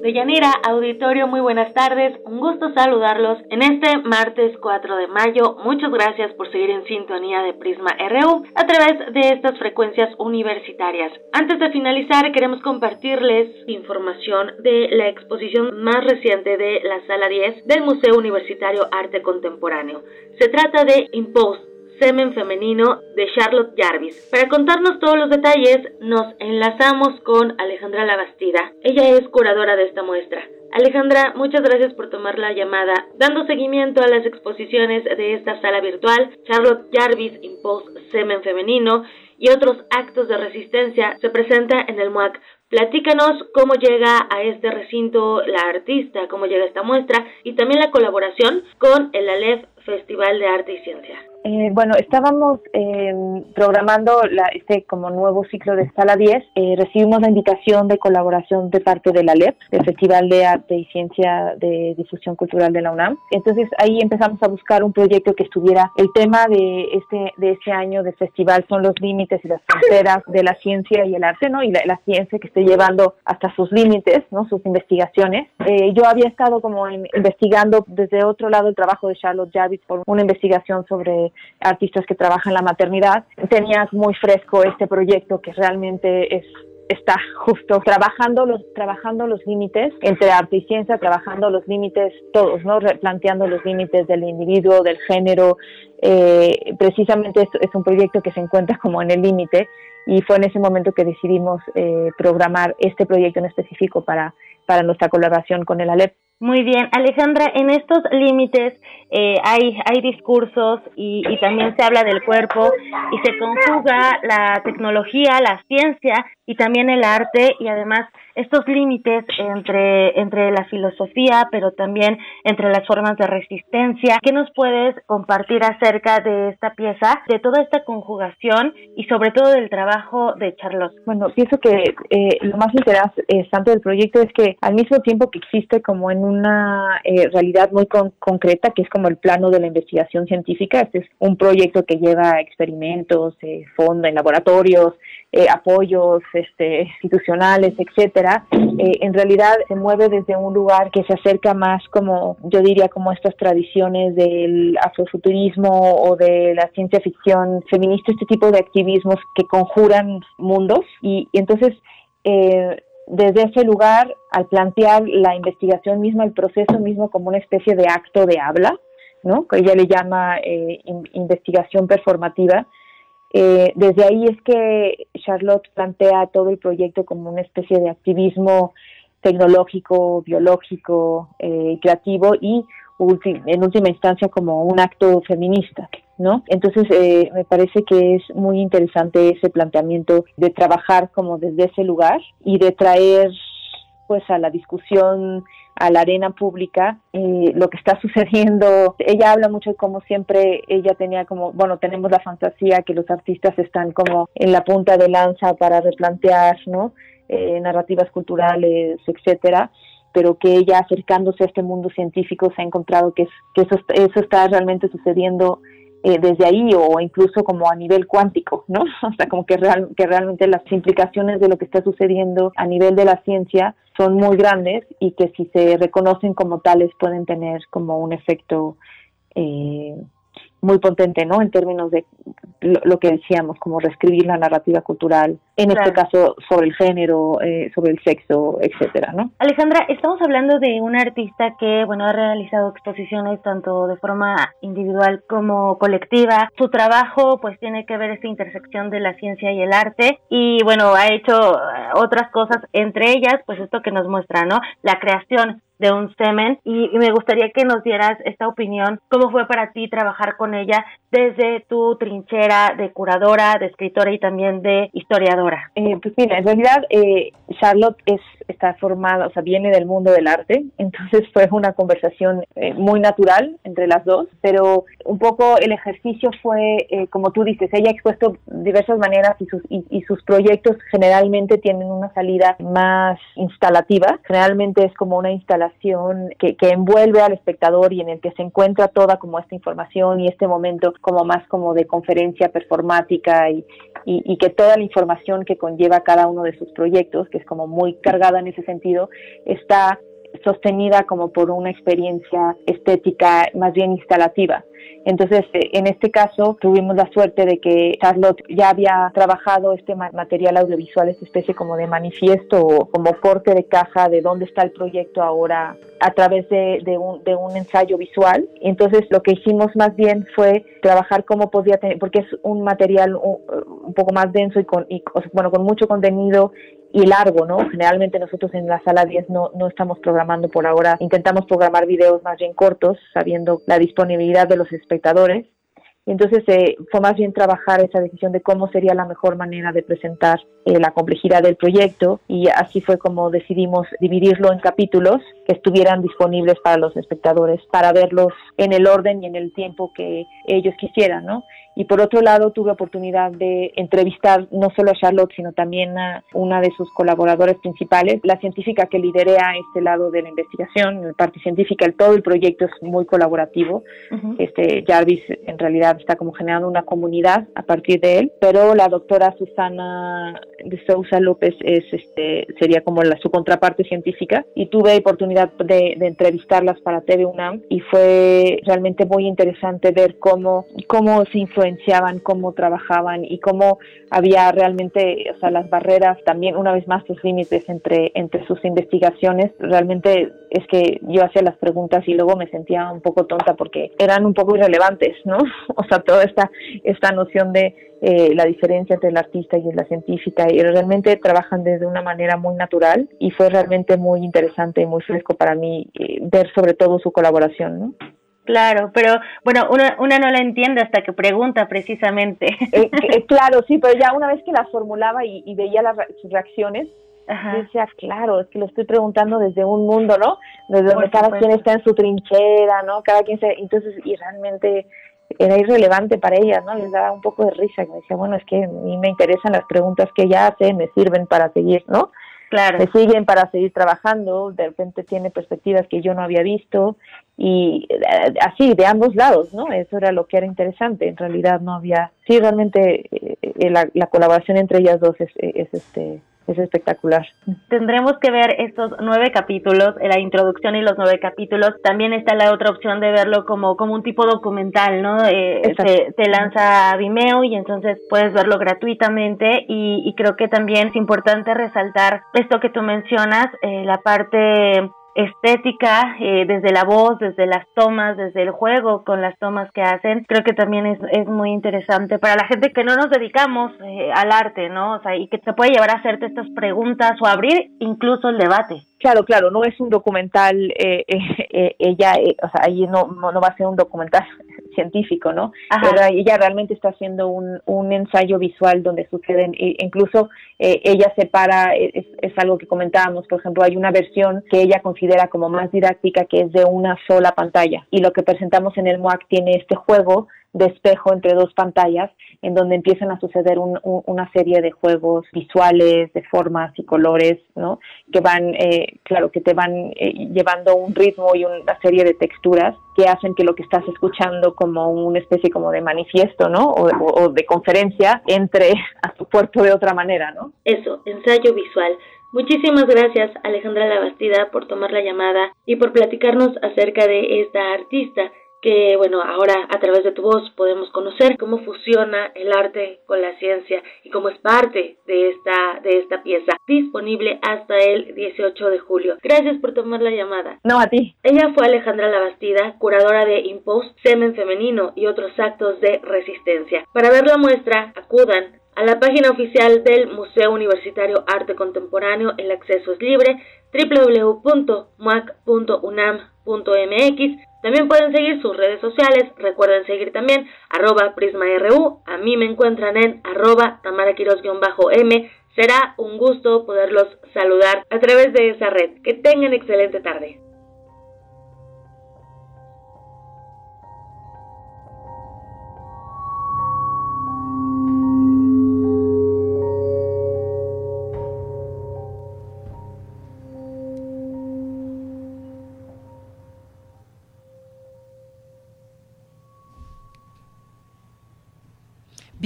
Deyanira, auditorio, muy buenas tardes. Un gusto saludarlos en este martes 4 de mayo. Muchas gracias por seguir en sintonía de Prisma RU a través de estas frecuencias universitarias. Antes de finalizar, queremos compartirles información de la exposición más reciente de la Sala 10 del Museo Universitario Arte Contemporáneo. Se trata de Impulse Semen Femenino de Charlotte Jarvis. Para contarnos todos los detalles, nos enlazamos con Alejandra Labastida. Ella es curadora de esta muestra. Alejandra, muchas gracias por tomar la llamada. Dando seguimiento a las exposiciones de esta sala virtual, Charlotte Jarvis Impulse Semen Femenino y otros actos de resistencia se presenta en el MUAC. Platícanos cómo llega a este recinto la artista, cómo llega esta muestra y también la colaboración con el ALEF Festival de Arte y Ciencia. Eh, bueno, estábamos eh, programando la, este como nuevo ciclo de Sala 10. Eh, recibimos la invitación de colaboración de parte de la LEP, del Festival de Arte y Ciencia de Difusión Cultural de la UNAM. Entonces ahí empezamos a buscar un proyecto que estuviera. El tema de este de este año del festival son los límites y las fronteras de la ciencia y el arte, ¿no? Y la, ciencia que esté llevando hasta sus límites, ¿no? Sus investigaciones. Eh, yo había estado como investigando desde otro lado el trabajo de Charlotte Jarvis por una investigación sobre artistas que trabajan la maternidad, tenías muy fresco este proyecto que realmente es está justo trabajando los trabajando los límites entre arte y ciencia trabajando los límites todos no replanteando los límites del individuo del género. Eh, precisamente es, es, un proyecto que se encuentra como en el límite y fue en ese momento que decidimos eh, programar este proyecto en específico para para nuestra colaboración con el ALEP muy bien, Alejandra, en estos límites eh, hay, hay discursos y, y, también se habla del cuerpo y se conjuga la tecnología, la ciencia y también el arte y además estos límites entre, entre la filosofía, pero también entre las formas de resistencia. ¿Qué nos puedes compartir acerca de esta pieza, de toda esta conjugación y sobre todo del trabajo de Charlotte? Bueno, pienso que eh, lo más interesante del proyecto es que al mismo tiempo que existe como en una eh, realidad muy con concreta, que es como el plano de la investigación científica, este es un proyecto que lleva experimentos, eh, fondos en laboratorios, eh, apoyos este, institucionales, etcétera, eh, en realidad se mueve desde un lugar que se acerca más como, yo diría, como estas tradiciones del afrofuturismo o de la ciencia ficción feminista, este tipo de activismos que conjuran mundos y, entonces eh, desde ese lugar, al plantear la investigación misma, el proceso mismo como una especie de acto de habla, ¿no? que ella le llama eh, investigación performativa, eh, desde ahí es que Charlotte plantea todo el proyecto como una especie de activismo tecnológico, biológico, eh, creativo y en última instancia como un acto feminista, ¿no? Entonces eh, me parece que es muy interesante ese planteamiento de trabajar como desde ese lugar y de traer pues a la discusión a la arena pública eh, lo que está sucediendo. Ella habla mucho de cómo siempre ella tenía como, bueno, tenemos la fantasía que los artistas están como en la punta de lanza para replantear, ¿no? Eh, narrativas culturales, etcétera pero que ella acercándose a este mundo científico se ha encontrado que, es, que eso, eso está realmente sucediendo eh, desde ahí o incluso como a nivel cuántico, ¿no? O sea, como que, real, que realmente las implicaciones de lo que está sucediendo a nivel de la ciencia son muy grandes y que si se reconocen como tales pueden tener como un efecto eh, muy potente, ¿no? En términos de lo, que decíamos, como reescribir la narrativa cultural, en este caso sobre el género, eh, sobre el sexo, etcétera, ¿no? Alejandra, estamos hablando de una artista que, bueno, ha realizado exposiciones tanto de forma individual como colectiva. Su trabajo, pues, tiene que ver esta intersección de la ciencia y el arte y, bueno, ha hecho otras cosas, entre ellas, pues, esto que nos muestra, ¿no? La creación de un semen. Y, me gustaría que nos dieras esta opinión, cómo fue para ti trabajar con ella desde tu trinchera de curadora, de escritora y también de historiadora. Eh, pues mira, en realidad eh, Charlotte es está formada, o sea, viene del mundo del arte, entonces fue una conversación eh, muy natural entre las dos, pero un poco el ejercicio fue, como tú dices, ella ha expuesto diversas maneras y, sus proyectos generalmente tienen una salida más instalativa, generalmente es como una instalación que, envuelve al espectador y en el que se encuentra toda como esta información y este momento como más como de conferencia performática y, y, que toda la información que conlleva cada uno de sus proyectos, que es como muy cargada en ese sentido, está sostenida como por una experiencia estética más bien instalativa. Entonces, eh, en este caso, tuvimos la suerte de que Charlotte ya había trabajado este material audiovisual, esta especie como de manifiesto o como corte de caja de dónde está el proyecto ahora a través de, un, ensayo visual. Entonces, lo que hicimos más bien fue trabajar cómo podía tener, porque es un material un, poco más denso y y, bueno, con mucho contenido y largo, ¿no? Generalmente nosotros en la sala 10 no, no estamos programando por ahora, intentamos programar videos más bien cortos, sabiendo la disponibilidad de los espectadores. Y entonces eh, fue más bien trabajar esa decisión de cómo sería la mejor manera de presentar eh, la complejidad del proyecto y así fue como decidimos dividirlo en capítulos que estuvieran disponibles para los espectadores para verlos en el orden y en el tiempo que ellos quisieran, ¿no? Y por otro lado, tuve oportunidad de entrevistar no solo a Charlotte, sino también a una de sus colaboradores principales, la científica que lidera este lado de la investigación, la parte científica, el, todo el proyecto es muy colaborativo. este Jarvis en realidad está como generando una comunidad a partir de él, pero la doctora Susana de Sousa López es este sería como la, su contraparte científica y tuve oportunidad de, de entrevistarlas para TV UNAM y fue realmente muy interesante ver cómo, cómo se influencia influenciaban cómo trabajaban y cómo había realmente, o sea, las barreras, también una vez más los límites entre, entre sus investigaciones. Realmente es que yo hacía las preguntas y luego me sentía un poco tonta porque eran un poco irrelevantes, ¿no? O sea, toda esta, esta noción de eh, la diferencia entre el artista y la científica y realmente trabajan desde una manera muy natural y fue realmente muy interesante y muy fresco para mí eh, ver sobre todo su colaboración, ¿no? Claro, pero bueno, una, una no la entiende hasta que pregunta precisamente. Eh, eh, claro, sí, pero ya una vez que las formulaba y, veía las, sus reacciones, decía, claro, es que lo estoy preguntando desde un mundo, ¿no? Desde donde cada quien está en su trinchera, ¿no? Cada quien se... Entonces, y realmente era irrelevante para ellas, ¿no? Les daba un poco de risa, me decía, bueno, es que a mí me interesan las preguntas que ella hace, me sirven para seguir, ¿no? Claro. Me siguen para seguir trabajando, de repente tiene perspectivas que yo no había visto y eh, así de ambos lados, ¿no? Eso era lo que era interesante. En realidad no había, sí, realmente eh, eh, la, la, colaboración entre ellas dos es, es este es espectacular. Tendremos que ver estos nueve capítulos, la introducción y los nueve capítulos. También está la otra opción de verlo como, como un tipo documental, ¿no? Eh, se, te lanza a Vimeo y entonces puedes verlo gratuitamente y, y creo que también es importante resaltar esto que tú mencionas, eh, la parte estética, eh, desde la voz, desde las tomas, desde el juego con las tomas que hacen, creo que también es, es muy interesante para la gente que no nos dedicamos eh, al arte, ¿no? O sea, y que te puede llevar a hacerte estas preguntas o abrir incluso el debate. Claro, claro, no es un documental, eh, ella, o sea, ahí no, no va a ser un documental científico, ¿no? Pero ella realmente está haciendo un, un ensayo visual donde suceden, incluso eh, ella separa, es, es algo que comentábamos, por ejemplo, hay una versión que ella considera como más didáctica que es de una sola pantalla y lo que presentamos en el MOAC tiene este juego de espejo entre dos pantallas en donde empiezan a suceder una serie de juegos visuales, de formas y colores, ¿no? Que van, eh, claro, que te van eh, llevando un ritmo y una serie de texturas que hacen que lo que estás escuchando como una especie como de manifiesto, ¿no? O, de conferencia entre a tu cuerpo de otra manera, ¿no? Eso, ensayo visual. Muchísimas gracias Alejandra Labastida por tomar la llamada y por platicarnos acerca de esta artista que bueno, ahora a través de tu voz podemos conocer cómo fusiona el arte con la ciencia y cómo es parte de esta de esta pieza disponible hasta el 18 de julio. Gracias por tomar la llamada. No, a ti. Ella fue Alejandra Labastida, curadora de Impost, Semen Femenino y otros actos de resistencia. Para ver la muestra, acudan a la página oficial del Museo Universitario Arte Contemporáneo. El acceso es libre www.muac.unam.mx también pueden seguir sus redes sociales. Recuerden seguir también arroba prisma.ru. A mí me encuentran en arroba tamaraquiros-m. Será un gusto poderlos saludar a través de esa red. Que tengan excelente tarde.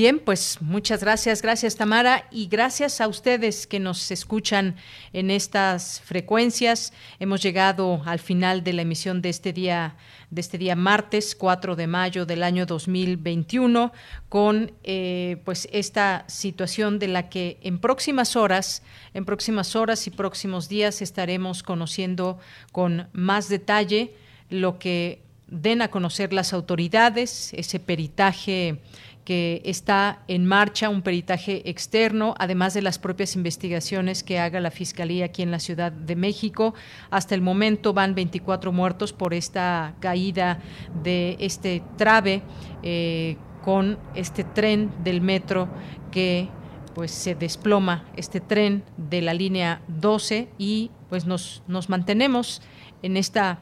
Bien, pues muchas gracias, gracias Tamara y gracias a ustedes que nos escuchan en estas frecuencias. Hemos llegado al final de la emisión de este día, de este día martes 4 de mayo del año 2021, con eh, pues esta situación de la que en próximas horas, en próximas horas y próximos días estaremos conociendo con más detalle lo que den a conocer las autoridades, ese peritaje que está en marcha un peritaje externo, además de las propias investigaciones que haga la Fiscalía aquí en la Ciudad de México. Hasta el momento van 24 muertos por esta caída de este trave eh, con este tren del metro que pues se desploma este tren de la línea 12 y pues nos, nos mantenemos en esta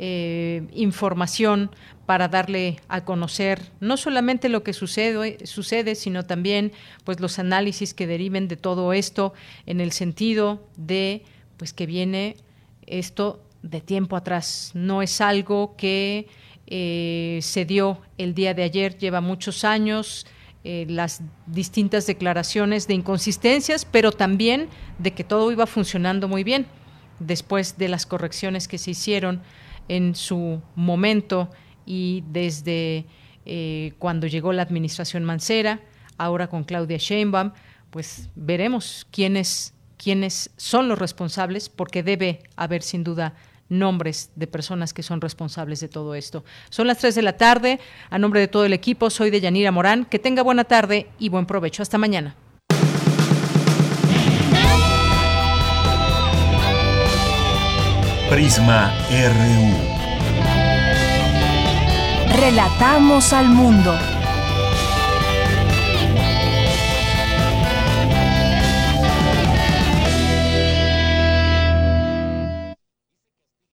eh, información para darle a conocer no solamente lo que sucede, sucede, sino también pues los análisis que deriven de todo esto en el sentido de pues que viene esto de tiempo atrás. No es algo que eh, se dio el día de ayer, lleva muchos años. Eh, las distintas declaraciones de inconsistencias, pero también de que todo iba funcionando muy bien después de las correcciones que se hicieron en su momento y desde eh, cuando llegó la administración Mancera, ahora con Claudia Sheinbaum, pues veremos quiénes, quiénes son los responsables, porque debe haber sin duda nombres de personas que son responsables de todo esto. Son las 3 de la tarde. A nombre de todo el equipo, soy de Yanira Morán. Que tenga buena tarde y buen provecho. Hasta mañana. Prisma RU. Relatamos al mundo.